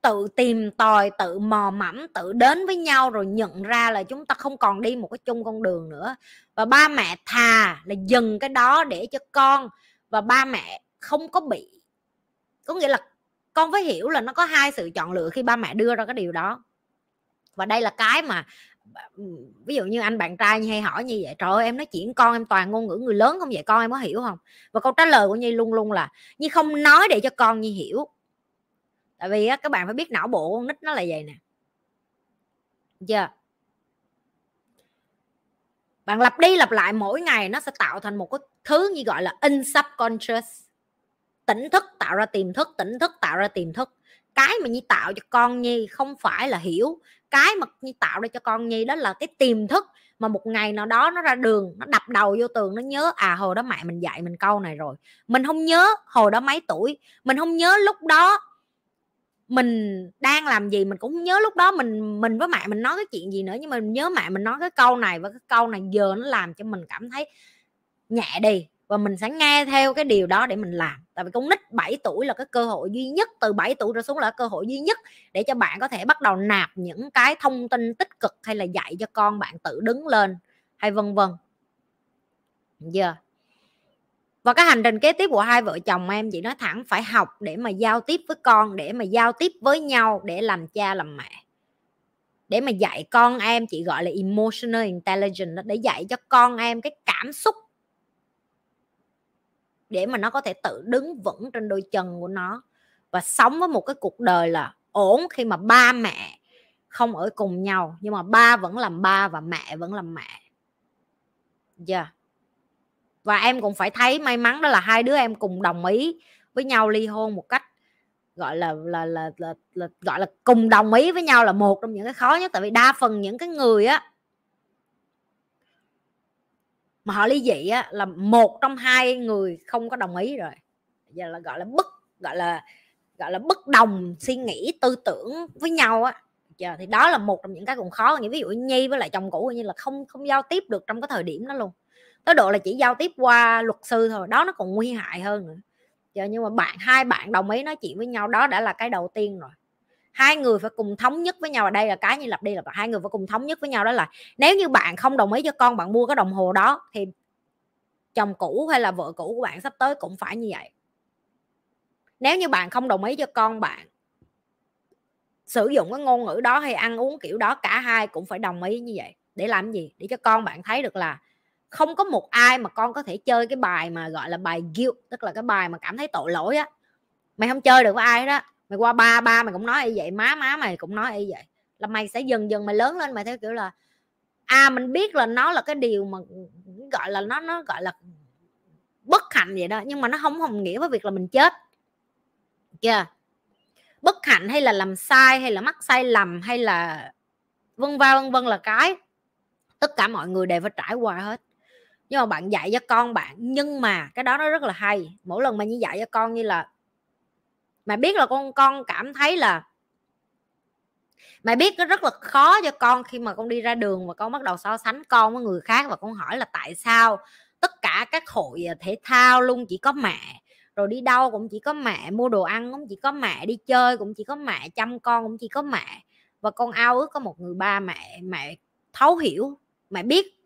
tự tìm tòi, tự mò mẫm, tự đến với nhau rồi nhận ra là chúng ta không còn đi một cái chung con đường nữa. Và ba mẹ thà là dừng cái đó để cho con. Và ba mẹ không có bị, có nghĩa là con phải hiểu là nó có hai sự chọn lựa khi ba mẹ đưa ra cái điều đó. Và đây là cái mà ví dụ như anh bạn trai hay hỏi như vậy, trời ơi, em nói chuyện con, em toàn ngôn ngữ người lớn không vậy? Con em có hiểu không? Và câu trả lời của nhi luôn luôn là, nhi không nói để cho con nhi hiểu tại vì á, các bạn phải biết não bộ con nít nó là vậy nè. Chưa? Bạn lặp đi lặp lại mỗi ngày nó sẽ tạo thành một cái thứ như gọi là in subconscious tỉnh thức tạo ra tiềm thức tỉnh thức tạo ra tiềm thức. Cái mà nhi tạo cho con nhi không phải là hiểu. Cái mà nhi tạo ra cho con nhi đó là cái tiềm thức mà một ngày nào đó nó ra đường nó đập đầu vô tường nó nhớ à hồi đó mẹ mình dạy mình câu này rồi. Mình không nhớ hồi đó mấy tuổi. Mình không nhớ lúc đó mình đang làm gì mình cũng nhớ lúc đó mình mình với mẹ mình nói cái chuyện gì nữa, nhưng mà mình nhớ mẹ mình nói cái câu này và cái câu này giờ nó làm cho mình cảm thấy nhẹ đi và mình sẽ nghe theo cái điều đó để mình làm. Tại vì con nít 7 tuổi là cái cơ hội duy nhất, từ 7 tuổi trở xuống là cơ hội duy nhất để cho bạn có thể bắt đầu nạp những cái thông tin tích cực hay là dạy cho con bạn tự đứng lên hay vân vân. Giờ yeah và cái hành trình kế tiếp của hai vợ chồng em, chị nói thẳng, phải học để mà giao tiếp với con, để mà giao tiếp với nhau, để làm cha, làm mẹ. Để mà dạy con em, chị gọi là emotional intelligence để dạy cho con em cái cảm xúc. Để mà nó có thể tự đứng vững trên đôi chân của nó và sống với một cái cuộc đời là ổn khi mà ba mẹ không ở cùng nhau, nhưng mà ba vẫn làm ba và mẹ vẫn làm mẹ. Yeah và em cũng phải thấy may mắn đó là hai đứa em cùng đồng ý với nhau ly hôn một cách gọi là là là, là, là gọi là cùng đồng ý với nhau là một trong những cái khó nhất. Tại vì đa phần những cái người á mà họ ly dị á là một trong hai người không có đồng ý rồi. Giờ là gọi là bất gọi là gọi là bất đồng suy nghĩ tư tưởng với nhau á. Giờ thì đó là một trong những cái còn khó. Như ví dụ nhi với lại chồng cũ như là không không giao tiếp được trong cái thời điểm đó luôn tới độ là chỉ giao tiếp qua luật sư thôi, đó nó còn nguy hại hơn nữa. Giờ nhưng mà bạn, hai bạn đồng ý nói chuyện với nhau, đó đã là cái đầu tiên rồi. Hai người phải cùng thống nhất với nhau ở đây là cái như lặp đi là hai người phải cùng thống nhất với nhau đó là nếu như bạn không đồng ý cho con bạn mua cái đồng hồ đó, thì chồng cũ hay là vợ cũ của bạn sắp tới cũng phải như vậy. Nếu như bạn không đồng ý cho con bạn sử dụng cái ngôn ngữ đó hay ăn uống kiểu đó, cả hai cũng phải đồng ý như vậy. Để làm gì? Để cho con bạn thấy được là không có một ai mà con có thể chơi cái bài mà, gọi là, bài guilt, tức là cái bài mà cảm thấy tội lỗi á. Mày không chơi được với ai đó, mày qua ba ba mày cũng nói y vậy, má má mày cũng nói y vậy. Là mày sẽ dần dần mày lớn lên, mày theo kiểu là à mình biết là nó là cái điều mà, gọi là, nó nó, gọi là, bất hạnh vậy đó, nhưng mà nó không hồng nghĩa với việc là mình chết. Chưa yeah. bất hạnh hay là làm sai hay là mắc sai lầm hay là vân va vân vân là cái, tất cả mọi người đều phải trải qua hết nhưng mà bạn dạy cho con bạn, nhưng mà cái đó nó rất là hay. Mỗi lần mà như dạy cho con như là, mày biết là con con cảm thấy là mày biết nó rất là khó cho con khi mà con đi ra đường và con bắt đầu so sánh con với người khác và con hỏi là tại sao tất cả các hội à, thể thao luôn chỉ có mẹ, rồi đi đâu cũng chỉ có mẹ, mua đồ ăn cũng chỉ có mẹ, đi chơi cũng chỉ có mẹ, chăm con cũng chỉ có mẹ. Và con ao ước có một người ba mẹ mẹ thấu hiểu, mẹ biết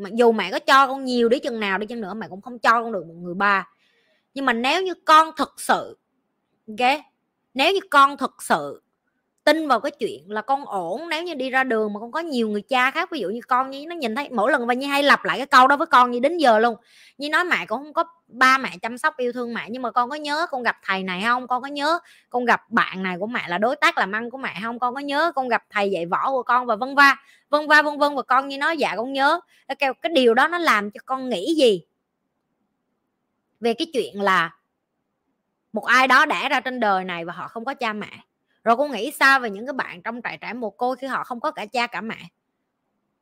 mặc dù mẹ có cho con nhiều đi chừng nào đi chăng nữa, mẹ cũng không cho con được một người ba. Nhưng mà nếu như con thực sự, ok? Nếu như con thực sự tin vào cái chuyện là con ổn nếu như đi ra đường mà con có nhiều người cha khác ví dụ như con như nó nhìn thấy mỗi lần và như hay lặp lại cái câu đó với con như đến giờ luôn. Như nói mẹ cũng không có ba mẹ chăm sóc yêu thương mẹ nhưng mà con có nhớ con gặp thầy này không? Con có nhớ con gặp bạn này của mẹ là đối tác làm ăn của mẹ không? Con có nhớ con gặp thầy dạy võ của con và vân va vân va vân vân và con như nói dạ con nhớ. Cái, cái điều đó nó làm cho con nghĩ gì? Về cái chuyện là một ai đó đẻ ra trên đời này và họ không có cha mẹ rồi cô nghĩ sao về những cái bạn trong trại trẻ mồ côi khi họ không có cả cha cả mẹ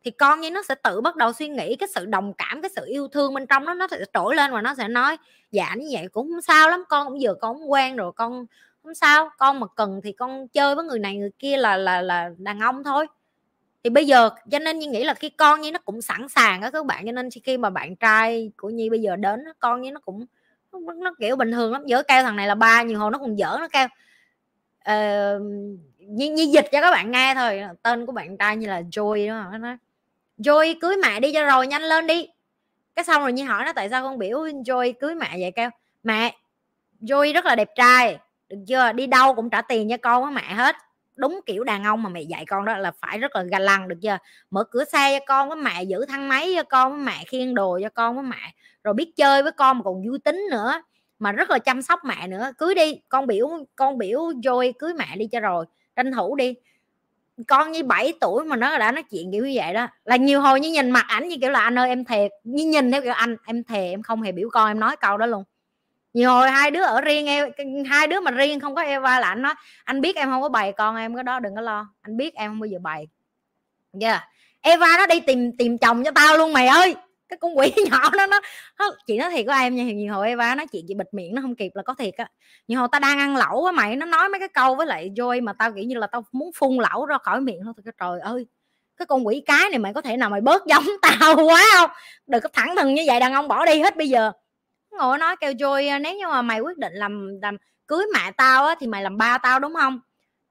thì con như nó sẽ tự bắt đầu suy nghĩ cái sự đồng cảm cái sự yêu thương bên trong nó nó sẽ trỗi lên và nó sẽ nói dạ như vậy cũng không sao lắm con cũng vừa con cũng quen rồi con không sao con mà cần thì con chơi với người này người kia là là là đàn ông thôi thì bây giờ cho nên như nghĩ là khi con như nó cũng sẵn sàng á các bạn cho nên khi mà bạn trai của nhi bây giờ đến con như nó cũng nó, nó kiểu bình thường lắm dở cao thằng này là ba nhiều hồi nó còn dở nó cao uh, như, như dịch cho các bạn nghe thôi. Tên của bạn trai như là Joy đó nó nói Joy cưới mẹ đi cho rồi nhanh lên đi. Cái xong rồi như hỏi nó tại sao con biểu Joy cưới mẹ vậy? Kêu mẹ Joy rất là đẹp trai. Được chưa? Đi đâu cũng trả tiền cho con với mẹ hết. Đúng kiểu đàn ông mà mẹ dạy con đó là phải rất là ga lăng được chưa? Mở cửa xe cho con với mẹ giữ thang máy cho con với mẹ khiêng đồ cho con với mẹ. Rồi biết chơi với con mà còn vui tính nữa mà rất là chăm sóc mẹ nữa, cưới đi, con biểu con biểu Joy cưới mẹ đi cho rồi, tranh thủ đi. Con như 7 tuổi mà nó đã nói chuyện kiểu như vậy đó, là nhiều hồi như nhìn mặt ảnh như kiểu là, anh ơi, em thề, như nhìn theo kiểu anh, em thề, em không hề biểu con, em nói câu đó luôn. Nhiều hồi hai đứa ở riêng em, hai đứa mà riêng không có Eva là anh nói, anh biết em không có bày con em, cái đó đừng có lo, anh biết em không bao giờ bày. Yeah. Eva nó đi tìm tìm chồng cho tao luôn mày ơi! Cái con quỷ nhỏ đó nó, nó chị nói thiệt của em nha nhiều hồi Eva nói chuyện chị bịt miệng nó không kịp là có thiệt á. Nhiều hồi tao đang ăn lẩu với mày nó nói mấy cái câu với lại Joy mà tao kiểu như là tao muốn phun lẩu ra khỏi miệng thôi cái trời ơi cái con quỷ cái này mày có thể nào mày bớt giống tao quá không? Đừng có thẳng thừng như vậy đàn ông bỏ đi hết bây giờ. Ngồi nói kêu Joy à, nếu như mà mày quyết định làm làm cưới mẹ tao á thì mày làm ba tao đúng không?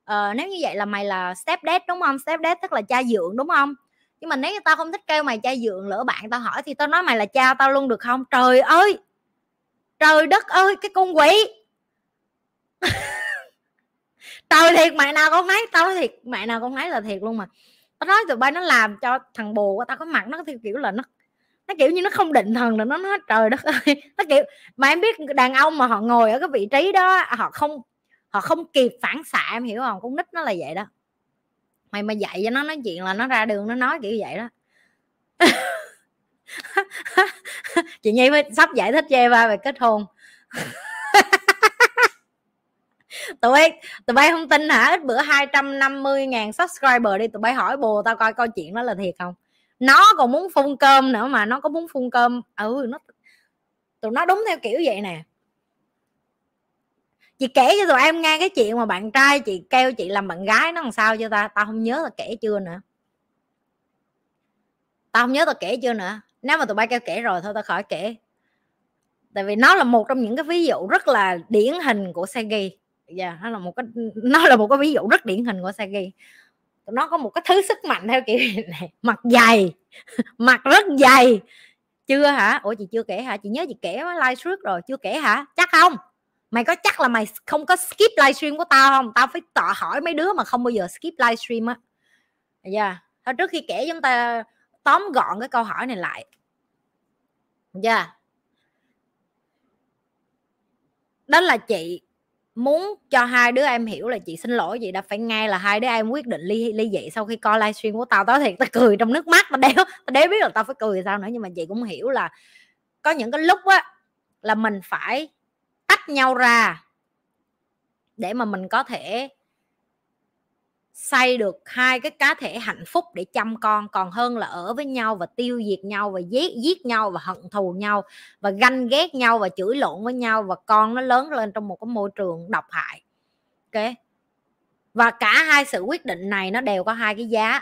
Ờ, nếu như vậy là mày là step dad đúng không? Step dad tức là cha dượng đúng không? Nhưng mà nếu như tao không thích kêu mày cha dượng lỡ bạn tao hỏi thì tao nói mày là cha tao luôn được không? Trời ơi! Trời đất ơi! Cái con quỷ! Trời thiệt mẹ nào con thấy tao nói thiệt mẹ nào con thấy là thiệt luôn mà. Tao nói tụi bay nó làm cho thằng bồ của tao có mặt nó theo kiểu là nó nó kiểu như nó không định thần là nó nói, trời đất ơi! Nó kiểu, mà em biết đàn ông mà họ ngồi ở cái vị trí đó, họ không họ không kịp phản xạ, em hiểu không? Con nít nó là vậy đó mày mà dạy cho nó, nói chuyện là nó ra đường nó nói kiểu vậy đó. Chị nhi mới sắp giải thích cho Eva về kết hôn. Tụi bay tụi bay không tin hả? Ít bữa 250 ngàn subscriber đi, tụi bay hỏi bồ tao coi coi chuyện đó là thiệt không? Nó còn muốn phun cơm nữa mà, nó có muốn phun cơm. Ừ nó, tụi nó đúng theo kiểu vậy nè chị kể cho tụi em nghe cái chuyện mà bạn trai chị kêu chị làm bạn gái nó làm sao cho ta? Tao không nhớ là kể chưa nữa. Tao không nhớ tao kể chưa nữa. Nếu mà tụi bay kêu kể rồi thôi tao khỏi kể. Tại vì nó là một trong những cái ví dụ rất là điển hình của Sagi dạ yeah, nó là một cái nó là một cái ví dụ rất điển hình của Sagi nó có một cái thứ sức mạnh theo kiểu này mặt dày mặt rất dày. Chưa hả? Ủa chị chưa kể hả? Chị nhớ chị kể livestream rồi chưa kể hả? Chắc không? Mày có chắc là mày không có skip livestream của tao không? Tao phải tỏ hỏi mấy đứa mà không bao giờ skip livestream á. Dạ. Yeah. thôi trước khi kể chúng ta tóm gọn cái câu hỏi này lại. Dạ. Yeah. đó là chị muốn cho hai đứa em hiểu là chị xin lỗi, chị đã phải ngay là hai đứa em quyết định ly ly dị sau khi coi livestream của tao. Tao thiệt tao cười trong nước mắt, tao đéo tao đéo biết là tao phải cười sao nữa. Nhưng mà chị cũng hiểu là có những cái lúc á, là mình phải tách nhau ra để mà mình có thể xây được hai cái cá thể hạnh phúc để chăm con, còn hơn là ở với nhau và tiêu diệt nhau và giết giết nhau và hận thù nhau và ganh ghét nhau và chửi lộn với nhau và con nó lớn lên trong một cái môi trường độc hại. Ok? Và cả hai sự quyết định này nó đều có hai cái giá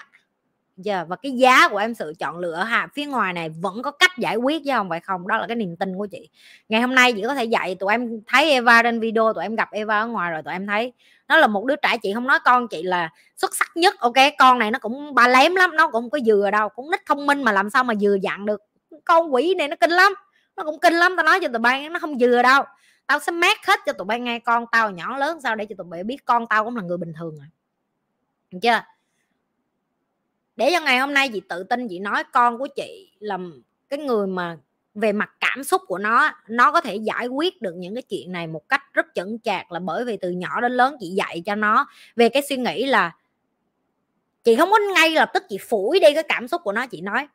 giờ yeah, và cái giá của em sự chọn lựa ha phía ngoài này vẫn có cách giải quyết chứ không phải không đó là cái niềm tin của chị. Ngày hôm nay chị có thể dạy tụi em thấy Eva trên video tụi em gặp Eva ở ngoài rồi tụi em thấy. Nó là một đứa trẻ chị không nói con chị là xuất sắc nhất ok con này nó cũng ba lém lắm nó cũng không có dừa đâu cũng nít thông minh mà làm sao mà dừa dặn được. Con quỷ này nó kinh lắm nó cũng kinh lắm tao nói cho tụi bay nó không dừa đâu. Tao sẽ mát hết cho tụi bay nghe con tao nhỏ lớn sao để cho tụi bay biết con tao cũng là người bình thường à. Được chưa? Để cho ngày hôm nay chị tự tin chị nói con của chị là cái người mà về mặt cảm xúc của nó nó có thể giải quyết được những cái chuyện này một cách rất chững chạc là bởi vì từ nhỏ đến lớn chị dạy cho nó về cái suy nghĩ là chị không có ngay lập tức chị phủi đi cái cảm xúc của nó, chị nói,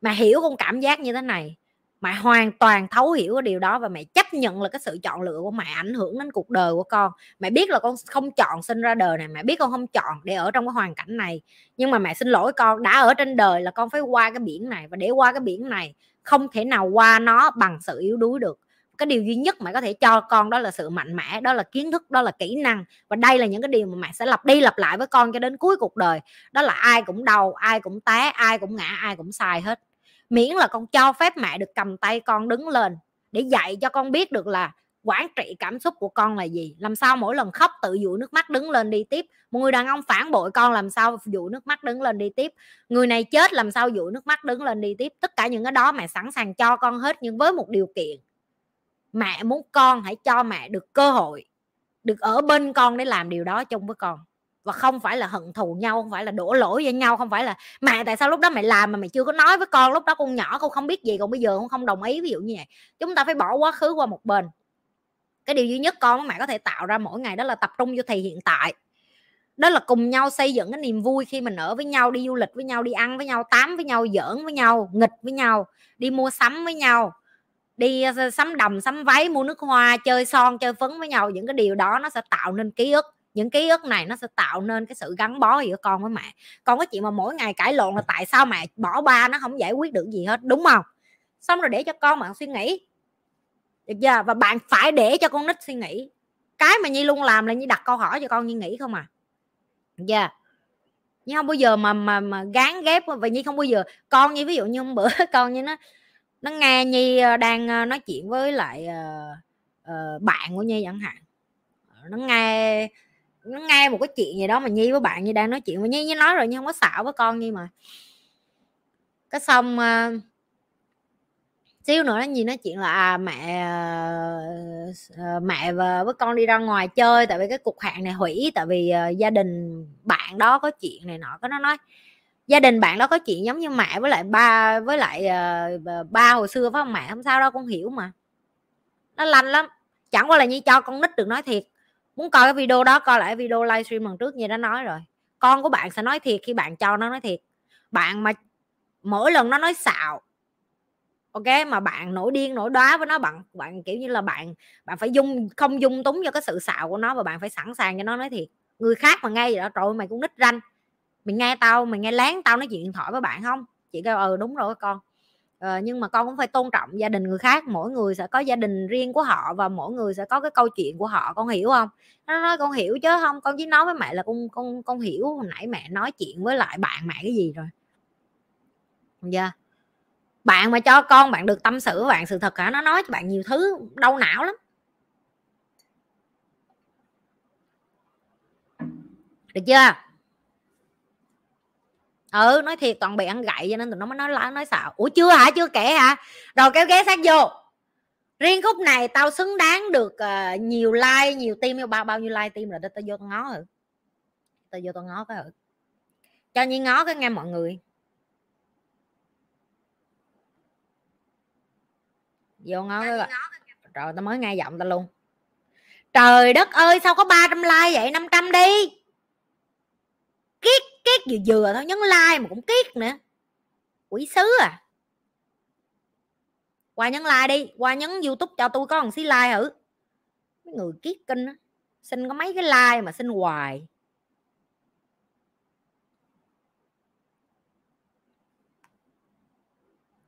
mà hiểu con cảm giác như thế này mẹ hoàn toàn thấu hiểu cái điều đó và mẹ chấp nhận là cái sự chọn lựa của mẹ, ảnh hưởng đến cuộc đời của con. Mẹ biết là con không chọn sinh ra đời này, mẹ biết con không chọn để ở trong cái hoàn cảnh này. Nhưng mà mẹ xin lỗi con, đã ở trên đời là con phải qua cái biển này và để qua cái biển này, không thể nào qua nó bằng sự yếu đuối được. Cái điều duy nhất mẹ có thể cho con đó là sự mạnh mẽ, đó là kiến thức, đó là kỹ năng và đây là những cái điều mà mẹ sẽ lặp đi lặp lại với con cho đến cuối cuộc đời. Đó là ai cũng đau, ai cũng té, ai cũng ngã, ai cũng sai hết miễn là con cho phép mẹ được cầm tay con đứng lên để dạy cho con biết được là quản trị cảm xúc của con là gì. Làm sao mỗi lần khóc tự dụ nước mắt đứng lên đi tiếp. Một người đàn ông phản bội con làm sao dụ nước mắt đứng lên đi tiếp. Người này chết làm sao dụ nước mắt đứng lên đi tiếp. Tất cả những cái đó mẹ sẵn sàng cho con hết nhưng với một điều kiện. Mẹ muốn con hãy cho mẹ được cơ hội, được ở bên con để làm điều đó chung với con và không phải là hận thù nhau, không phải là đổ lỗi cho nhau, không phải là mẹ tại sao lúc đó mẹ làm mà mẹ chưa có nói với con, lúc đó con nhỏ con không biết gì còn bây giờ con không đồng ý ví dụ như vậy. Chúng ta phải bỏ quá khứ qua một bên. Cái điều duy nhất con mẹ có thể tạo ra mỗi ngày đó là tập trung vô thì hiện tại. Đó là cùng nhau xây dựng cái niềm vui khi mình ở với nhau, đi du lịch với nhau, đi ăn với nhau, tám với nhau, giỡn với nhau, nghịch với nhau, đi mua sắm với nhau, đi ờ, sắm đầm sắm váy, mua nước hoa, chơi son, chơi phấn với nhau. Những cái điều đó nó sẽ tạo nên ký ức những ký ức này nó sẽ tạo nên cái sự gắn bó giữa con với mẹ. Con có chuyện mà mỗi ngày cãi lộn là tại sao mẹ bỏ ba nó không giải quyết được gì hết đúng không? Xong rồi để cho con bạn suy nghĩ. Được chưa? Và bạn phải để cho con nít suy nghĩ. Cái mà nhi luôn làm là như đặt câu hỏi cho con nhi nghĩ không à. Được chưa? Nhi không bao giờ mà mà mà gán ghép và nhi không bao giờ con như ví dụ như hôm bữa con như nó nó nghe nhi ờ, đang ờ, nói chuyện với lại uh, uh, bạn của nhi chẳng hạn. Nó nghe nó nghe một cái chuyện gì đó mà nhi với bạn như đang nói chuyện mà nhi như nói rồi nhưng không có xạo với con nhi mà. Cái xong uh, xíu nữa nó nhìn nói chuyện là à, mẹ uh, mẹ và với con đi ra ngoài chơi tại vì cái cuộc hẹn này hủy tại vì uh, gia đình bạn đó có chuyện này nọ có nó nói gia đình bạn đó có chuyện giống như mẹ với lại ba với lại uh, ba hồi xưa phải không mẹ? Không sao đâu con hiểu mà. Nó lanh lắm. Chẳng qua là như cho con nít được nói thiệt muốn coi cái video đó, coi lại video livestream lần trước như đã nói rồi. Con của bạn sẽ nói thiệt khi bạn cho nó nói thiệt. Bạn mà mỗi lần nó nói xạo, ok, mà bạn nổi điên, nổi đóa với nó, bạn bạn kiểu như là bạn bạn phải dung, không dung túng cho cái sự xạo của nó và bạn phải sẵn sàng cho nó nói thiệt. Người khác mà nghe vậy đó, trời mày cũng nít ranh. Mình nghe tao, mày nghe lén tao nói chuyện điện thoại với bạn không? Chị kêu ừ đúng rồi con ờ, nhưng mà con cũng phải tôn trọng gia đình người khác mỗi người sẽ có gia đình riêng của họ và mỗi người sẽ có cái câu chuyện của họ con hiểu không? Nó nói con hiểu chứ không con chỉ nói với mẹ là con con con hiểu hồi nãy mẹ nói chuyện với lại bạn mẹ cái gì rồi. Dạ. Yeah. bạn mà cho con bạn được tâm sự với bạn sự thật hả? Nó nói cho bạn nhiều thứ đau não lắm. Được chưa? Ừ nói thiệt toàn bị ăn gậy cho nên tụi nó mới nói lá nói xạo. Ủa chưa hả? Chưa kể hả? Rồi kéo ghé sát vô. Riêng khúc này tao xứng đáng được uh, nhiều like nhiều tim bao bao nhiêu like tim rồi tao, tao vô tao ngó hử tao vô tao ngó cái hử cho như ngó cái nghe mọi người. Vô ngó cái rồi tao mới nghe giọng tao luôn. Trời đất ơi sao có 300 like vậy? 500 đi. Kiết kiết vừa vừa thôi, nhấn like mà cũng kiết nữa. Quỷ sứ à. Qua nhấn like đi, qua nhấn youtube cho tôi có một xí like thử mấy người kiết kinh á, xin có mấy cái like mà xin hoài.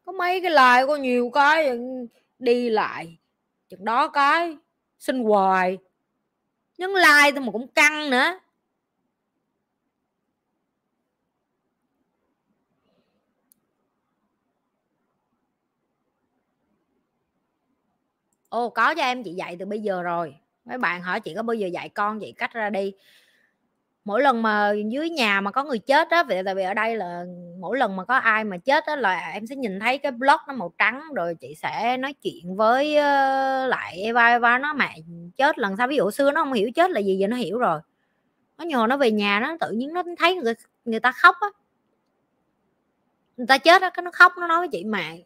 Có mấy cái like, có nhiều cái đi lại. Chừng đó cái, xin hoài. Nhấn like thôi mà cũng căng nữa. Ô có cho em chị dạy từ bây giờ rồi. Mấy bạn hỏi chị có bao giờ dạy con vậy cách ra đi. Mỗi lần mà dưới nhà mà có người chết á tại vì ở đây là mỗi lần mà có ai mà chết á là em sẽ nhìn thấy cái blog nó màu trắng rồi chị sẽ nói chuyện với lại Eva Eva nó mẹ chết lần sau. Ví dụ xưa nó không hiểu chết là gì giờ nó hiểu rồi. Nó nhờ nó về nhà nó tự nhiên nó thấy người, người ta khóc á. Người ta chết á cái nó khóc nó nói với chị mẹ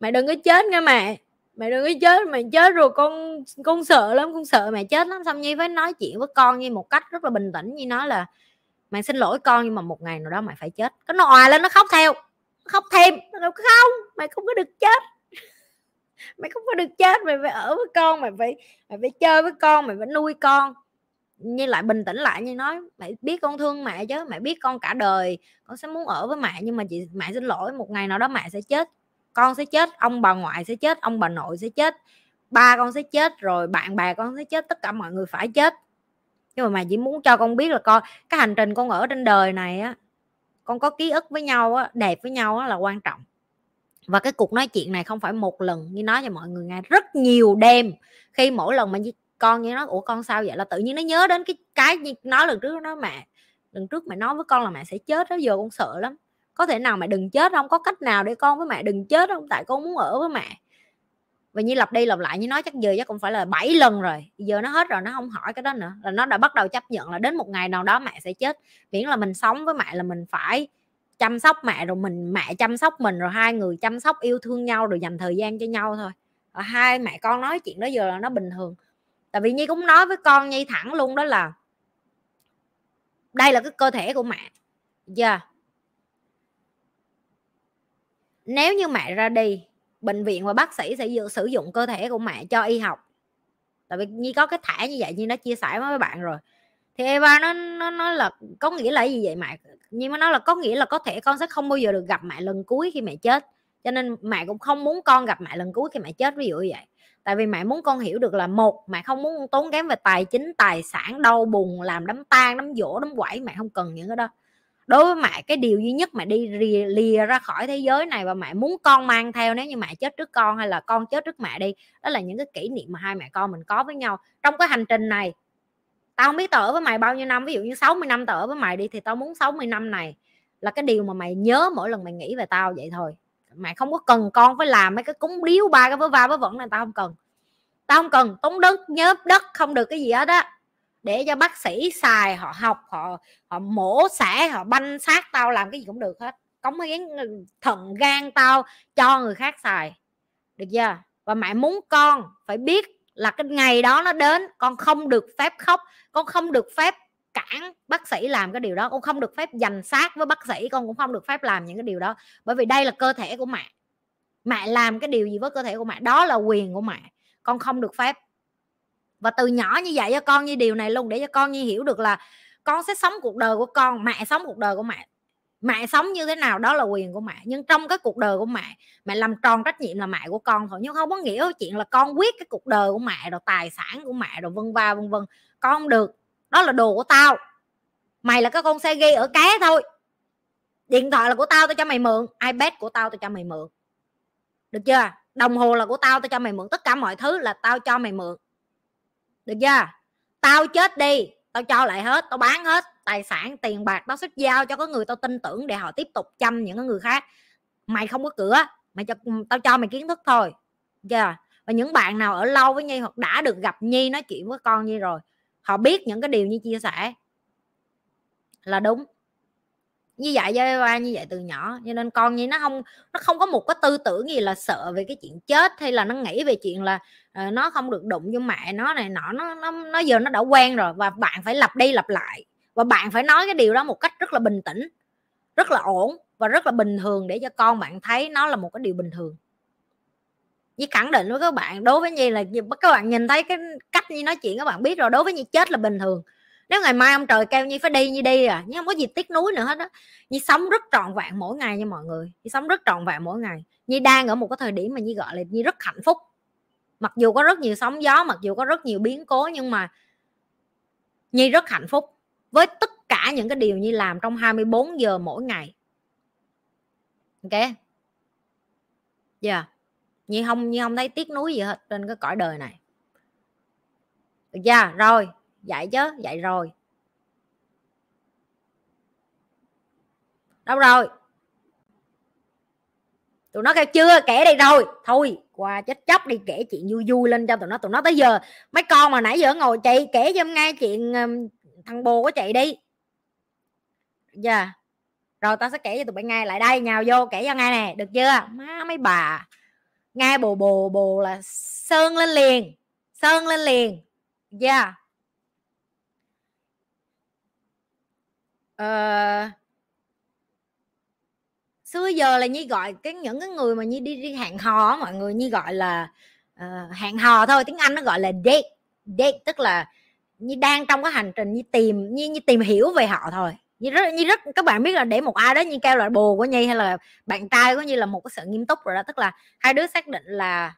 mẹ đừng có chết nghe mẹ mẹ đừng có chết, mẹ chết rồi con con sợ lắm, con sợ mẹ chết lắm. Xong nhi với nói chuyện với con như một cách rất là bình tĩnh. Như nói là, mẹ xin lỗi con nhưng mà một ngày nào đó mẹ phải chết. Cái nó òa lên, nó khóc theo, nó khóc thêm. Nó không, mẹ không có được chết. Mày không có được chết mày phải ở với con mày phải mày phải chơi với con mày phải nuôi con. Như lại bình tĩnh lại như nói, mẹ biết con thương mẹ chứ, mẹ biết con cả đời. Con sẽ muốn ở với mẹ nhưng mà chị, mẹ xin lỗi, một ngày nào đó mẹ sẽ chết con sẽ chết, ông bà ngoại sẽ chết, ông bà nội sẽ chết, ba con sẽ chết, rồi bạn bè con sẽ chết, tất cả mọi người phải chết. Nhưng mà mẹ chỉ muốn cho con biết là con cái hành trình con ở trên đời này á, con có ký ức với nhau á, đẹp với nhau á là quan trọng. Và cái cuộc nói chuyện này không phải một lần như nói cho mọi người nghe rất nhiều đêm. Khi mỗi lần mà con như nó ủa, con sao vậy? là tự nhiên nó nhớ đến cái cái như nói lần trước nó mẹ, lần trước mẹ nói với con là mẹ sẽ chết đó giờ con sợ lắm có thể nào mẹ đừng chết không có cách nào để con với mẹ đừng chết không tại con muốn ở với mẹ. Và như lặp đi lặp lại như nói chắc giờ chắc cũng phải là 7 lần rồi, giờ nó hết rồi, nó không hỏi cái đó nữa, là nó đã bắt đầu chấp nhận là đến một ngày nào đó mẹ sẽ chết. Miễn là mình sống với mẹ là mình phải chăm sóc mẹ rồi, mình, mẹ chăm sóc mình rồi, hai người chăm sóc, yêu thương nhau rồi dành thời gian cho nhau thôi. Và hai mẹ con nói chuyện đó giờ là nó bình thường. Tại vì nhi cũng nói với con nhi thẳng luôn đó là, đây là cái cơ thể của mẹ. Giờ yeah nếu như mẹ ra đi, bệnh viện và bác sĩ sẽ sử dụng cơ thể của mẹ cho y học. Tại vì nhi có cái thẻ như vậy như nó chia sẻ với bạn rồi. Thì Eva nó nó nó là, có nghĩa là gì vậy mẹ? Nhưng mà nó là có nghĩa là có thể con sẽ không bao giờ được gặp mẹ lần cuối khi mẹ chết. Cho nên mẹ cũng không muốn con gặp mẹ lần cuối khi mẹ chết, ví dụ như vậy. Tại vì mẹ muốn con hiểu được là, một, mẹ không muốn tốn kém về tài chính, tài sản, đau buồn, làm đám tang, đám dỗ đám quẩy, mẹ không cần những cái đó đối với mẹ cái điều duy nhất mẹ đi lìa, lìa ra khỏi thế giới này và mẹ muốn con mang theo nếu như mẹ chết trước con hay là con chết trước mẹ đi đó là những cái kỷ niệm mà hai mẹ con mình có với nhau. Trong cái hành trình này tao không biết tao ở với mày bao nhiêu năm ví dụ như 60 năm tao ở với mày đi thì tao muốn 60 năm này là cái điều mà mày nhớ mỗi lần mày nghĩ về tao vậy thôi. Mày không có cần con phải làm mấy cái cúng điếu ba cái vớ va vớ vẩn này tao không cần. Tao không cần tốn đất nhớ đất không được cái gì hết á để cho bác sĩ xài, họ học, họ họ mổ xẻ, họ banh xác tao, làm cái gì cũng được hết. Cống hiến ừ, thận gan tao cho người khác xài. Được chưa? Và mẹ muốn con phải biết là cái ngày đó nó đến, con không được phép khóc, con không được phép cản bác sĩ làm cái điều đó, con không được phép dành sát với bác sĩ, con cũng không được phép làm những cái điều đó. Bởi vì đây là cơ thể của mẹ. Mẹ làm cái điều gì với cơ thể của mẹ? Đó là quyền của mẹ. Con không được phép và từ nhỏ như vậy cho con như điều này luôn, để cho con như hiểu được là con sẽ sống cuộc đời của con, mẹ sống cuộc đời của mẹ. Mẹ sống như thế nào đó là quyền của mẹ, nhưng trong cái cuộc đời của mẹ mẹ làm tròn trách nhiệm là mẹ của con thôi, nhưng không có nghĩa chuyện là con quyết cái cuộc đời của mẹ, rồi tài sản của mẹ, rồi vân va, vân vân. Con không được, đó là đồ của tao. Mày là cái con xe ghi ở cá thôi. Điện thoại là của tao tao cho mày mượn. ipad của tao tao cho mày mượn. Được chưa? Đồng hồ là của tao tao cho mày mượn. Tất cả mọi thứ là tao cho mày mượn được chưa? Tao chết đi, tao cho lại hết, tao bán hết tài sản, tiền bạc, tao sẽ giao cho có người tao tin tưởng để họ tiếp tục chăm những người khác. Mày không có cửa, mày cho, tao cho mày kiến thức thôi chưa? Và những bạn nào ở lâu với nhi hoặc đã được gặp nhi nói chuyện với con nhi rồi, họ biết những cái điều như chia sẻ. Là đúng như vậy với ba như vậy từ nhỏ cho nên con như nó không nó không có một cái tư tưởng gì là sợ về cái chuyện chết hay là nó nghĩ về chuyện là uh, nó không được đụng vô mẹ nó này nọ nó nó nó giờ nó đã quen rồi và bạn phải lặp đi lặp lại và bạn phải nói cái điều đó một cách rất là bình tĩnh rất là ổn và rất là bình thường để cho con bạn thấy nó là một cái điều bình thường. Như khẳng định với các bạn đối với nhi là các bạn nhìn thấy cái cách như nói chuyện các bạn biết rồi đối với nhi chết là bình thường nếu ngày mai ông trời kêu nhi phải đi như đi à. Nhưng không có gì tiếc nuối nữa hết á. Nhi sống rất trọn vẹn mỗi ngày nha mọi người. Nhi sống rất trọn vẹn mỗi ngày. Nhi đang ở một cái thời điểm mà nhi gọi là nhi rất hạnh phúc. Mặc dù có rất nhiều sóng gió, mặc dù có rất nhiều biến cố, nhưng mà nhi rất hạnh phúc với tất cả những cái điều nhi làm trong 24 giờ mỗi ngày. Ok? Yeah. Nhi không nhi không thấy tiếc nuối gì hết trên cái cõi đời này. Được chưa rồi dạy chứ dạy rồi. Đâu rồi? Tụi nó kêu, chưa, kể đây rồi. Thôi, qua chết chóc đi, kể chuyện vui vui lên cho tụi nó. Tụi nó tới giờ. Mấy con mà nãy giờ ngồi chị, kể cho em nghe chuyện thằng bồ của chị đi. Giờ yeah. rồi tao sẽ kể cho tụi bạn nghe lại đây. Nhào vô kể cho nghe nè. Được chưa? Má, mấy bà. Nghe bồ bồ bồ là sơn lên liền. Sơn lên liền. Yeah uh, xưa giờ là nhi gọi cái những cái người mà nhi đi đi hẹn hò mọi người nhi gọi là uh, hẹn hò thôi tiếng anh nó gọi là date date tức là như đang trong cái hành trình như tìm như, như tìm hiểu về họ thôi. Như rất như rất các bạn biết là để một ai đó như kêu là bồ của nhi hay là bạn trai của nhi là một cái sự nghiêm túc rồi đó tức là hai đứa xác định là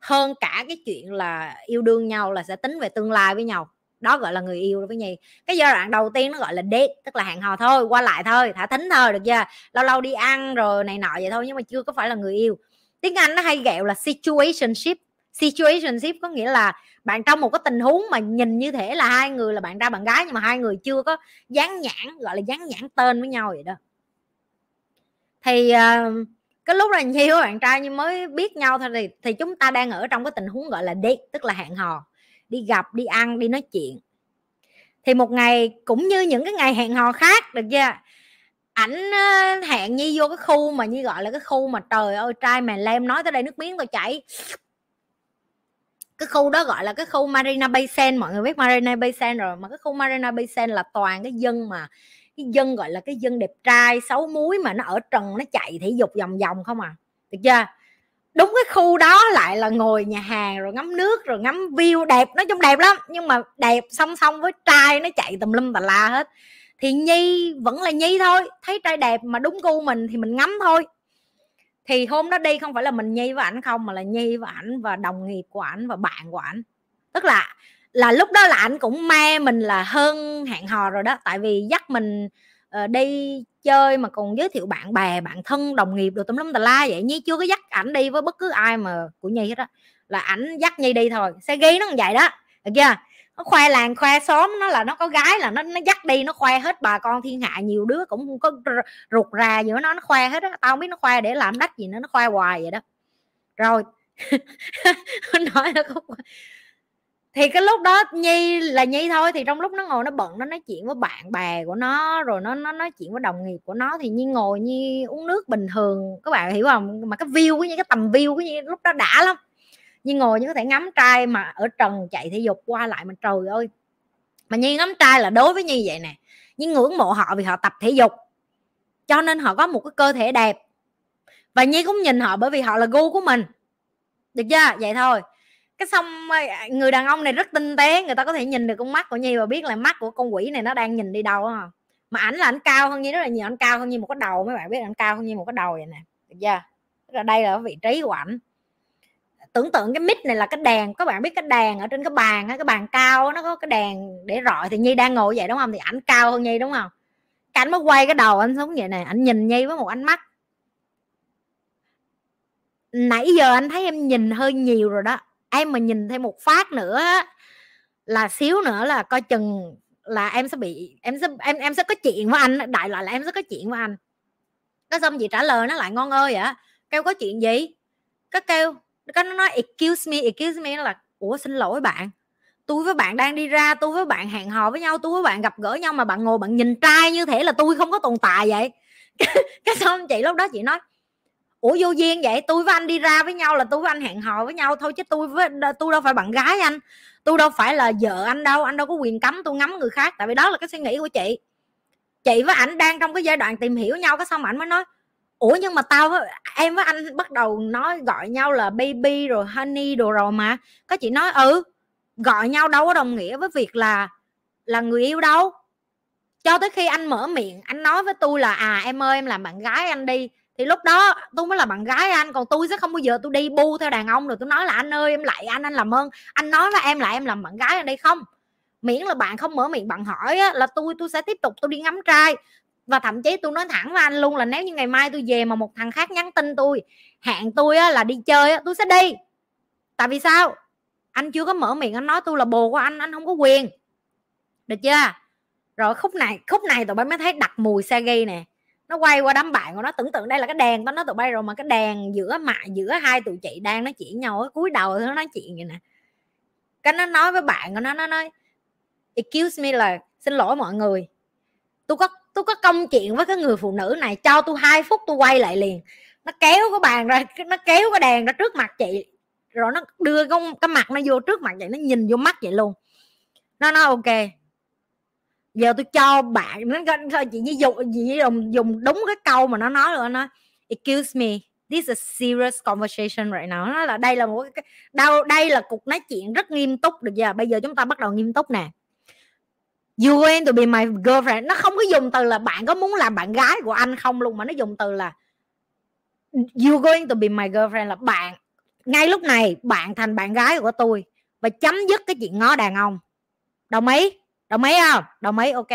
hơn cả cái chuyện là yêu đương nhau là sẽ tính về tương lai với nhau đó gọi là người yêu với nhi. Cái giai đoạn đầu tiên nó gọi là date tức là hẹn hò thôi qua lại thôi thả thính thôi được chưa? Lâu lâu đi ăn rồi này nọ vậy thôi nhưng mà chưa có phải là người yêu. Tiếng anh nó hay ghẹo là situationship. Situationship có nghĩa là bạn trong một cái tình huống mà nhìn như thế là hai người là bạn trai bạn gái nhưng mà hai người chưa có dán nhãn gọi là dán nhãn tên với nhau vậy đó. Thì uh, cái lúc là nhiều bạn trai nhưng mới biết nhau thôi thì thì chúng ta đang ở trong cái tình huống gọi là date tức là hẹn hò đi gặp, đi ăn, đi nói chuyện. Thì một ngày cũng như những cái ngày hẹn hò khác, được chưa? Ảnh hẹn nhi vô cái khu mà như gọi là cái khu mà trời ơi, trai mèn lem nói tới đây nước miếng tôi chảy. Cái khu đó gọi là cái khu Marina Bay Sands, mọi người biết Marina Bay Sands rồi, mà cái khu Marina Bay Sands là toàn cái dân mà, cái dân gọi là cái dân đẹp trai, xấu muối mà nó ở trần, nó chạy thể dục vòng vòng không à được chưa? Đúng cái khu đó lại là ngồi nhà hàng, rồi ngắm nước, rồi ngắm view đẹp, nói chung đẹp lắm. Nhưng mà đẹp song song với trai nó chạy tùm lum tà la hết. Thì nhi vẫn là nhi thôi, thấy trai đẹp mà đúng gu mình thì mình ngắm thôi. Thì hôm đó đi không phải là mình nhi với ảnh không, mà là nhi và ảnh và đồng nghiệp của ảnh và bạn của ảnh. Tức là là lúc đó là ảnh cũng me mình là hơn hẹn hò rồi đó. Tại vì dắt mình uh, đi chơi mà còn giới thiệu bạn bè bạn thân đồng nghiệp đồ tùm lum tà la vậy nhi chưa có dắt ảnh đi với bất cứ ai mà của nhi hết á. Là ảnh dắt nhi đi thôi xe ghi nó như vậy đó được chưa? Nó khoe làng khoe xóm nó là nó có gái là nó nó dắt đi nó khoe hết bà con thiên hạ nhiều đứa cũng không có rụt rà gì nó nó khoe hết á. Tao không biết nó khoe để làm đắt gì nữa nó khoe hoài vậy đó. Rồi nói nó không thì cái lúc đó nhi là nhi thôi, thì trong lúc nó ngồi nó bận, nó nói chuyện với bạn bè của nó, rồi nó nó nói chuyện với đồng nghiệp của nó, thì nhi ngồi nhi uống nước bình thường. Các bạn hiểu không? Mà cái view của như cái tầm view của như lúc đó đã lắm. Nhi ngồi như có thể ngắm trai mà ở trần chạy thể dục qua lại mà trời ơi. Mà Nhi ngắm trai là đối với Nhi vậy nè. Nhi ngưỡng mộ họ vì họ tập thể dục, cho nên họ có một cái cơ thể đẹp. Và Nhi cũng nhìn họ bởi vì họ là gu của mình. Được chưa? Vậy thôi cái xong người đàn ông này rất tinh tế, người ta có thể nhìn được con mắt của nhi và biết là mắt của con quỷ này nó đang nhìn đi đâu không mà ảnh là ảnh cao hơn nhi, rất là nhiều, ảnh cao hơn nhi một cái đầu, mấy bạn biết ảnh cao hơn nhi một cái đầu vậy nè, được chưa? Tức là đây là vị trí của ảnh. Tưởng tượng cái mic này là cái đèn, các bạn biết cái đèn ở trên cái bàn cái bàn cao nó có cái đèn để rọi thì nhi đang ngồi vậy, đúng không? Thì ảnh cao hơn nhi, đúng không? Cái mới quay cái đầu anh xuống vậy này anh nhìn nhi với một ánh mắt. Nãy giờ anh thấy em nhìn hơi nhiều rồi đó em mà nhìn thêm một phát nữa là xíu nữa là coi chừng là em sẽ bị, em sẽ, em em sẽ có chuyện với anh đại loại là em sẽ có chuyện với anh. Cái xong chị trả lời nó lại ngon ơi ạ kêu có chuyện gì? Cái kêu, cái nó nói, excuse me excuse me là, ủa, xin lỗi bạn, tôi với bạn đang đi ra, tôi với bạn hẹn hò với nhau, tôi với bạn gặp gỡ nhau mà bạn ngồi bạn nhìn trai như thế là tôi không có tồn tại vậy. Cái xong chị lúc đó chị nói ủa, vô duyên vậy? Tôi với anh đi ra với nhau là tôi với anh hẹn hò với nhau thôi chứ tôi với tôi đâu phải bạn gái anh. Tôi đâu phải là vợ anh đâu anh đâu có quyền cấm tôi ngắm người khác, tại vì đó là cái suy nghĩ của chị. Chị với ảnh đang trong cái giai đoạn tìm hiểu nhau cái xong ảnh mới nói, ủa, nhưng mà tao với, em với anh bắt đầu nói gọi nhau là baby rồi honey đồ rồi mà. Có chị nói ừ gọi nhau đâu có đồng nghĩa với việc là là người yêu đâu. Cho tới khi anh mở miệng, anh nói với tôi là à em ơi, em làm bạn gái anh đi thì lúc đó tôi mới là bạn gái anh còn tôi sẽ không bao giờ tôi đi bu theo đàn ông rồi tôi nói là anh ơi em lại anh anh làm ơn. Anh nói là em lại em làm bạn gái anh đây không? Miễn là bạn không mở miệng bạn hỏi á, là tôi tôi sẽ tiếp tục tôi đi ngắm trai. Và thậm chí tôi nói thẳng với anh luôn là nếu như ngày mai tôi về mà một thằng khác nhắn tin tôi hẹn tôi á, là đi chơi á, tôi sẽ đi. Tại vì sao? Anh chưa có mở miệng anh nói tôi là bồ của anh anh không có quyền. Được chưa? Rồi khúc này khúc này tụi bay mới thấy đặt mùi xe ghi nè nó quay qua đám bạn của nó tưởng tượng đây là cái đèn tao nói tụi bay rồi mà cái đèn giữa mạ giữa hai tụi chị đang nói chuyện nhau ở cúi đầu nó nói chuyện vậy nè. Cái nó nói với bạn của nó nó nói excuse me là xin lỗi mọi người. Tôi có tôi có công chuyện với cái người phụ nữ này cho tôi hai phút tôi quay lại liền. Nó kéo cái bàn ra nó kéo cái đèn ra trước mặt chị rồi nó đưa cái, cái mặt nó vô trước mặt vậy nó nhìn vô mắt vậy luôn. Nó nói ok giờ tôi cho bạn, nó coi chị như dùng chị dùng dùng đúng cái câu mà nó nói rồi, nó excuse me, this is a serious conversation right now. Nó là đây là một cái đâu đây là cuộc nói chuyện rất nghiêm túc được giờ bây giờ chúng ta bắt đầu nghiêm túc nè. You going to be my girlfriend? Nó không có dùng từ là bạn có muốn làm bạn gái của anh không luôn, mà nó dùng từ là, you going to be my girlfriend là bạn, ngay lúc này bạn thành bạn gái của tôi và chấm dứt cái chuyện ngó đàn ông. Đồng ý? Đồng ý không? Đồng ý, ok.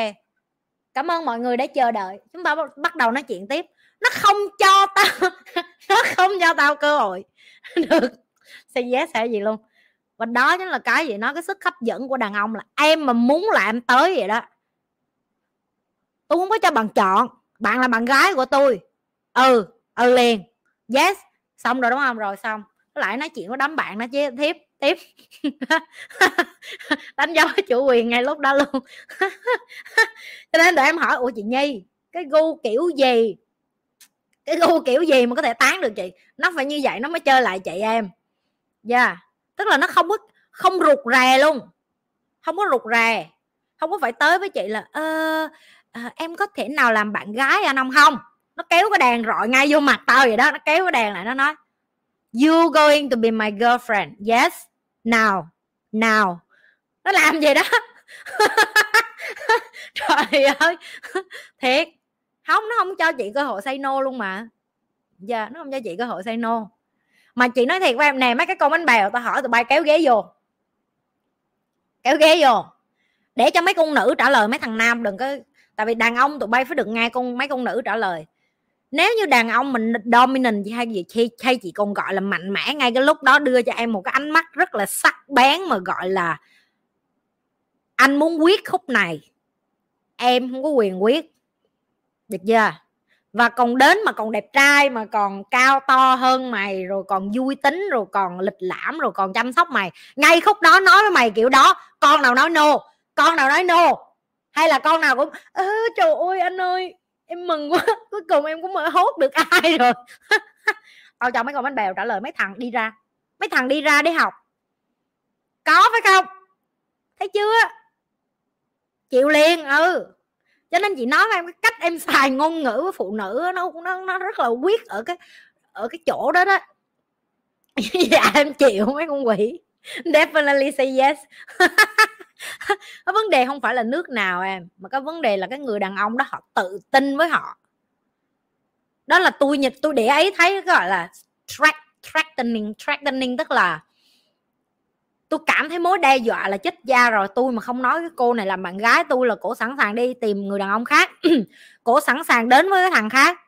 Cảm ơn mọi người đã chờ đợi. Chúng ta bắt đầu nói chuyện tiếp. Nó không cho tao, nó không cho tao cơ hội. Được. Say yes hay gì luôn. Và đó chính là cái gì? Nó cái sức hấp dẫn của đàn ông là em mà muốn là em tới vậy đó. Tôi không có cho bạn chọn. Bạn là bạn gái của tôi. Ừ ừ liền. Yes. Xong rồi đúng không? Rồi xong. Lại nói chuyện với đám bạn nó chứ, tiếp tiếp. Đánh dấu chủ quyền ngay lúc đó luôn. Cho nên để em hỏi ủa chị nhi cái gu kiểu gì? Cái gu kiểu gì mà có thể tán được chị? Nó phải như vậy nó mới chơi lại chị em. Dạ. Yeah. tức là nó không có không rụt rè luôn. Không có rụt rè. Không có phải tới với chị là ơ à, em có thể nào làm bạn gái anh không không? Nó kéo cái đèn rọi ngay vô mặt tao vậy đó nó kéo cái đèn lại nó nói you going to be my girlfriend? Yes nào, nào, nó làm gì đó. Trời ơi. Thiệt. Không nó không cho chị cơ hội say no luôn mà. Giờ yeah, nó không cho chị cơ hội say no. Mà chị nói thiệt với em nè mấy cái con bánh bèo tao hỏi tụi bay kéo ghế vô. Kéo ghế vô. Để cho mấy con nữ trả lời mấy thằng nam đừng có tại vì đàn ông tụi bay phải được nghe con mấy con nữ trả lời nếu như đàn ông mình dominant hay gì hay, hay chị còn gọi là mạnh mẽ ngay cái lúc đó đưa cho em một cái ánh mắt rất là sắc bén mà gọi là anh muốn quyết khúc này em không có quyền quyết. Được chưa? Và còn đến mà còn đẹp trai mà còn cao to hơn mày rồi còn vui tính rồi còn lịch lãm rồi còn chăm sóc mày ngay khúc đó nói với mày kiểu đó con nào nói no? Con nào nói no? Hay là con nào cũng ơ trời ơi anh ơi em mừng quá, cuối cùng em cũng mở hốt được ai rồi. Tao cho mấy con bánh bèo trả lời mấy thằng đi ra. Mấy thằng đi ra đi học. Có phải không? Thấy chưa? Chịu liền ừ. Cho nên chị nói với em cái cách em xài ngôn ngữ với phụ nữ nó nó nó rất là quyết ở cái ở cái chỗ đó đó. Dạ em chịu mấy con quỷ. Definitely say yes vấn đề không phải là nước nào em, mà cái vấn đề là cái người đàn ông đó họ tự tin với họ. Đó là tôi nhật tôi để ấy thấy gọi là track threatening threatening tức là tôi cảm thấy mối đe dọa là chết da rồi, tôi mà không nói cái cô này là bạn gái tôi là cổ sẵn sàng đi tìm người đàn ông khác. Cổ sẵn sàng đến với cái thằng khác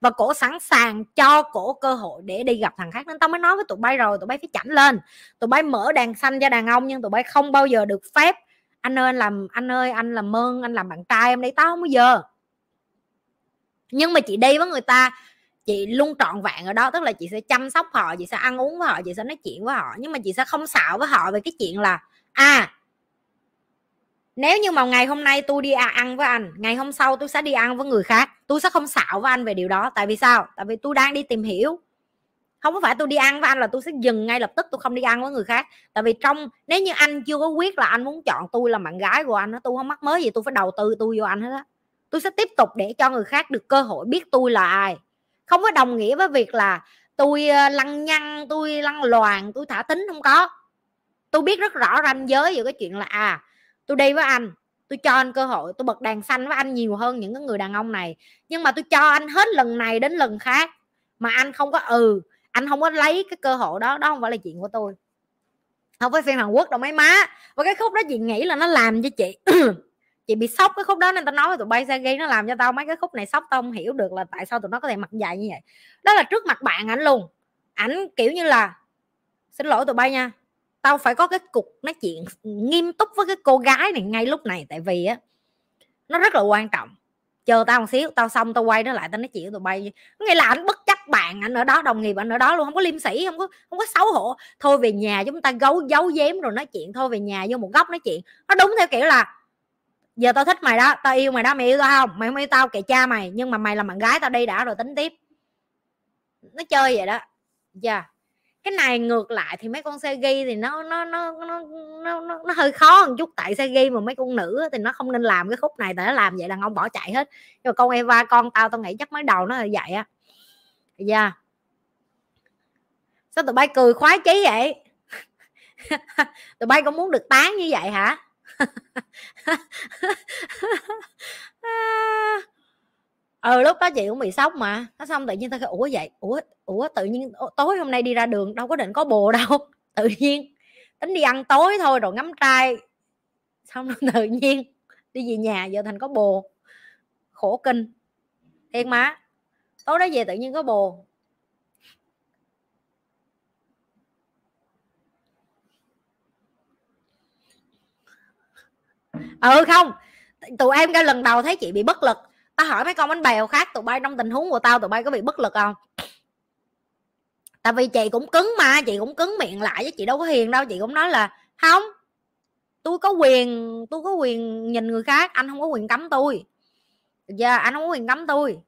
và cổ sẵn sàng cho cổ cơ hội để đi gặp thằng khác. Nên tao mới nói với tụi bay rồi, tụi bay phải chảnh lên. Tụi bay mở đàn xanh cho đàn ông, nhưng tụi bay không bao giờ được phép. Anh ơi, anh làm, anh ơi, anh làm ơn anh làm bạn trai em đây tao không bao giờ. Nhưng mà chị đi với người ta, chị luôn trọn vẹn ở đó. Tức là chị sẽ chăm sóc họ, chị sẽ ăn uống với họ, chị sẽ nói chuyện với họ. Nhưng mà chị sẽ không xạo với họ về cái chuyện là à nếu như mà ngày hôm nay tôi đi à, ăn với anh, ngày hôm sau tôi sẽ đi ăn với người khác, tôi sẽ không xạo với anh về điều đó. Tại vì sao? Tại vì tôi đang đi tìm hiểu. Không có phải tôi đi ăn với anh là tôi sẽ dừng ngay lập tức tôi không đi ăn với người khác. Tại vì trong, nếu như anh chưa có quyết là anh muốn chọn tôi là bạn gái của anh tôi không mắc mới gì, tôi phải đầu tư tôi vô anh hết á. Tôi sẽ tiếp tục để cho người khác được cơ hội biết tôi là ai. Không có đồng nghĩa với việc là tôi ờ, lăng nhăng, tôi lăng loàn, tôi thả tính không có. Tôi biết rất rõ ranh giới về cái chuyện là à tôi đi với anh tôi cho anh cơ hội tôi bật đèn xanh với anh nhiều hơn những cái người đàn ông này. Nhưng mà tôi cho anh hết lần này đến lần khác, mà anh không có ừ anh không có lấy cái cơ hội đó đó không phải là chuyện của tôi không phải phim Hàn Quốc đâu, mấy má. Và cái khúc đó chị nghĩ là nó làm cho chị chị bị sốc, cái khúc đó nên tao nói với tụi bay ghi nó làm cho tao mấy cái khúc này sốc, tao không hiểu được là tại sao tụi nó có thể mặc dài như vậy. Đó là trước mặt bạn ảnh luôn. Ảnh kiểu như là, xin lỗi tụi bay nha tao phải có cái cục nói chuyện nghiêm túc với cái cô gái này ngay lúc này, tại vì á, nó rất là quan trọng. Chờ tao một xíu, tao xong tao quay nó lại, tao nói chuyện với tụi bay nghĩa là anh bất chấp bạn anh ở đó, đồng nghiệp anh ở đó luôn, không có liêm sĩ không có không có xấu hổ. Thôi về nhà chúng ta giấu giấu giếm rồi nói chuyện, thôi về nhà vô một góc nói chuyện. Nó đúng theo kiểu là, giờ tao thích mày đó, tao yêu mày đó, mày yêu tao không? Mày không yêu tao, kệ cha mày, nhưng mà mày là bạn gái tao đi đã rồi, tính tiếp. Nó chơi vậy đó. Dạ yeah cái này ngược lại thì mấy con xe ghi thì nó nó nó nó nó nó, nó hơi khó một chút. Tại xe ghi mà mấy con nữ thì nó không nên làm cái khúc này tại nó làm vậy đàn ông bỏ chạy hết. Nhưng mà con Eva con tao tao nghĩ chắc mới đầu nó là vậy á. Dạ sao tụi bay cười khoái chí vậy? Tụi bay cũng muốn được tán như vậy hả? ờ lúc đó chị cũng bị sốc mà. Nó xong tự nhiên tao ủa vậy? Ủa ủa tự nhiên tối hôm nay đi ra đường đâu có định có bồ đâu. Tự nhiên tính đi ăn tối thôi rồi ngắm trai. Xong rồi tự nhiên đi về nhà giờ thành có bồ. Khổ kinh. Thiệt má tối đó về tự nhiên có bồ. Ừ không. Tụi em cái lần đầu thấy chị bị bất lực tao hỏi mấy con bánh bèo khác tụi bay trong tình huống của tao tụi bay có bị bất lực không? Tại vì chị cũng cứng mà chị cũng cứng miệng lại chứ chị đâu có hiền đâu chị cũng nói là không tôi có quyền tôi có quyền nhìn người khác anh không có quyền cấm tôi. Giờ yeah, anh không có quyền cấm tôi.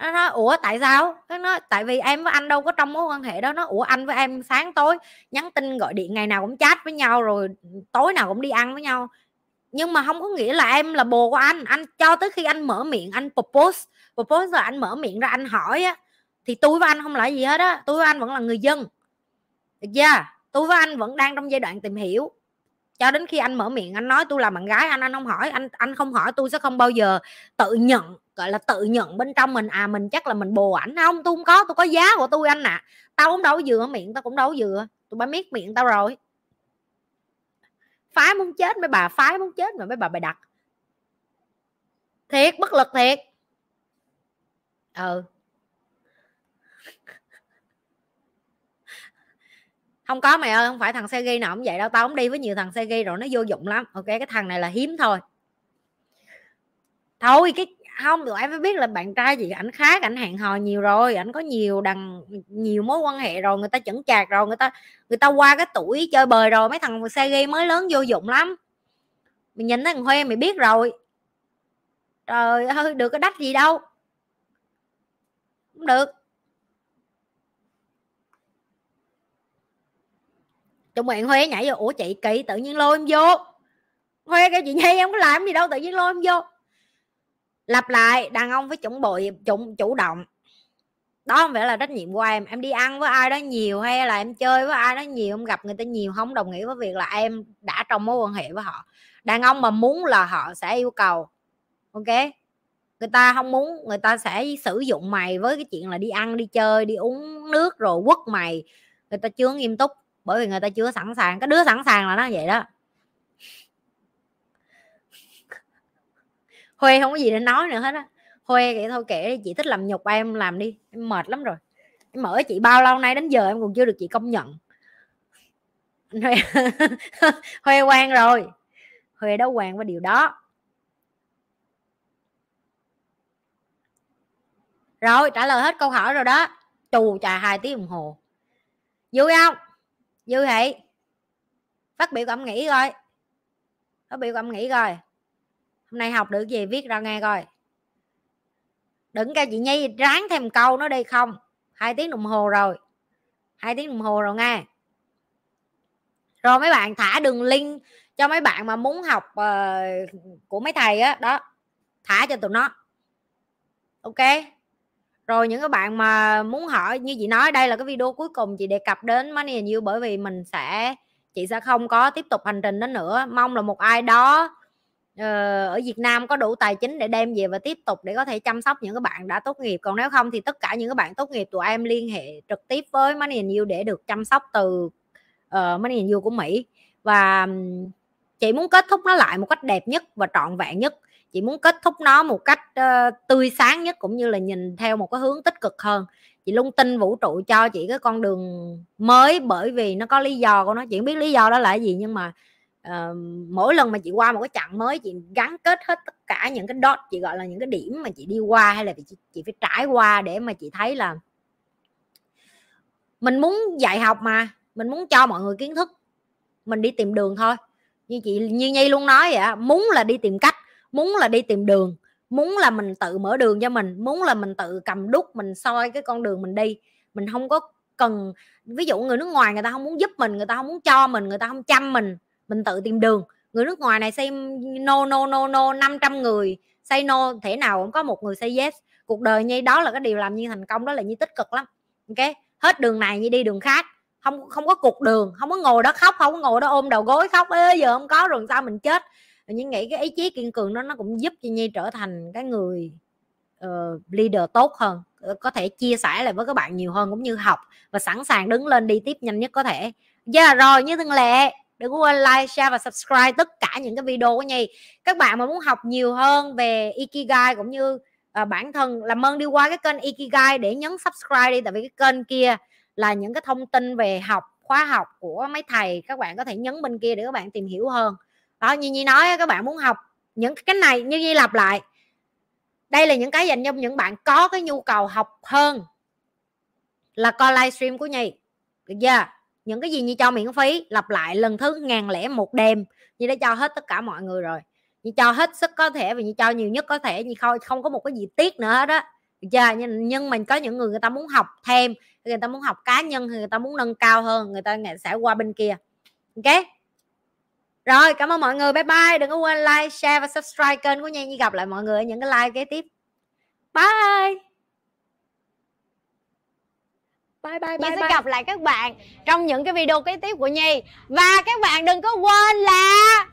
Nó nói ủa tại sao? Nó nói tại vì em với anh đâu có trong mối quan hệ đó. Nó ủa anh với em sáng tối nhắn tin gọi điện ngày nào cũng chat với nhau rồi tối nào cũng đi ăn với nhau nhưng mà không có nghĩa là em là bồ của anh. Anh cho tới khi anh mở miệng, anh propose propose là anh mở miệng ra, anh hỏi á, thì tôi với anh không là gì hết á. Tôi với anh vẫn là người dân. Được chưa? Tôi với anh vẫn đang trong giai đoạn tìm hiểu. Cho đến khi anh mở miệng, anh nói tôi là bạn gái, anh anh không hỏi, anh anh không hỏi tôi sẽ không bao giờ tự nhận, gọi là tự nhận bên trong mình à mình chắc là mình bồ ảnh. Không, tôi không có, tôi có giá của tôi anh ạ. À. tao cũng đâu có dừa miệng, tao cũng đâu có dừa tôi bả miết miệng tao rồi phái muốn chết mấy bà phái muốn chết mà mấy bà bày đặt. Thiệt, bất lực thiệt. Ừ. Không có mày ơi, không phải thằng xe ghi nào cũng vậy đâu, tao không đi với nhiều thằng xe ghi rồi, nó vô dụng lắm. Ok, cái thằng này là hiếm thôi. Thôi, cái không tụi em mới biết là bạn trai gì ảnh khác ảnh hẹn hò nhiều rồi, ảnh có nhiều đằng, nhiều mối quan hệ rồi, người ta chững chạc rồi, người ta người ta qua cái tuổi chơi bời rồi, mấy thằng xe ghi mới lớn vô dụng lắm. Mình nhìn thấy thằng huê mày biết rồi. Trời ơi, được cái đách gì đâu. Không được. Tụi bạn huê nhảy vô, ủa chị kỳ tự nhiên lôi em vô. Huê cái chị nhi, em có làm gì đâu, tự nhiên lôi em vô lặp lại đàn ông phải chuẩn bị chủ, chủ động. Đó không phải là trách nhiệm của em. Em đi ăn với ai đó nhiều hay là em chơi với ai đó nhiều em gặp người ta nhiều không đồng nghĩa với việc là em đã trong mối quan hệ với họ. Đàn ông mà muốn là họ sẽ yêu cầu ok? Người ta không muốn người ta sẽ sử dụng mày với cái chuyện là đi ăn đi chơi đi uống nước rồi quất mày. Người ta chưa nghiêm túc bởi vì người ta chưa sẵn sàng. Cái đứa sẵn sàng là nó vậy đó. Huê không có gì để nói nữa hết á. Huê vậy thôi kể chị thích làm nhục em làm đi em mệt lắm rồi. Em mở chị bao lâu nay đến giờ em còn chưa được chị công nhận. Huê, huê quan rồi. Huê đó quan với điều đó. Rồi trả lời hết câu hỏi rồi đó. Chù trà hai tiếng đồng hồ. Vui không? Vui vậy phát biểu cảm nghĩ coi. Phát biểu cảm nghĩ coi hôm nay học được gì? Viết ra nghe coi. Đừng cho chị nhi ráng thêm câu nó đi không. Hai tiếng đồng hồ rồi. Hai tiếng đồng hồ rồi nghe. Rồi mấy bạn thả đường link cho mấy bạn mà muốn học uh, của mấy thầy á đó. Thả cho tụi nó. Ok. Rồi những cái bạn mà muốn hỏi như chị nói đây là cái video cuối cùng chị đề cập đến money and you bởi vì mình sẽ chị sẽ không có tiếp tục hành trình đó nữa. Mong là một ai đó Ờ, ở Việt Nam có đủ tài chính để đem về và tiếp tục để có thể chăm sóc những các bạn đã tốt nghiệp. Còn nếu không thì tất cả những các bạn tốt nghiệp tụi em liên hệ trực tiếp với Money and You để được chăm sóc từ uh, Money and You của Mỹ. Và chị muốn kết thúc nó lại một cách đẹp nhất và trọn vẹn nhất. Chị muốn kết thúc nó một cách uh, tươi sáng nhất cũng như là nhìn theo một cái hướng tích cực hơn. Chị lung tin vũ trụ cho chị cái con đường mới bởi vì nó có lý do của nó. Chị không biết lý do đó là gì nhưng mà uh, mỗi lần mà chị qua một cái chặng mới chị gắn kết hết tất cả những cái dot chị gọi là những cái điểm mà chị đi qua hay là chị, chị phải trải qua để mà chị thấy là mình muốn dạy học mà mình muốn cho mọi người kiến thức mình đi tìm đường thôi. Như chị như nhi luôn nói vậy muốn là đi tìm cách muốn là đi tìm đường muốn là mình tự mở đường cho mình muốn là mình tự cầm đúc mình soi cái con đường mình đi. Mình không có cần ví dụ người nước ngoài người ta không muốn giúp mình người ta không muốn cho mình người ta không chăm mình mình tự tìm đường. Người nước ngoài này say no no no no 500 người say no thể nào cũng có một người say yes. Cuộc đời như đó là cái điều làm như thành công đó là như tích cực lắm. Ok hết đường này như đi đường khác. Không không có cục đường không có ngồi đó khóc không có ngồi đó ôm đầu gối khóc ê giờ không có rồi sao mình chết? Nhưng nghĩ cái ý chí kiên cường đó nó cũng giúp cho nhi trở thành cái người uh, leader tốt hơn ờ, có thể chia sẻ lại với các bạn nhiều hơn cũng như học và sẵn sàng đứng lên đi tiếp nhanh nhất có thể. Dạ yeah, rồi như thường lệ đừng quên like share và subscribe tất cả những cái video của nhi. Các bạn mà muốn học nhiều hơn về ikigai cũng như uh, bản thân làm ơn đi qua cái kênh ikigai để nhấn subscribe đi tại vì cái kênh kia là những cái thông tin về học khóa học của mấy thầy. Các bạn có thể nhấn bên kia để các bạn tìm hiểu hơn. Đó như nhi nói các bạn muốn học những cái này như nhi lặp lại. Đây là những cái dành cho những bạn có cái nhu cầu học hơn là coi livestream của nhi. Được chưa? Những cái gì như cho miễn phí lặp lại lần thứ ngàn lẻ một đêm như đã cho hết tất cả mọi người rồi. Như cho hết sức có thể và như cho nhiều nhất có thể như không không có một cái gì tiếc nữa hết đó chưa dạ, nhưng, nhưng mình có những người người ta muốn học thêm người ta muốn học cá nhân người ta muốn nâng cao hơn người ta sẽ qua bên kia. Ok? Rồi cảm ơn mọi người. Bye bye. Đừng có quên like share và subscribe kênh của nhi. Như gặp lại mọi người ở những cái like kế tiếp. Bye! Bye bye bye, Nhi sẽ gặp lại các bạn trong những cái video kế tiếp của Nhi. Và các bạn đừng có quên là